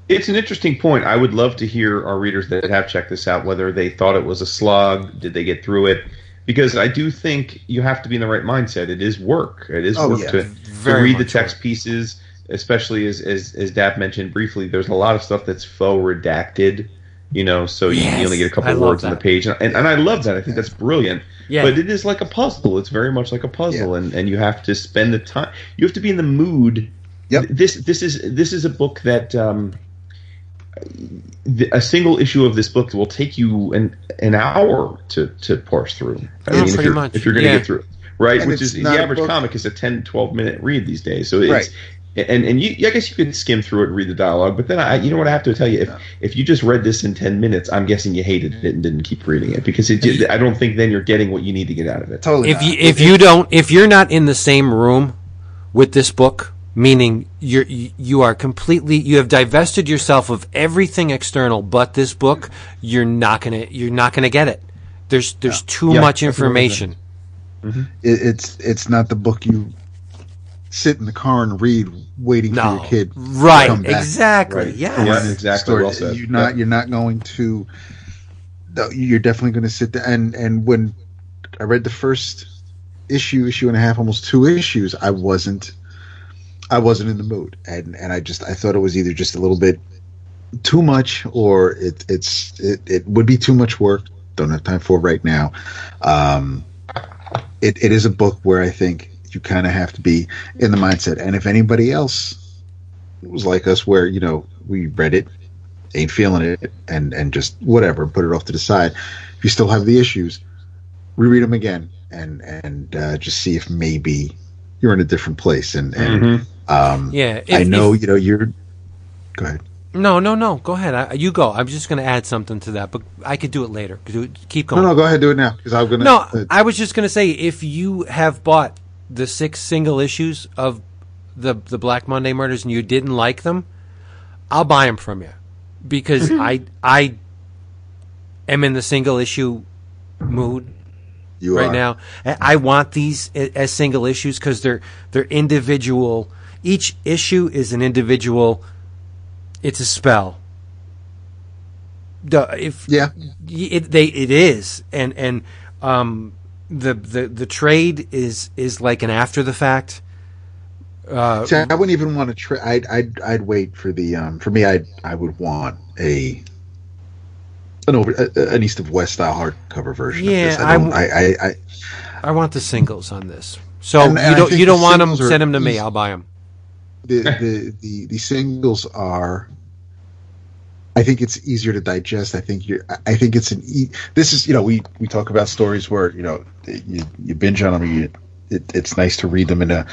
It's an interesting point. I would love to hear our readers that have checked this out whether they thought it was a slog, did they get through it? Because I do think you have to be in the right mindset. It is work. It is Oh, work yeah. to, to read the much text pieces, especially as, as as Dap mentioned briefly. There's a lot of stuff that's faux redacted, you know, so you, Yes, you only get a couple I love words on the page, and, and I love that. I think that's brilliant. Yeah. But it is like a puzzle. It's very much like a puzzle, Yeah. and, and you have to spend the time. You have to be in the mood. Yep. This this is this is a book that um, the, a single issue of this book will take you an an hour to to parse through. I Yeah, mean, if pretty you're, much. if you're going to Yeah. get through it, right? And Which is the average book- comic is a 10, 12 minute read these days. So it's Right. And and you, I guess you could skim through it and read the dialogue, but then I, you know what I have to tell you, if if you just read this in ten minutes, I'm guessing you hated it and didn't keep reading it because it, I don't think then you're getting what you need to get out of it. Totally. If not. you if you don't if you're not in the same room with this book, meaning you're you you are completely you have divested yourself of everything external but this book, you're not gonna you're not gonna get it. There's there's too Yeah, much that's what it is. information. Mm-hmm. it, it's it's not the book you sit in the car and read, waiting for your kid. to right? come back. Exactly. Right. Yes. Yeah. Exactly, well said. You're not. Yeah. You're not going to. no, You're definitely going to sit there and and when I read the first issue, issue and a half, almost two issues, I wasn't, I wasn't in the mood, and and I just I thought it was either just a little bit too much, or it it's it, it would be too much work. Don't have time for right now. Um, it, it is a book where I think you kind of have to be in the mindset, and if anybody else was like us, where you know we read it, ain't feeling it, and and just whatever, put it off to the side. If you still have the issues, reread them again, and and uh, just see if maybe you're in a different place. And and um, Yeah, I know if- you know you're. Go ahead. No, no, no. Go ahead. I, you go. I'm just going to add something to that, but I could do it later. Do it- Keep No, going. no, go ahead, do it now because I'm gonna. No, uh, I was just going to say if you have bought the six single issues of the the Black Monday murders and you didn't like them, I'll buy them from you because I I am in the single issue mood you right are. now. I I want these as single issues because they're they're individual. Each issue is an individual. It's a spell. If Yeah. It they it is and and um the the the trade is is like an after the fact uh See, I wouldn't even want to try. I'd, I'd I'd wait for the um for me. I I would want a an over a, an east of west style hardcover version. Yeah, of this. I I don't. w- I, I, I i want the singles on this so And- and you don't you don't the want them are send them to me i'll buy them the, the the the singles are. I think it's easier to digest. I think you're. I think it's an. E- this is you know we we talk about stories where you know you you binge on them. You, it, it's nice to read them in a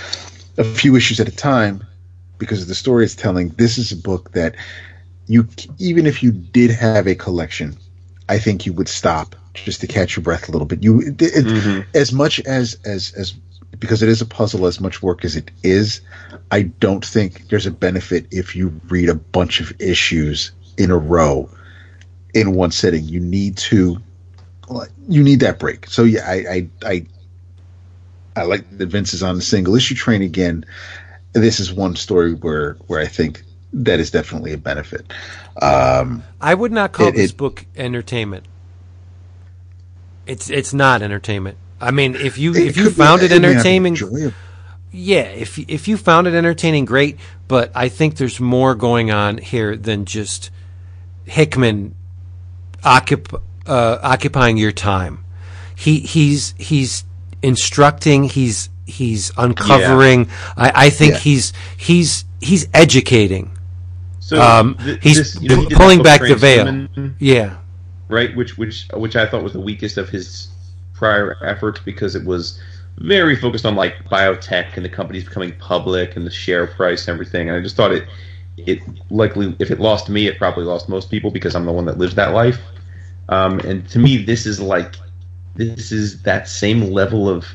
a few issues at a time because of the story it's telling. This is a book that you even if you did have a collection, I think you would stop just to catch your breath a little bit. You it, it- mm-hmm. as much as as as because it is a puzzle as much work as it is. I don't think there's a benefit if you read a bunch of issues in a row in one sitting. You need to you need that break. So yeah, I I I, I like that Vince is on the single issue train again. This is one story where where I think that is definitely a benefit. Um, i would not call It- this it- book entertainment it's it's not entertainment i mean if you if you could be- found it may not be entertaining. Yeah, if if you found it entertaining, great. But I think there's more going on here than just Hickman occup- uh, occupying your time. He he's he's instructing. He's he's uncovering. I, I think Yeah. he's he's he's educating. So Um, th- he's this- you know, he pulling back the veil. Yeah, right? Which which which I thought was the weakest of his prior efforts because it was very focused on like biotech and the companies becoming public and the share price and everything. And I just thought it it likely if it lost me, it probably lost most people because I'm the one that lives that life. Um, and to me, this is like this is that same level of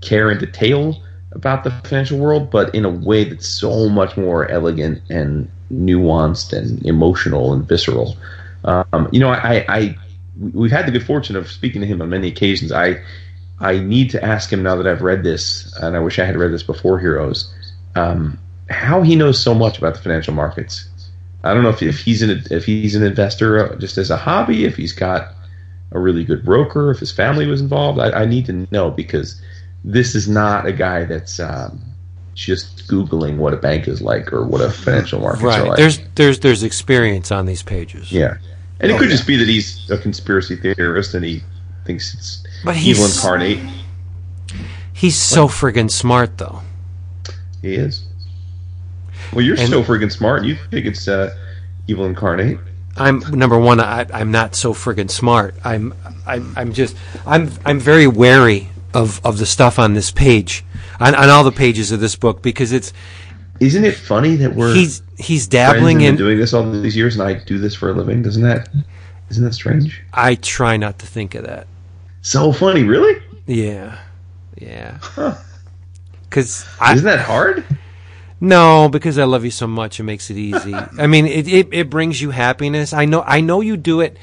care and detail about the financial world, but in a way that's so much more elegant and nuanced and emotional and visceral. Um, you know, I, I we've had the good fortune of speaking to him on many occasions. I I need to ask him now that I've read this, and I wish I had read this before Heroes, um, how he knows so much about the financial markets. I don't know if, if he's an if he's an investor uh, just as a hobby, if he's got a really good broker, if his family was involved. I, I need to know because this is not a guy that's um, just googling what a bank is like or what a financial markets are right. like. There's there's there's experience on these pages. Yeah, and it Oh, could yeah. just be that he's a conspiracy theorist and he thinks it's But evil he's- incarnate. He's so friggin' smart though. He is. Well, you're And- so friggin' smart. You think it's uh, evil incarnate? I'm number one. I, I'm not so friggin' smart. I'm, I'm, I'm just, I'm, I'm very wary of, of the stuff on this page, on, on all the pages of this book because it's Isn't it funny that we're he's he's dabbling in. doing this all these years, and I do this for a living? Doesn't that isn't that strange? I try not to think of that. So funny, really? Yeah, yeah. Because I Isn't that hard? No, because I love you so much, it makes it easy. I mean, it, it it brings you happiness. I know I know you do it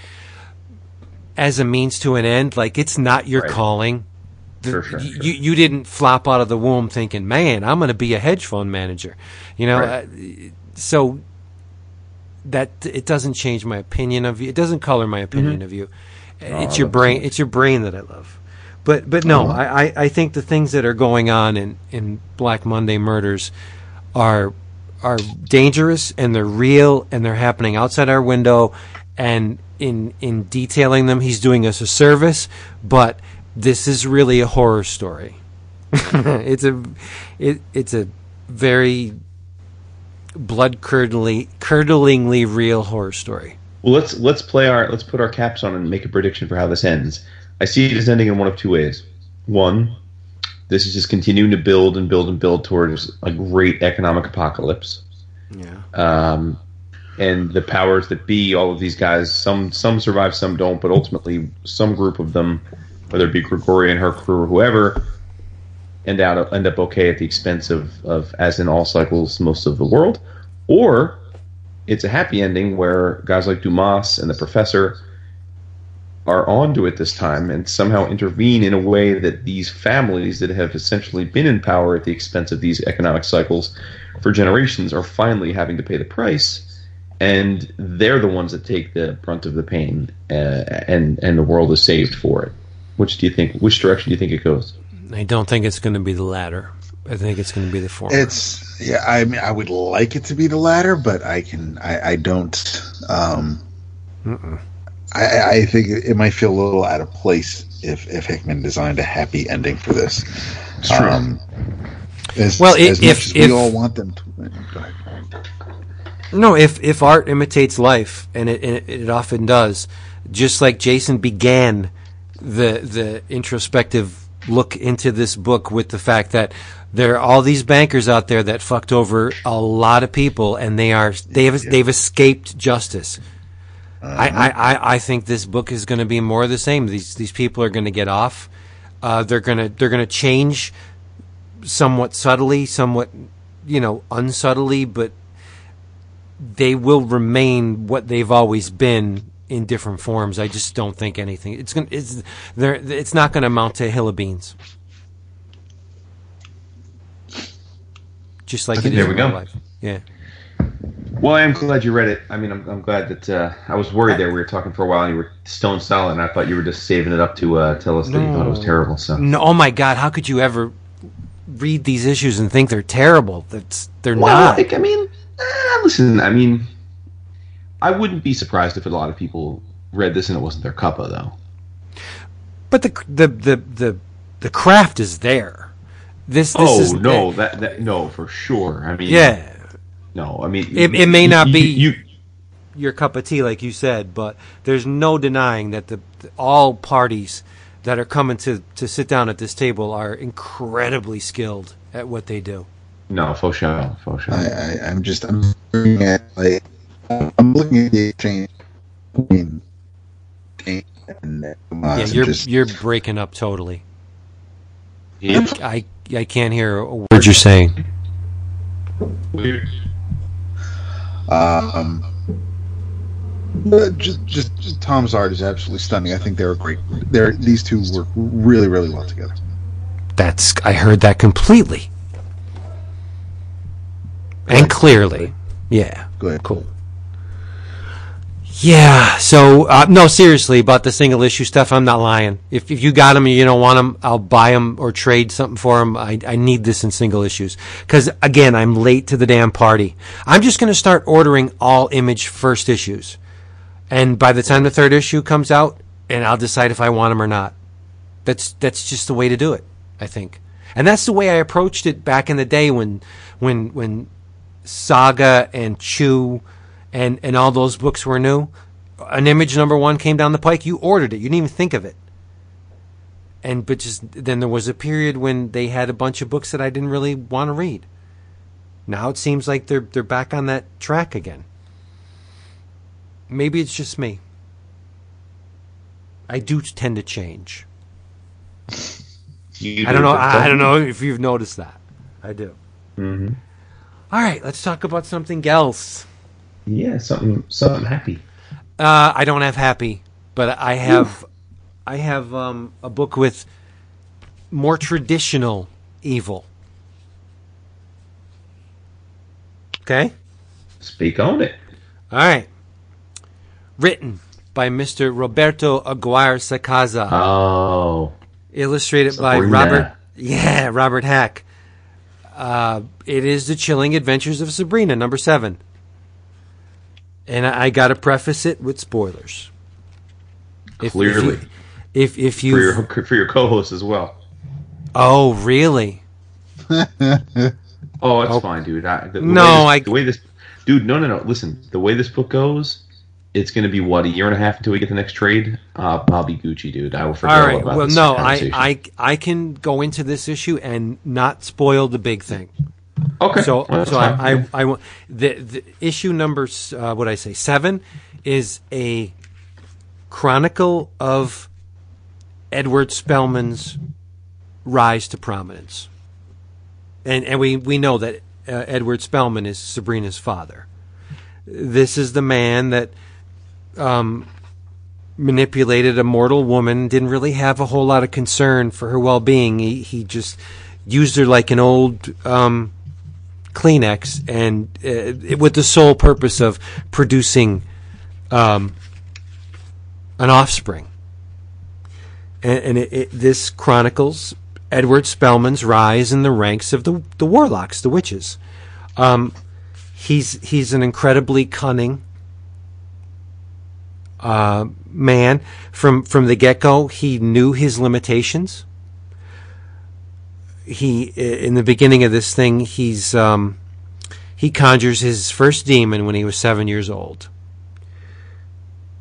as a means to an end. Like it's not your Right. calling. The- Sure, sure, you, sure. you didn't flop out of the womb thinking, "Man, I'm going to be a hedge fund manager." You know, Right. so that it doesn't change my opinion of you. It doesn't color my opinion of you. it's your brain. It's your brain that I love. But but no, I, I, I think the things that are going on in, in Black Monday murders are are dangerous and they're real and they're happening outside our window and in in detailing them he's doing us a service, but this is really a horror story. it's a it, it's a very blood curdling curdlingly real horror story. Well, let's let's play our let's put our caps on and make a prediction for how this ends. I see it as ending in one of two ways. One, this is just continuing to build and build and build towards a great economic apocalypse. Yeah. Um, and the powers that be, all of these guys, some some survive, some don't, but ultimately, some group of them, whether it be Grigoria and her crew or whoever, end out end up okay at the expense of, of as in all cycles, most of the world, or it's a happy ending where guys like Dumas and the Professor are onto it this time and somehow intervene in a way that these families that have essentially been in power at the expense of these economic cycles for generations are finally having to pay the price and they're the ones that take the brunt of the pain uh, and and the world is saved for it which do you think which direction do you think it goes I don't think it's going to be the latter. I think it's going to be the former. It's yeah. I mean, I would like it to be the latter, but I can. I, I don't. Um, I, I think it might feel a little out of place if if Hickman designed a happy ending for this. true. Um, as, Well, i- as if- much as if- we all want them to. Go ahead. No, if if art imitates life, and it, and it, it often does, just like Jason began the the introspective look into this book with the fact that there are all these bankers out there that fucked over a lot of people, and they are they have they've escaped justice. I, I, I, I think this book is going to be more of the same. These these people are going to get off. Uh, they're gonna they're gonna change somewhat subtly, somewhat you know unsubtly, but they will remain what they've always been in different forms. I just don't think anything. It's going. It's there. It's not going to amount to a hill of beans. Just like it is There we in go. life. Yeah. Well i am glad you read it i mean i'm, I'm glad that uh, i was worried there we were talking for a while and you were stone solid and i thought you were just saving it up to uh, tell us that you thought it was terrible so No. Oh my God! How could you ever read these issues and think they're terrible? That's they're Well, not. like, I mean, eh, listen, I mean, I wouldn't be surprised if a lot of people read this and it wasn't their cuppa, though. But the the the the the craft is there. This this oh no, that, that no for sure. I mean, Yeah. No, I mean, It- it may not you- be- you. your cup of tea, like you said, but there's no denying that the, the all parties that are coming to, to sit down at this table are incredibly skilled at what they do. No, faux show, faux show. I, I, I'm just I'm looking at like I'm looking at the exchange between and yeah, you're just you're breaking up totally. It's I I can't hear a word you're saying. weird. Um, but just, just, just Tomm's art is absolutely stunning. I think they were great. They're these two work really, really well together. That's I heard that completely and clearly. Yeah. Cool. Yeah. So uh, no, seriously about the single issue stuff. I'm not lying. If if you got them and you don't want them, I'll buy them or trade something for them. I I need this in single issues because again, I'm late to the damn party. I'm just gonna start ordering all image first issues, and by the time the third issue comes out, and I'll decide if I want them or not. That's that's just the way to do it. I think, and that's the way I approached it back in the day when when when Saga and Chew and and all those books were new. An image number one came down the pike. You ordered it. You didn't even think of it. And but just then there was a period when they had a bunch of books that I didn't really want to read. Now it seems like they're they're back on that track again. Maybe it's just me. I do tend to change. I don't know. I, I don't know if you've noticed that. I do. Mhm. All right, let's talk about something else. Yeah, something, something happy. Uh, I don't have happy, but I have, I have um, a book with more traditional evil. Okay. Speak on it. All right. Written by Mr. Roberto Aguirre Sacasa. Oh, illustrated by Robert. Yeah, Robert Hack. Uh, it is the chilling adventures of Sabrina, number seven. And I, I got to preface it with spoilers. Clearly. if if for you your for your co-host as well. oh really Oh, it's fine, dude. I, the, the No, way I- the way this, dude. No, no, no. Listen, the way this book goes, it's going to be what a year and a half until we get the next trade. Uh, I'll be Gucci, dude. I will forget all all right about well this no I. I i can go into this issue and not spoil the big thing okay. so well, so fine. I, I I the, the issue number uh, what I say seven is a chronicle of Edward Spellman's rise to prominence, and and we we know that uh, Edward Spellman is Sabrina's father. This is the man that um, manipulated a mortal woman. Didn't really have a whole lot of concern for her well being. He he just used her like an old um, Kleenex, and uh, with the sole purpose of producing um, an offspring. And, and it, it, this chronicles Edward Spellman's rise in the ranks of the the warlocks, the witches. Um, he's he's an incredibly cunning uh, man. From from the get go, he knew his limitations he in the beginning of this thing he's um, he conjures his first demon when he was seven years old.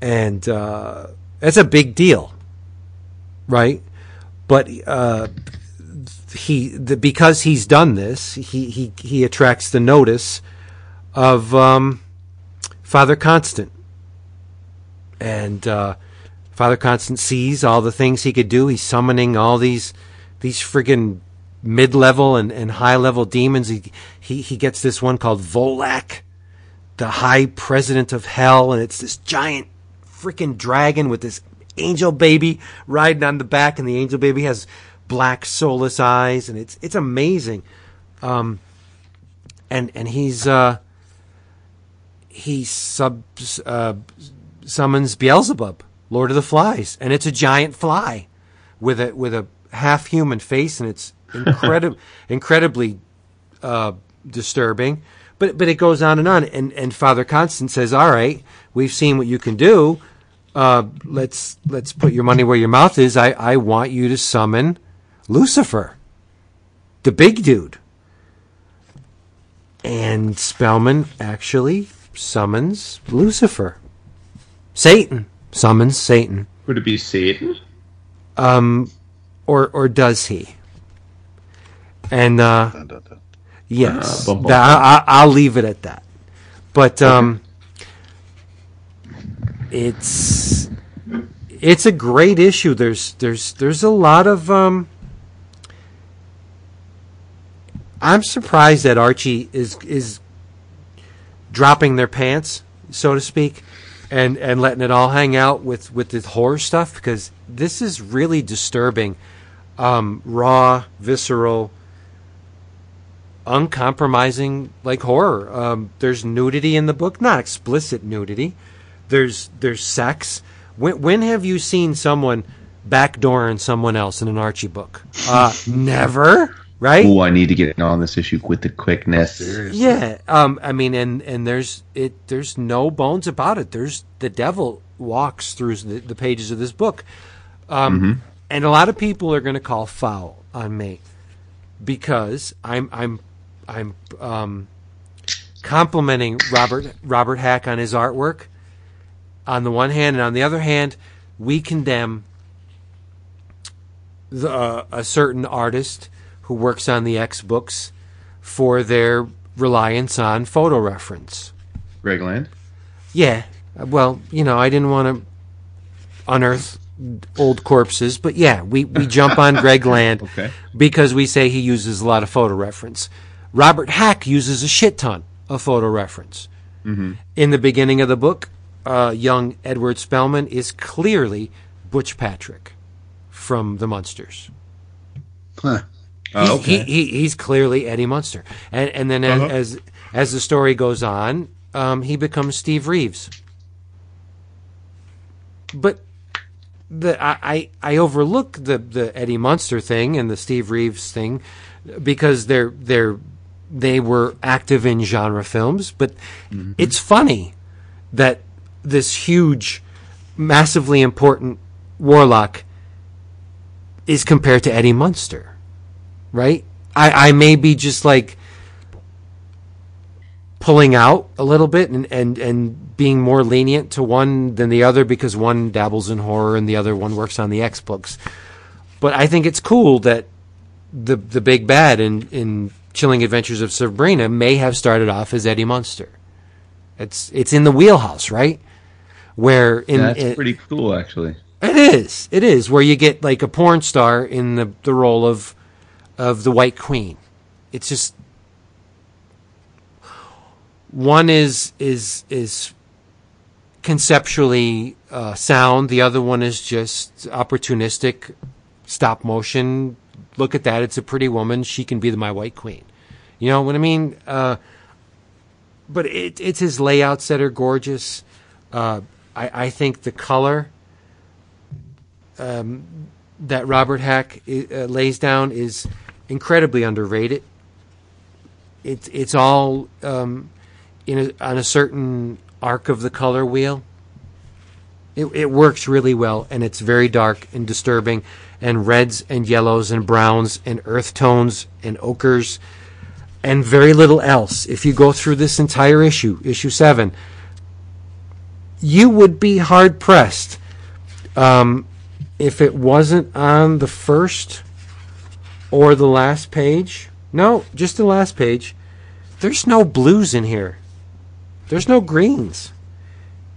And uh, that's a big deal right? But uh, he the, because he's done this he, he he attracts the notice of um, father constant. And uh, father constant sees all the things he could do. He's summoning all these these friggin' mid-level and, and high-level demons. He, he he gets this one called Volak, the High President of Hell, and it's this giant freaking dragon with this angel baby riding on the back, and the angel baby has black soulless eyes, and it's it's amazing. Um, and and he's uh, he subs uh, summons Beelzebub, Lord of the Flies, and it's a giant fly with a with a half human face, and it's incredible, incredibly uh, disturbing. But but it goes on and on, and and Father Constant says, "All right, we've seen what you can do. Uh, let's let's put your money where your mouth is. I I want you to summon Lucifer, the big dude." And Spellman actually summons Lucifer. Satan summons Satan. Would it be Satan? Um, or or does he? And uh, Dun, dun, dun. yes, Uh, bum, bum, That- I, I, I'll leave it at that. But um, it's it's a great issue. There's there's there's a lot of um. I'm surprised that Archie is is dropping their pants, so to speak, and and letting it all hang out with with the horror stuff because this is really disturbing, um, raw, visceral, uncompromising like horror. Um, there's nudity in the book, not explicit nudity. There's there's sex. When when have you seen someone backdooring someone else in an Archie book? Uh, never, right? Oh, I need to get on this issue with the quickness. Yeah, um, I mean, and and there's it. There's no bones about it. There's the devil walks through the, the pages of this book, um, and a lot of people are going to call foul on me because I'm I'm I'm um, complimenting Robert Robert Hack on his artwork on the one hand, and on the other hand, we condemn the, uh, a certain artist who works on the X books for their reliance on photo reference. Greg Land? Yeah, well, you know, I didn't want to unearth old corpses, but yeah, we, we jump on Greg Land Okay. because we say he uses a lot of photo reference. Robert Hack uses a shit ton of photo reference. In the beginning of the book, uh, young Edward Spellman is clearly Butch Patrick from the Munsters. Huh. He- okay. he, he, he's clearly Eddie Munster. And, and then as, Uh-huh. as, as the story goes on, um, he becomes Steve Reeves. But the I, I I overlook the the Eddie Munster thing and the Steve Reeves thing because they're they're they were active in genre films, but mm-hmm. it's funny that this huge, massively important warlock is compared to Eddie Munster, right? I, I may be just like pulling out a little bit and, and, and being more lenient to one than the other because one dabbles in horror and the other one works on the X books. But I think it's cool that the the big bad in, in Chilling Adventures of Sabrina may have started off as Eddie Munster. It's it's in the wheelhouse, right? Where in That's it- pretty cool, actually. it is. It is where you get like a porn star in the, the role of of the White Queen. It's just one is is is conceptually uh, sound. The other one is just opportunistic, stop motion. Look at that! It's a pretty woman. She can be my White Queen. You know what I mean? Uh, but it, it's his layouts that are gorgeous. Uh, I, I think the color that Robert Hack uh, lays down is incredibly underrated. It's it's all um, in a, on a certain arc of the color wheel. It, it works really well, and it's very dark and disturbing, and reds and yellows and browns and earth tones and ochres, and very little else. If you go through this entire issue, issue seven, you would be hard pressed um, if it wasn't on the first or the last page. No, just the last page. There's no blues in here. There's no greens.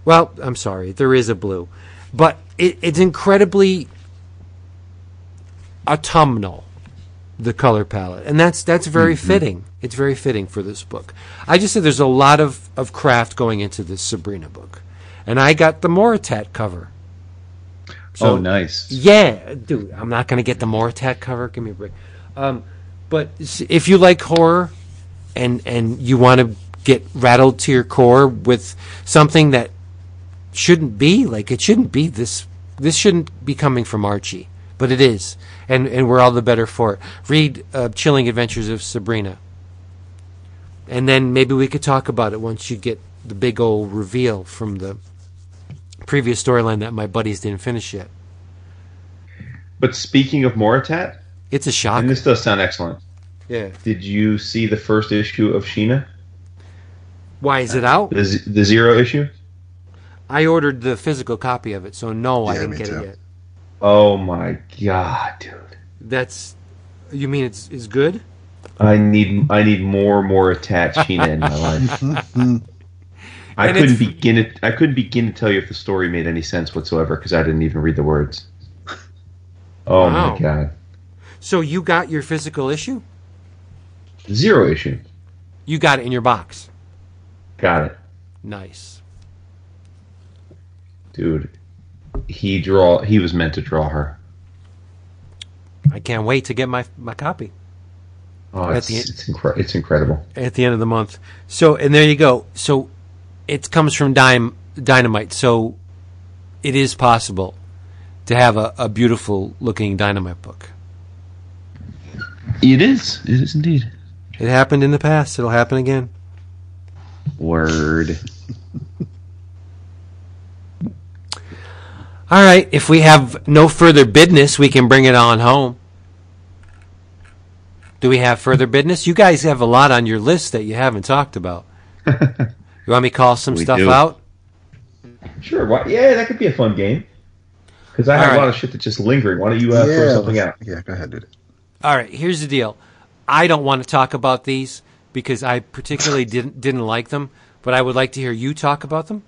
Well, I'm sorry, there is a blue, but it, it's incredibly autumnal, the color palette, and that's that's very fitting. It's very fitting for this book. I just said there's a lot of, of craft going into this Sabrina book, and I got the Moritat cover. oh, nice. Yeah, dude, I'm not going to get the Moritat cover. Give me a break. Um, but if you like horror and and you want to get rattled to your core with something that shouldn't be like it shouldn't be this this shouldn't be coming from Archie, but it is, and and we're all the better for it. Read uh, Chilling Adventures of Sabrina, and then maybe we could talk about it once you get the big old reveal from the previous storyline that my buddies didn't finish yet. But speaking of Moritat, It's a shock. and this does sound excellent. Yeah. Did you see the first issue of Sheena? Why is it out? The, the zero issue? I ordered the physical copy of it, so no, I didn't get too. it yet. Oh my god, dude. That's. You mean it's is good? I need I need more Moritat Sheena in my life. I And couldn't begin it. I couldn't begin to tell you if the story made any sense whatsoever because I didn't even read the words. Oh Wow. my god, So you got your physical issue? zero issue. You got it in your box. Got it, Nice. dude. He draw. He was meant to draw her. I can't wait to get my my copy Oh, it's the- it's, incre- it's incredible. at the end of the month. So and there you go. So it comes from Dime Dynamite. So it is possible to have a, a beautiful looking Dynamite book. It is. It is indeed. It happened in the past. It'll happen again. Word. All right. If we have no further business, we can bring it on home. Do we have further business? You guys have a lot on your list that you haven't talked about. you want me to call some We stuff do. out? Sure. Why, yeah, that could be a fun game. Because I have All a lot of shit that's just lingering. Why don't you uh, throw something out? Yeah, go ahead, dude. All right. Here's the deal. I don't want to talk about these because I particularly didn't didn't like them, but I would like to hear you talk about them.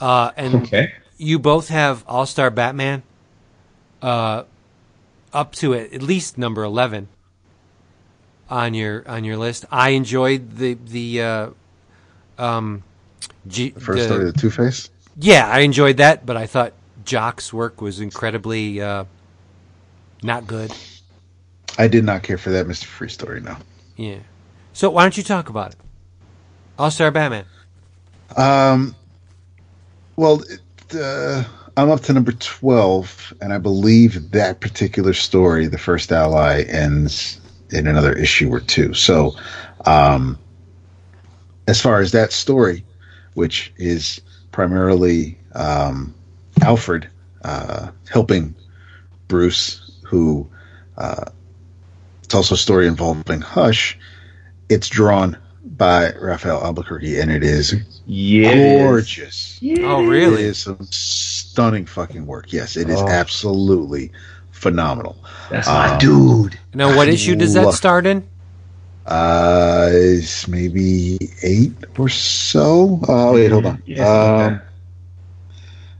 Uh, and Okay. You both have All Star Batman uh, up to at at least number eleven on your on your list. I enjoyed the the uh, um, G, The first the- story, the Two Face. yeah, I enjoyed that, but I thought Jock's work was incredibly uh, not good. I did not care for that Mister Freeze story. No. Yeah. So why don't you talk about it? All Star Batman. Um, well, uh, I'm up to number 12, and I believe that particular story, the first ally, ends in another issue or two. So, um, as far as that story, which is primarily um, Alfred uh, helping Bruce, who uh, it's also a story involving Hush. It's drawn by Rafael Albuquerque, and it is Yeah. it is. gorgeous. Oh, really? It is some stunning fucking work. Yes, it is Oh. absolutely phenomenal. That's my Um, dude. Now, what issue does that start in? Uh, it's maybe eight or so. Oh, wait, hold on. Yeah, Um,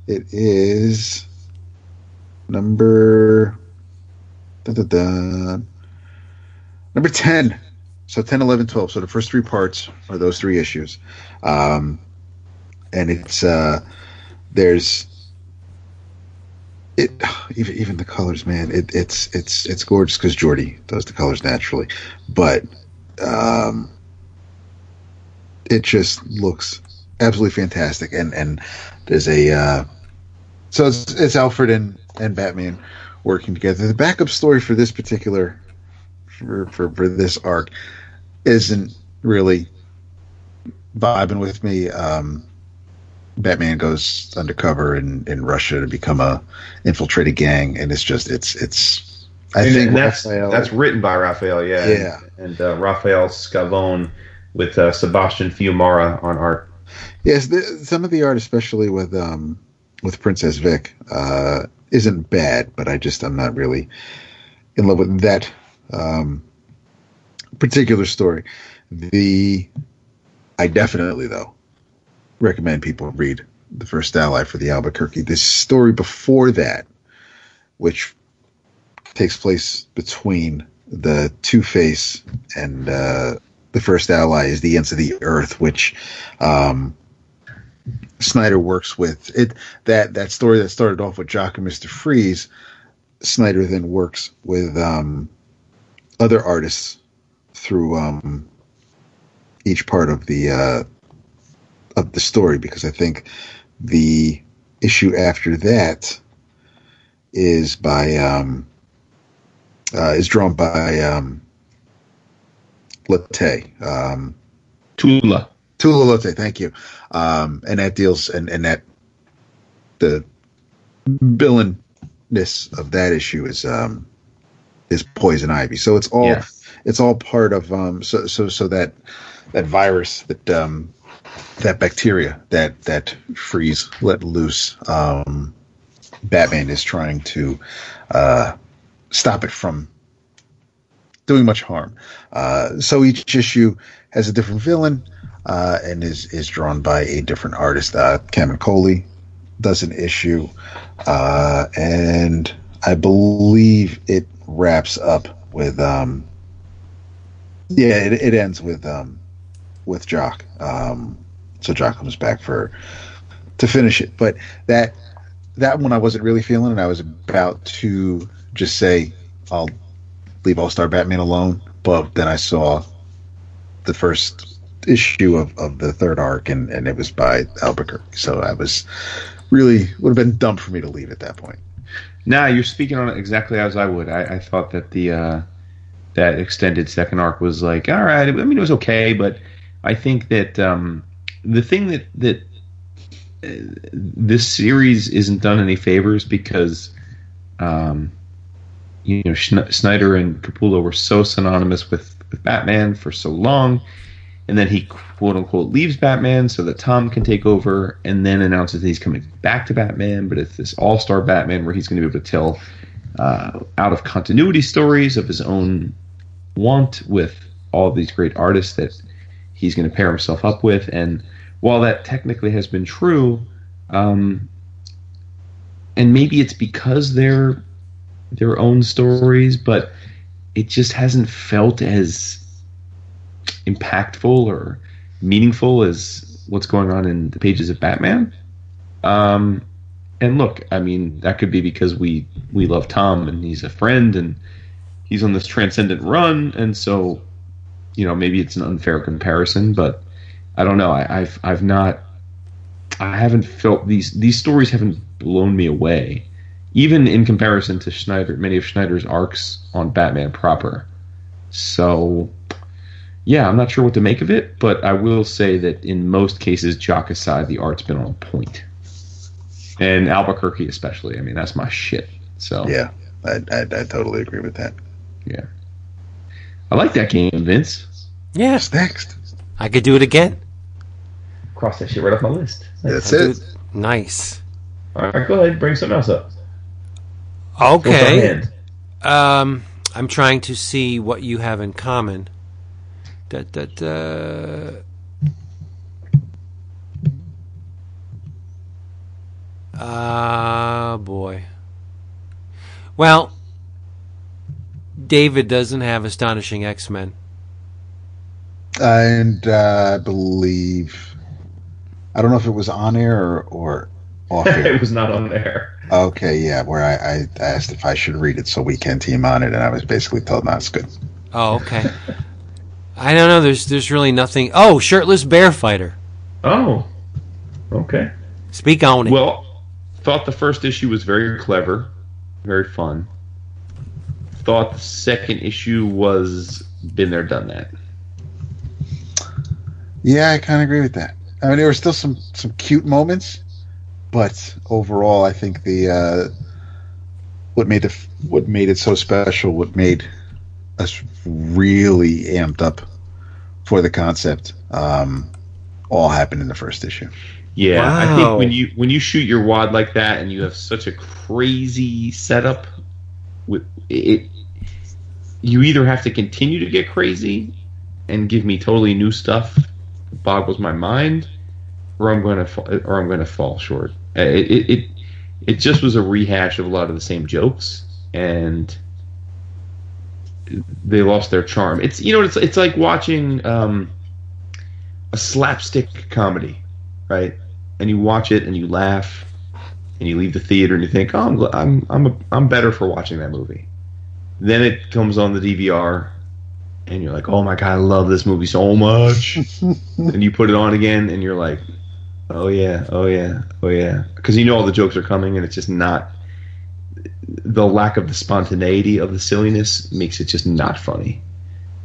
it is number da, da, da, number 10 so 10 11 12 so the first three parts are those three issues. Um and it's uh there's it even even the colors man it, it's it's it's gorgeous because Jordie does the colors naturally. But um it just looks absolutely fantastic. And and there's a uh so it's, it's Alfred and, and Batman working together. The backup story for this particular for, for, for this arc isn't really vibing with me. Um, Batman goes undercover in, in Russia to become a infiltrated gang, and it's just it's it's. I And think that's Raphael- that's written by Raphael, yeah. Yeah. And, and uh, Rafael Scavone with uh, Sebastian Fiumara on art. Yes, the, some of the art, especially with um, with Princess Vic, uh, isn't bad, but I just I'm not really in love with that um, particular story. The I definitely though recommend people read the first ally for the Albuquerque. This story before that, which takes place between the Two Face and uh, the first ally, is the Ends of the Earth, which um, Snyder works with it. That that story that started off with Jock and Mister Freeze, Snyder then works with um, other artists through um, each part of the uh, of the story because I think the issue after that is by um, uh, is drawn by um, Lotay. Um, Tula. Tula Lotay, thank you. Um, and that deals and, and that the villainness of that issue is um is poison ivy. So it's all. It's all part of um so so so that that virus that um that bacteria that that freeze let loose um Batman is trying to uh stop it from doing much harm. Uh, so each issue has a different villain uh, and is is drawn by a different artist. Uh, Camuncoli does an issue, uh, and I believe it wraps up with um, yeah, it, it ends with um, with Jock. Um, so Jock comes back for to finish it, but that that one I wasn't really feeling, and I was about to just say I'll leave All Star Batman alone, but then I saw the first issue of, of the third arc, and, and it was by Albuquerque. So I was really would have been dumb for me to leave at that point. Nah, you're speaking on it exactly as I would. I, I thought that the uh, that extended second arc was like all right. I mean, it was okay, but I think that um, the thing that that uh, this series isn't done any favors because um, you know Snyder and Capullo were so synonymous with, with Batman for so long, and then he quote unquote leaves Batman so that Tom can take over, and then announces that he's coming back to Batman, but it's this all star Batman where he's going to be able to tell uh, out of continuity stories of his own want with all these great artists that he's going to pair himself up with, and while that technically has been true, um, and maybe it's because they're their own stories, but it just hasn't felt as impactful or meaningful as what's going on in the pages of Batman. Um, and look, I mean, that could be because we we love Tom and he's a friend and he's on this transcendent run, and so you know maybe it's an unfair comparison, but I don't know. I, I've I've not I haven't felt these these stories haven't blown me away, even in comparison to Snyder, many of Snyder's arcs on Batman proper. So, yeah, I'm not sure what to make of it, but I will say that in most cases, Jock aside, the art's been on point. and Albuquerque especially. I mean, that's my shit. So Yeah, I, I, I totally agree with that. Yeah. I like that game, Vince. Yes, What's next? I could do it again. Cross that shit right off my list. That's I'll do it. Nice. All right, go ahead, bring something else up. Okay. Um, I'm trying to see what you have in common. Da, da, da. Ah, boy. Well, David doesn't have Astonishing X Men. And uh, I believe I don't know if it was on air or, or off air. it was not on air. okay, yeah, where I, I asked if I should read it so we can team on it, and I was basically told, "No, it's good." Oh, okay. I don't know. There's there's really nothing. Oh, shirtless bear fighter. Oh, okay. Speak on it. Well, thought the first issue was very clever, very fun. Thought the second issue was been there, done that. Yeah, I kind of agree with that. I mean, there were still some some cute moments, but overall, I think the uh, what made the what made it so special, what made us really amped up for the concept, um, all happened in the first issue. Yeah, I think when you when you shoot your wad like that and you have such a crazy setup, with it, you either have to continue to get crazy and give me totally new stuff, that boggles my mind, or I'm going to fa- or I'm to fall short. Uh, It, it it it just was a rehash of a lot of the same jokes, and they lost their charm. It's you know it's it's like watching um, a slapstick comedy, right? and you watch it and you laugh and you leave the theater and you think, "Oh, I'm I'm I'm, a, I'm better for watching that movie." Then it comes on the DVR and you're like, "Oh my god, I love this movie so much." and you put it on again and you're like, "Oh yeah, oh yeah, oh yeah," because you know all the jokes are coming and it's just not the lack of the spontaneity of the silliness makes it just not funny.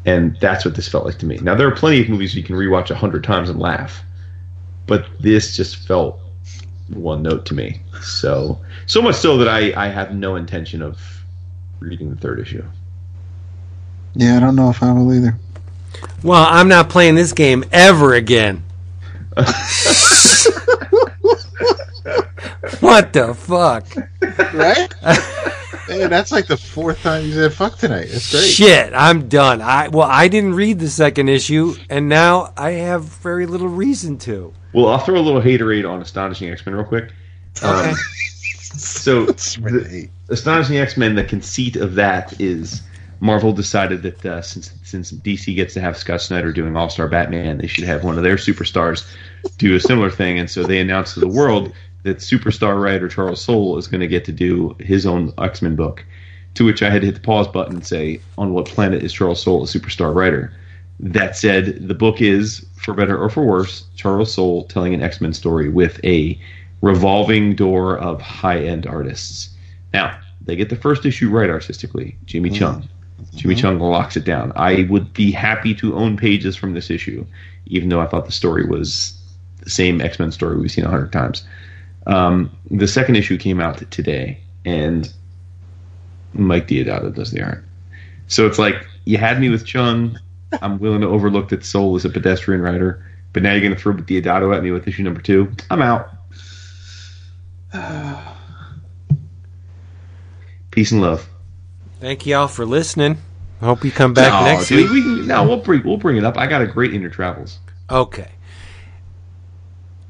And that's what this felt like to me. Now there are plenty of movies you can rewatch a hundred times and laugh but this just felt one note to me. So so much so that I I have no intention of reading the third issue. Yeah, I don't know if I will either. well, I'm not playing this game ever again. what the fuck? Right? Man, that's like the fourth time you said "fuck" tonight. That's great. Shit, I'm done. I well, I didn't read the second issue, and now I have very little reason to. Well, I'll throw a little haterade on Astonishing X Men real quick. Okay. Um, so It's the- really- Astonishing X Men, the conceit of that is Marvel decided that uh, since since DC gets to have Scott Snyder doing All Star Batman, they should have one of their superstars do a similar thing, and so they announced to the world that superstar writer Charles Soule is going to get to do his own X Men book. To which I had to hit the pause button and say, "On what planet is Charles Soule a superstar writer?" That said, the book is, for better or for worse, Charles Soule telling an X Men story with a revolving door of high end artists. Now, they get the first issue right artistically. Jimmy Cheung. Jimmy Cheung locks it down. I would be happy to own pages from this issue, even though I thought the story was the same X Men story we've seen a hundred times. Um, the second issue came out today, and Mike Deodato does the art. So it's like you had me with Cheung. I'm willing to overlook that Soule is a pedestrian writer, but now you're going to throw Deodato at me with issue number two. I'm out. Peace and love. Thank you all for listening. I hope you come back no, next dude, week. We, no, we'll bring we'll bring it up. I got a great inner travels. Okay.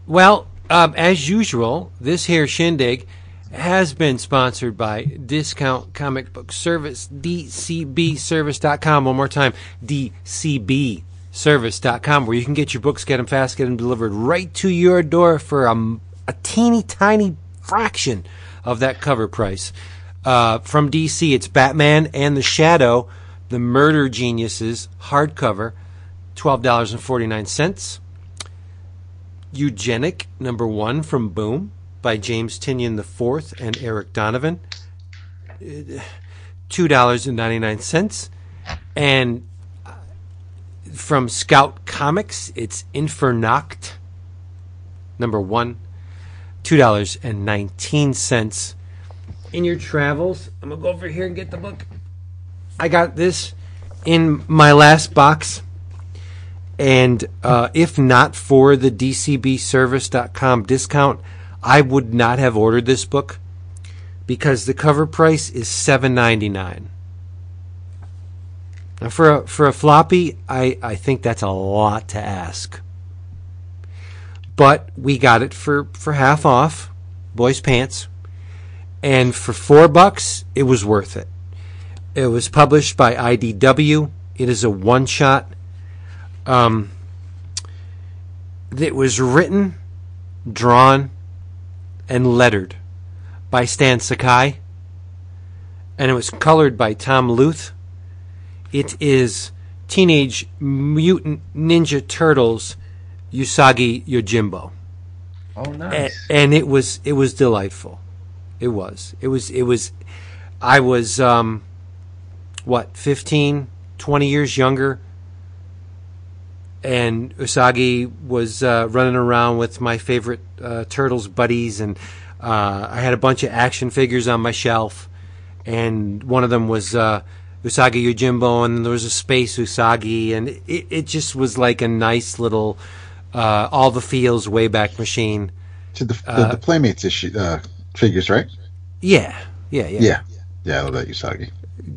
Well, um, as usual, this here shindig has been sponsored by Discount Comic Book Service, DCBService.com. One more time, DCBService.com, where you can get your books, get them fast, get them delivered right to your door for a, a teeny tiny fraction of that cover price. Uh, from DC, it's Batman and the Shadow, the Murder Geniuses hardcover, twelve dollars and forty nine cents. Eugenic number one from Boom by James Tynion IV and Eryk Donovan. Uh, $2.99. And uh, from Scout Comics, it's Infernoct number one, $2.19. In your travels, I'm to go over here and get the book. I got this in my last box. And uh, if not for the DCBService.com discount, I would not have ordered this book because the cover price is seven ninety nine. Now for a, for a floppy, I, I think that's a lot to ask. But we got it for, for half off, boys' pants, and for four bucks, it was worth it. It was published by IDW. It is a one shot. Um, it was written, drawn, and lettered by Stan Sakai, and it was colored by Tom Luth. It is Teenage Mutant Ninja Turtles Usagi Yojimbo. Oh, A- and it was it was delightful. It was. It was it was I was um what 15 20 years younger. And Usagi was uh, running around with my favorite uh, turtles buddies. And uh, I had a bunch of action figures on my shelf. And one of them was uh, Usagi Yojimbo. And there was a space Usagi. And it, it just was like a nice little uh, all the feels Wayback Machine. To the, the, the Playmates issue uh, figures, right? Yeah, yeah, yeah. Yeah. Yeah, I love that Usagi.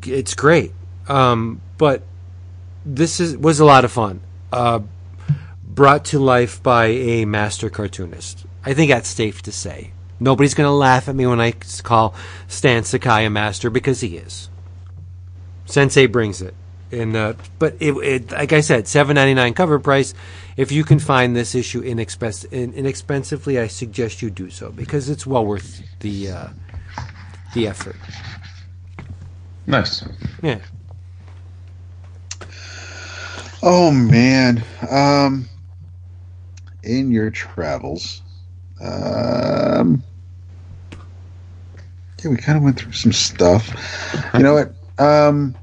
It's great. Um, but this is was a lot of fun. Uh, brought to life by a master cartoonist. I think that's safe to say. Nobody's going to laugh at me when I call Stan Sakai a master because he is. Sensei brings it. And uh, but it, it like I said, seven ninety nine cover price. If you can find this issue inexpens- in, inexpensively, I suggest you do so because it's well worth the uh, the effort. Nice. Yeah. Oh man. Um in your travels. Um Yeah, we kind of went through some stuff. You know what? Um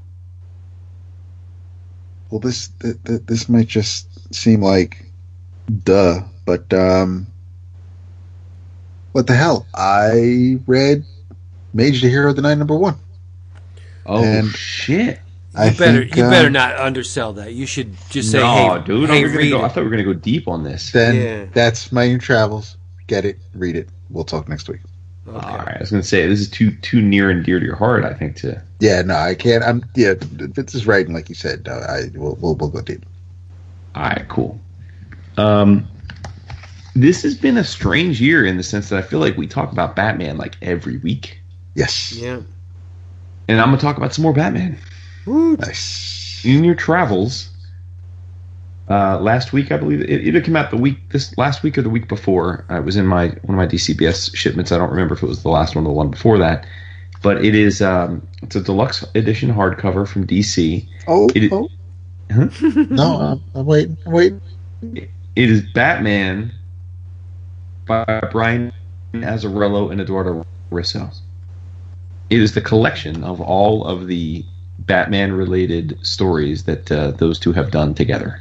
Well, this th- th- this might just seem like duh, but um what the hell? I read Mage the Hero Denied number 1. Oh And- shit! I You better think, you uh, better not undersell that. You should just say, no, "Hey, dude, hey, read go, I thought we were gonna go deep on this. Then Yeah. that's my new travels. Get it, read it. We'll talk next week. Okay. All right, I was gonna say this is too too near and dear to your heart. I think to Yeah, no, I can't. I'm yeah. Vince is right, and like you said, uh, I will we'll, we'll go deep. All right, cool. Um, this has been a strange year in the sense that I feel like we talk about Batman like every week, Yes, Yeah. and I'm gonna talk about some more Batman nice. in your travels. Uh, last week, I believe it either came out the week this last week or the week before. Uh, it was in my one of my DCBS shipments. I don't remember if it was the last one or the one before that, but it is um, it's a deluxe edition hardcover from DC. Oh, It- oh. Huh? no, I'm, I'm waiting. I'm waiting. It is Batman by Brian Azzarello and Eduardo Risso. It is the collection of all of the Batman related stories that uh, those two have done together.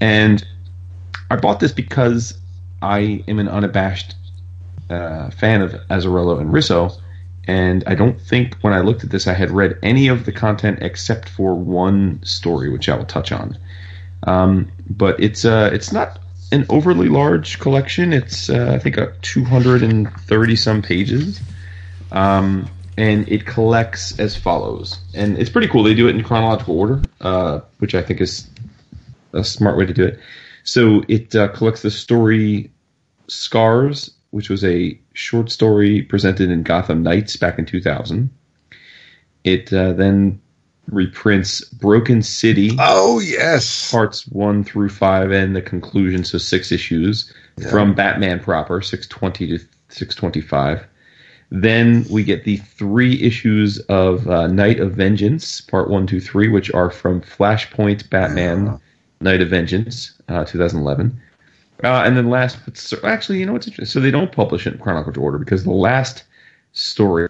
And I bought this because I am an unabashed uh, fan of Azzarello and Risso, and I don't think when I looked at this I had read any of the content except for one story, which I will touch on. Um, but it's uh, it's not an overly large collection. It's uh, I think a 230 some pages, um, and it collects as follows. And it's pretty cool. They do it in chronological order, uh, which I think is a smart way to do it. So it uh, collects the story Scars, which was a short story presented in Gotham Knights back in 2000. It uh, then reprints Broken City Oh yes. parts one through five and the conclusion, so six issues Yeah. from Batman proper, six twenty to six twenty five. Then we get the three issues of uh, Night of Vengeance, part one, two, three, which are from Flashpoint Batman, Night of Vengeance, uh, 2011. Uh, and then last, but so, actually, you know what's interesting? So they don't publish it in chronological order because the last story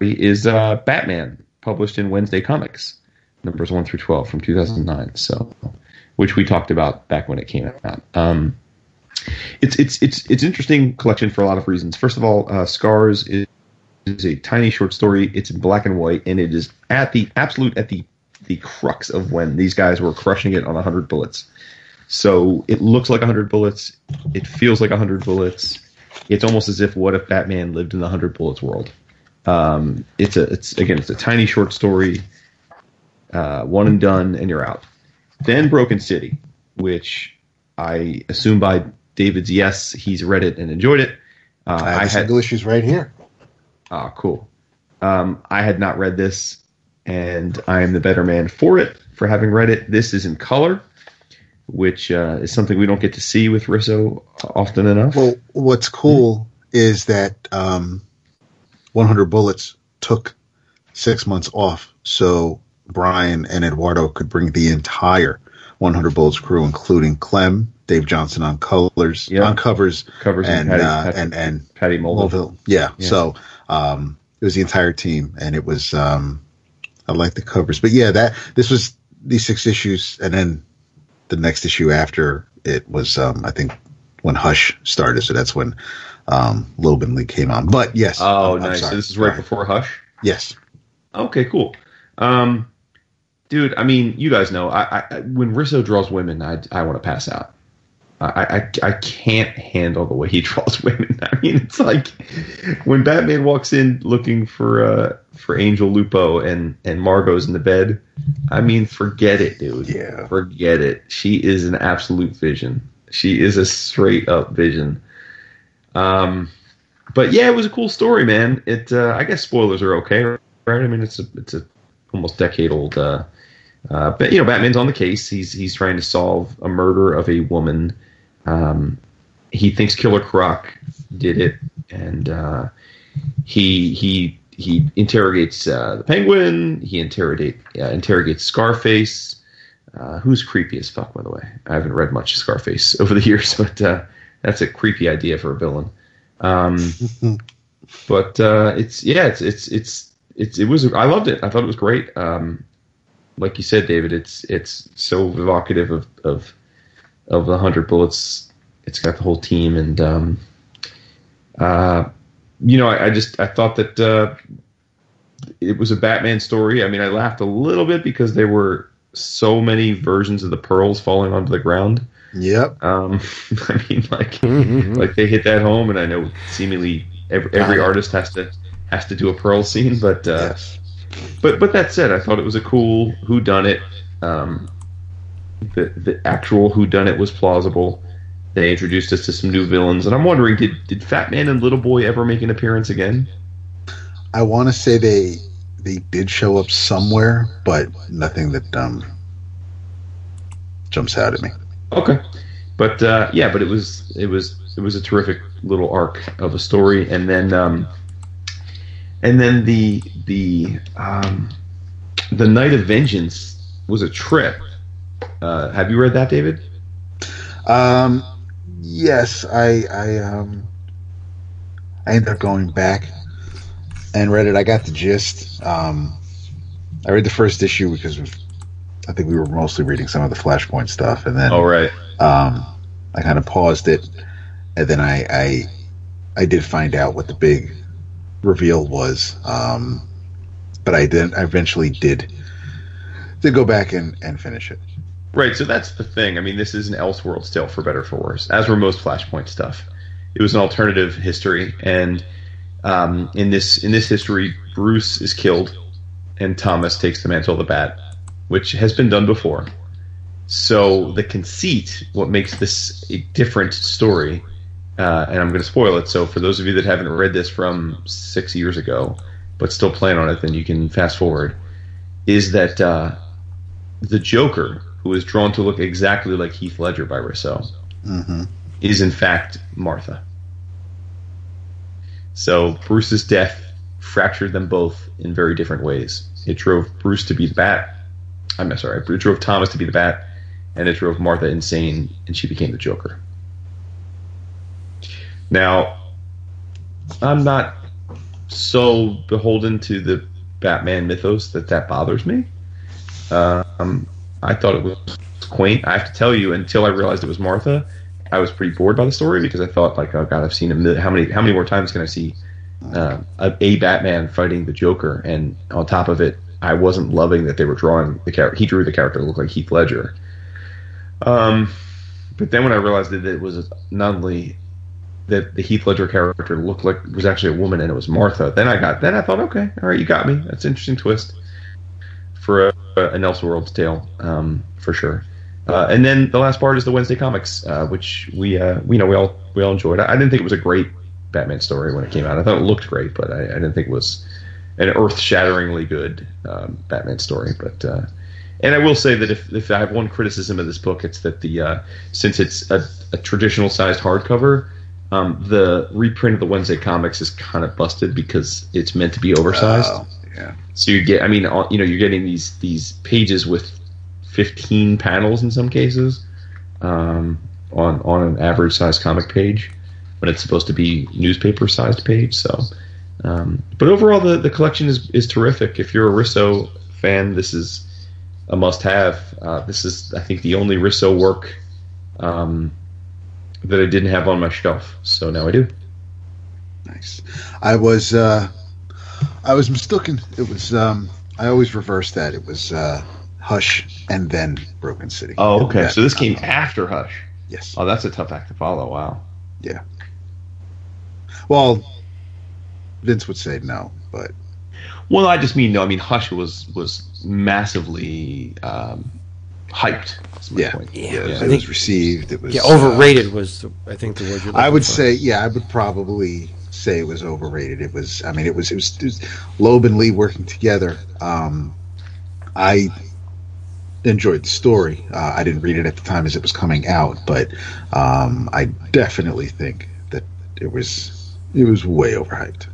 is uh, Batman, published in Wednesday Comics, numbers one through twelve from two thousand nine. So, which we talked about back when it came out. Um, it's it's it's it's interesting collection for a lot of reasons. First of all, uh, Scars is, is a tiny short story. It's in black and white, and it is at the absolute at the the crux of when these guys were crushing it on 100 bullets. So it looks like 100 bullets. It feels like 100 bullets. It's almost as if what if Batman lived in the 100 bullets world. Um, it's a it's again it's a tiny short story, uh, one and done, and you're out. Then Broken City, which I assume by David's yes, he's read it and enjoyed it. Uh, I have the single issues right here. Ah, cool. Um, I had not read this, and I am the better man for it for having read it. This is in color, which uh, is something we don't get to see with Risso often enough. Well, what's cool is that um, 100 Bullets took six months off, so Brian and Eduardo could bring the entire 100 Bullets crew, including Clem, Dave Johnson on colors, Yeah. on covers, Covers and and Patty- uh, Patty- and and Patty Mulvihill. Mulvihill. Yeah. Yeah. So um, it was the entire team, and it was um, I like the covers, but yeah, that this was these six issues, and then the next issue after it was um, I think when Hush started, so that's when um, Logan Lee came on. But yes, Oh, I'm- I'm nice. So this is right before Hush. Yes. Okay, cool. Um, dude, I mean, you guys know, I, I when Risso draws women, I, I want to pass out. I, I I can't handle the way he draws women. I mean, it's like when Batman walks in looking for uh for Angel Lupo and and Margot's in the bed. I mean, forget it, dude. Yeah. forget it. She is an absolute vision. She is a straight up vision. Um, but yeah, it was a cool story, man. It uh, I guess spoilers are okay, right? I mean, it's a it's a almost decade old. Uh, uh, but you know, Batman's on the case. He's he's trying to solve a murder of a woman. Um, he thinks Killer Croc did it, and uh, he he he interrogates uh, the Penguin. He interrogate uh, interrogates Scarface. Uh, who's creepy as fuck, by the way. I haven't read much Scarface over the years, but uh, that's a creepy idea for a villain. Um, but uh, it's yeah, it's it's it's it's it was I loved it. I thought it was great. Um, like you said, David, it's it's so evocative of of of the hundred bullets. It's got the whole team, and um, uh, you know, I, I just I thought that uh, it was a Batman story. I mean, I laughed a little bit because there were so many versions of the pearls falling onto the ground. Yep. Um, I mean, like like they hit that home, and I know seemingly every, every artist has to has to do a pearl scene, but uh, yes. but but that said, I thought it was a cool who done it. Um, the the actual who done it was plausible. They introduced us to some new villains, and I'm wondering did did Fat Man and Little Boy ever make an appearance again? I want to say they they did show up somewhere, but nothing that um jumps out at me. Okay, but uh, yeah, but it was it was it was a terrific little arc of a story, and then um, and then the the um, the Night of Vengeance was a trip. Uh, have you read that, David? Um, yes, I I um I ended up going back and read it. I got the gist. Um, I read the first issue because I think we were mostly reading some of the Flashpoint stuff, and then Oh right. um, I kind of paused it, and then I, I I did find out what the big reveal was. Um, but I didn't. I eventually did did go back and, and finish it. Right, so that's the thing. I mean, this is an Elseworlds tale, for better or for worse, as were most Flashpoint stuff. It was an alternative history, and um, in this in this history, Bruce is killed, and Thomas takes the mantle of the Bat, which has been done before. So the conceit, what makes this a different story, uh, and I'm going to spoil it. So for those of you that haven't read this from six years ago, but still plan on it, then you can fast forward. Is that uh, the Joker, who is drawn to look exactly like Heath Ledger by Risso, hmm is in fact Martha. So Bruce's death fractured them both in very different ways. It drove Bruce to be the Bat. I'm sorry, it drove Thomas to be the Bat, and it drove Martha insane, and she became the Joker. Now, I'm not so beholden to the Batman mythos that that bothers me. Um, I thought it was quaint. I have to tell you, until I realized it was Martha, I was pretty bored by the story because I thought, like, oh god, I've seen a mil- how many how many more times can I see uh, a, a Batman fighting the Joker? And on top of it, I wasn't loving that they were drawing the character. He drew the character to look like Heath Ledger. Um, but then when I realized that it was not only that the Heath Ledger character looked like was actually a woman and it was Martha, then I got then I thought, okay, all right, you got me. That's an interesting twist for a, an Elseworlds tale, um, for sure. Uh, and then the last part is the Wednesday comics, uh, which we uh, we you know we all we all enjoyed. I, I didn't think it was a great Batman story when it came out. I thought it looked great, but I, I didn't think it was an earth-shatteringly good um, Batman story. But uh, and I will say that if, if I have one criticism of this book, it's that the uh, since it's a, a traditional sized hardcover, um, the reprint of the Wednesday comics is kind of busted because it's meant to be oversized. Oh, yeah. So you get, I mean, you know, you're getting these these pages with 15 panels in some cases um, on on an average size comic page when it's supposed to be newspaper sized page. So, um, but overall, the the collection is is terrific. If you're a Risso fan, this is a must have. Uh, this is, I think, the only Risso work um, that I didn't have on my shelf. So now I do. Nice. I was uh I was mistaken. It was um I always reverse that. It was uh Hush and then Broken City. Oh, okay. That- So this came after Hush. Yes. Oh, that's a tough act to follow. Wow. Yeah. Well, Vince would say no, but Well, I just mean no. I mean Hush was was massively um, hyped. Yeah, point. yeah, Yeah, it I think- was received. It was Yeah, uh, overrated was the, I think the word you're. I would for. say, yeah, I would probably say it was overrated. It was, I mean, it was, it was, it was Loeb and Lee working together. Um, I enjoyed the story. Uh, I didn't read it at the time as it was coming out, but um, I definitely think that it was, it was way overhyped.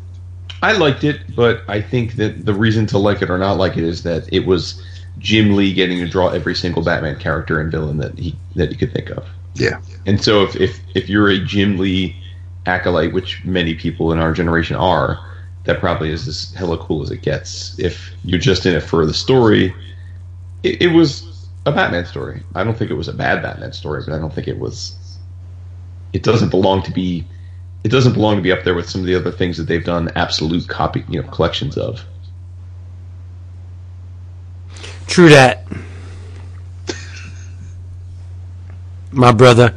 I liked it, but I think that the reason to like it or not like it is that it was Jim Lee getting to draw every single Batman character and villain that he that he could think of. Yeah, And so if if, if you're a Jim Lee acolyte, which many people in our generation are, that probably is as hella cool as it gets. If you're just in it for the story, it, it was a Batman story. I don't think it was a bad Batman story, but I don't think it was. It doesn't belong to be. It doesn't belong to be up there with some of the other things that they've done absolute copy, you know, collections of. True that. My brother.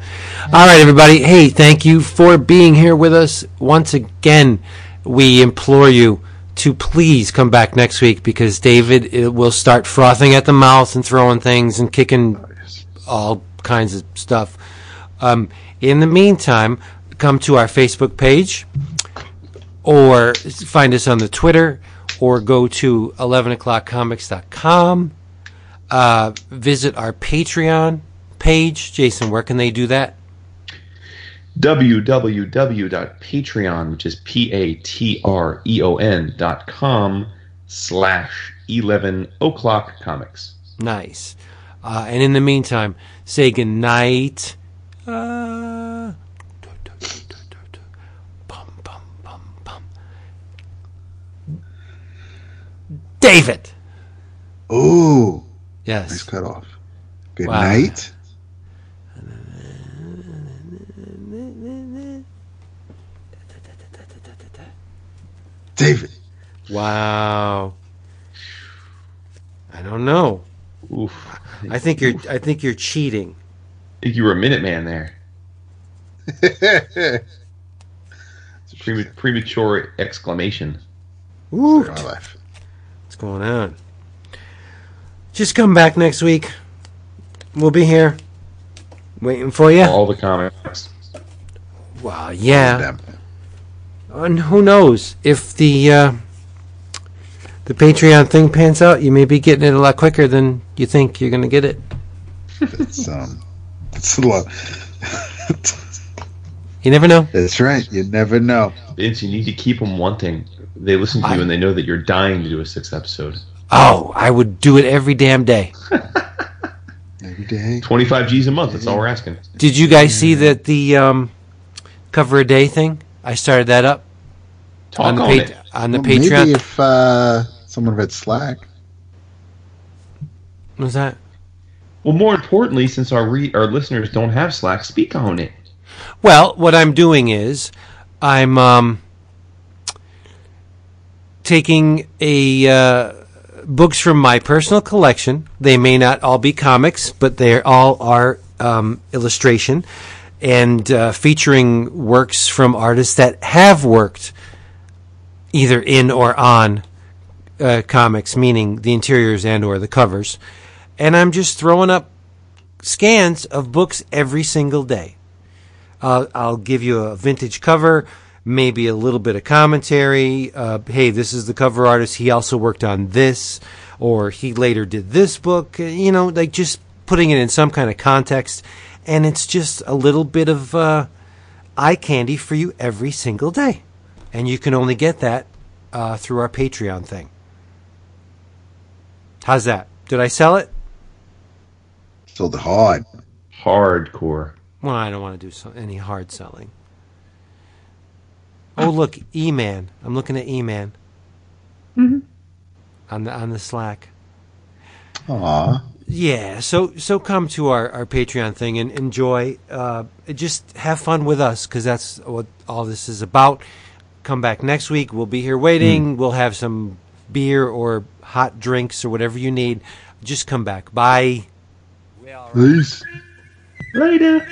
All right, everybody. Hey, thank you for being here with us. Once again, we implore you to please come back next week because David will start frothing at the mouth and throwing things and kicking all kinds of stuff. Um, in the meantime, come to our Facebook page or find us on the Twitter or go to 11o'clockcomics.com. Uh, visit our Patreon page. Jason, where can they do that? www.patreon, which is p a t r e o n dot com slash eleven o'clock comics. Nice. Uh, and in the meantime, say goodnight. Uh, bum, bum, bum, bum. David. Ooh, Yes. nice cut off. Good Wow. night. David. Wow. I don't know. Oof. I think you're. I think you're cheating. I think you were a minute man there. It's a prema- premature exclamation. Woo. My life. What's going on? Just come back next week. We'll be here, waiting for you. All the comics. Wow. Yeah. Damn. And who knows if the uh, the Patreon thing pans out, you may be getting it a lot quicker than you think you're going to get it. It's um, it's a lot. You never know. That's right. You never know. Vince, you need to keep them wanting. They listen to you and they know that you're dying to do a sixth episode. Oh, I would do it every damn day. Every day. 25 G's a month, that's all we're asking. Did you guys see that the um, cover a day thing. I started that up Talk on the on pa- it. on the Well, Patreon. Maybe if uh, someone read Slack. What was that? Well, more importantly, since our re- our listeners don't have Slack, speak on it. Well, what I'm doing is I'm um, taking a uh, books from my personal collection. They may not all be comics, but they all are um, illustration and uh, featuring works from artists that have worked either in or on uh, comics, meaning the interiors and or the covers. And I'm just throwing up scans of books every single day. Uh, I'll give you a vintage cover, maybe a little bit of commentary. Uh, hey, this is the cover artist. He also worked on this, or he later did this book. You know, like just putting it in some kind of context. And it's just a little bit of uh, eye candy for you every single day. And you can only get that uh, through our Patreon thing. How's that? Did I sell it? Sold it hard. Hardcore. Well, I don't want to do so, any hard selling. Oh, look, E-Man. I'm looking at E-Man. On the on the Slack. Aw. Yeah, so so come to our, our Patreon thing and enjoy. Uh, just have fun with us because that's what all this is about. Come back next week. We'll be here waiting. We'll have some beer or hot drinks or whatever you need. Just come back. Bye. Peace. Later.